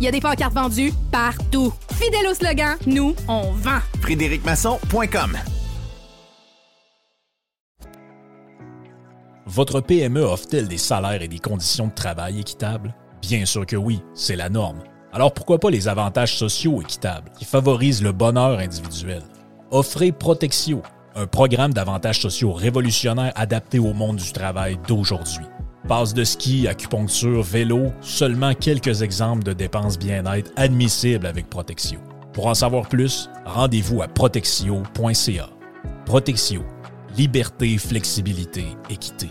Il y a des pancartes vendues partout. Fidèle au slogan, nous, on vend. FrédéricMasson.com Votre PME offre-t-elle des salaires et des conditions de travail équitables? Bien sûr que oui, c'est la norme. Alors pourquoi pas les avantages sociaux équitables qui favorisent le bonheur individuel? Offrez Protexio, un programme d'avantages sociaux révolutionnaire adapté au monde du travail d'aujourd'hui. Passe de ski, acupuncture, vélo, seulement quelques exemples de dépenses bien-être admissibles avec Protexio. Pour en savoir plus, rendez-vous à protexio.ca. Protexio. Liberté, flexibilité, équité.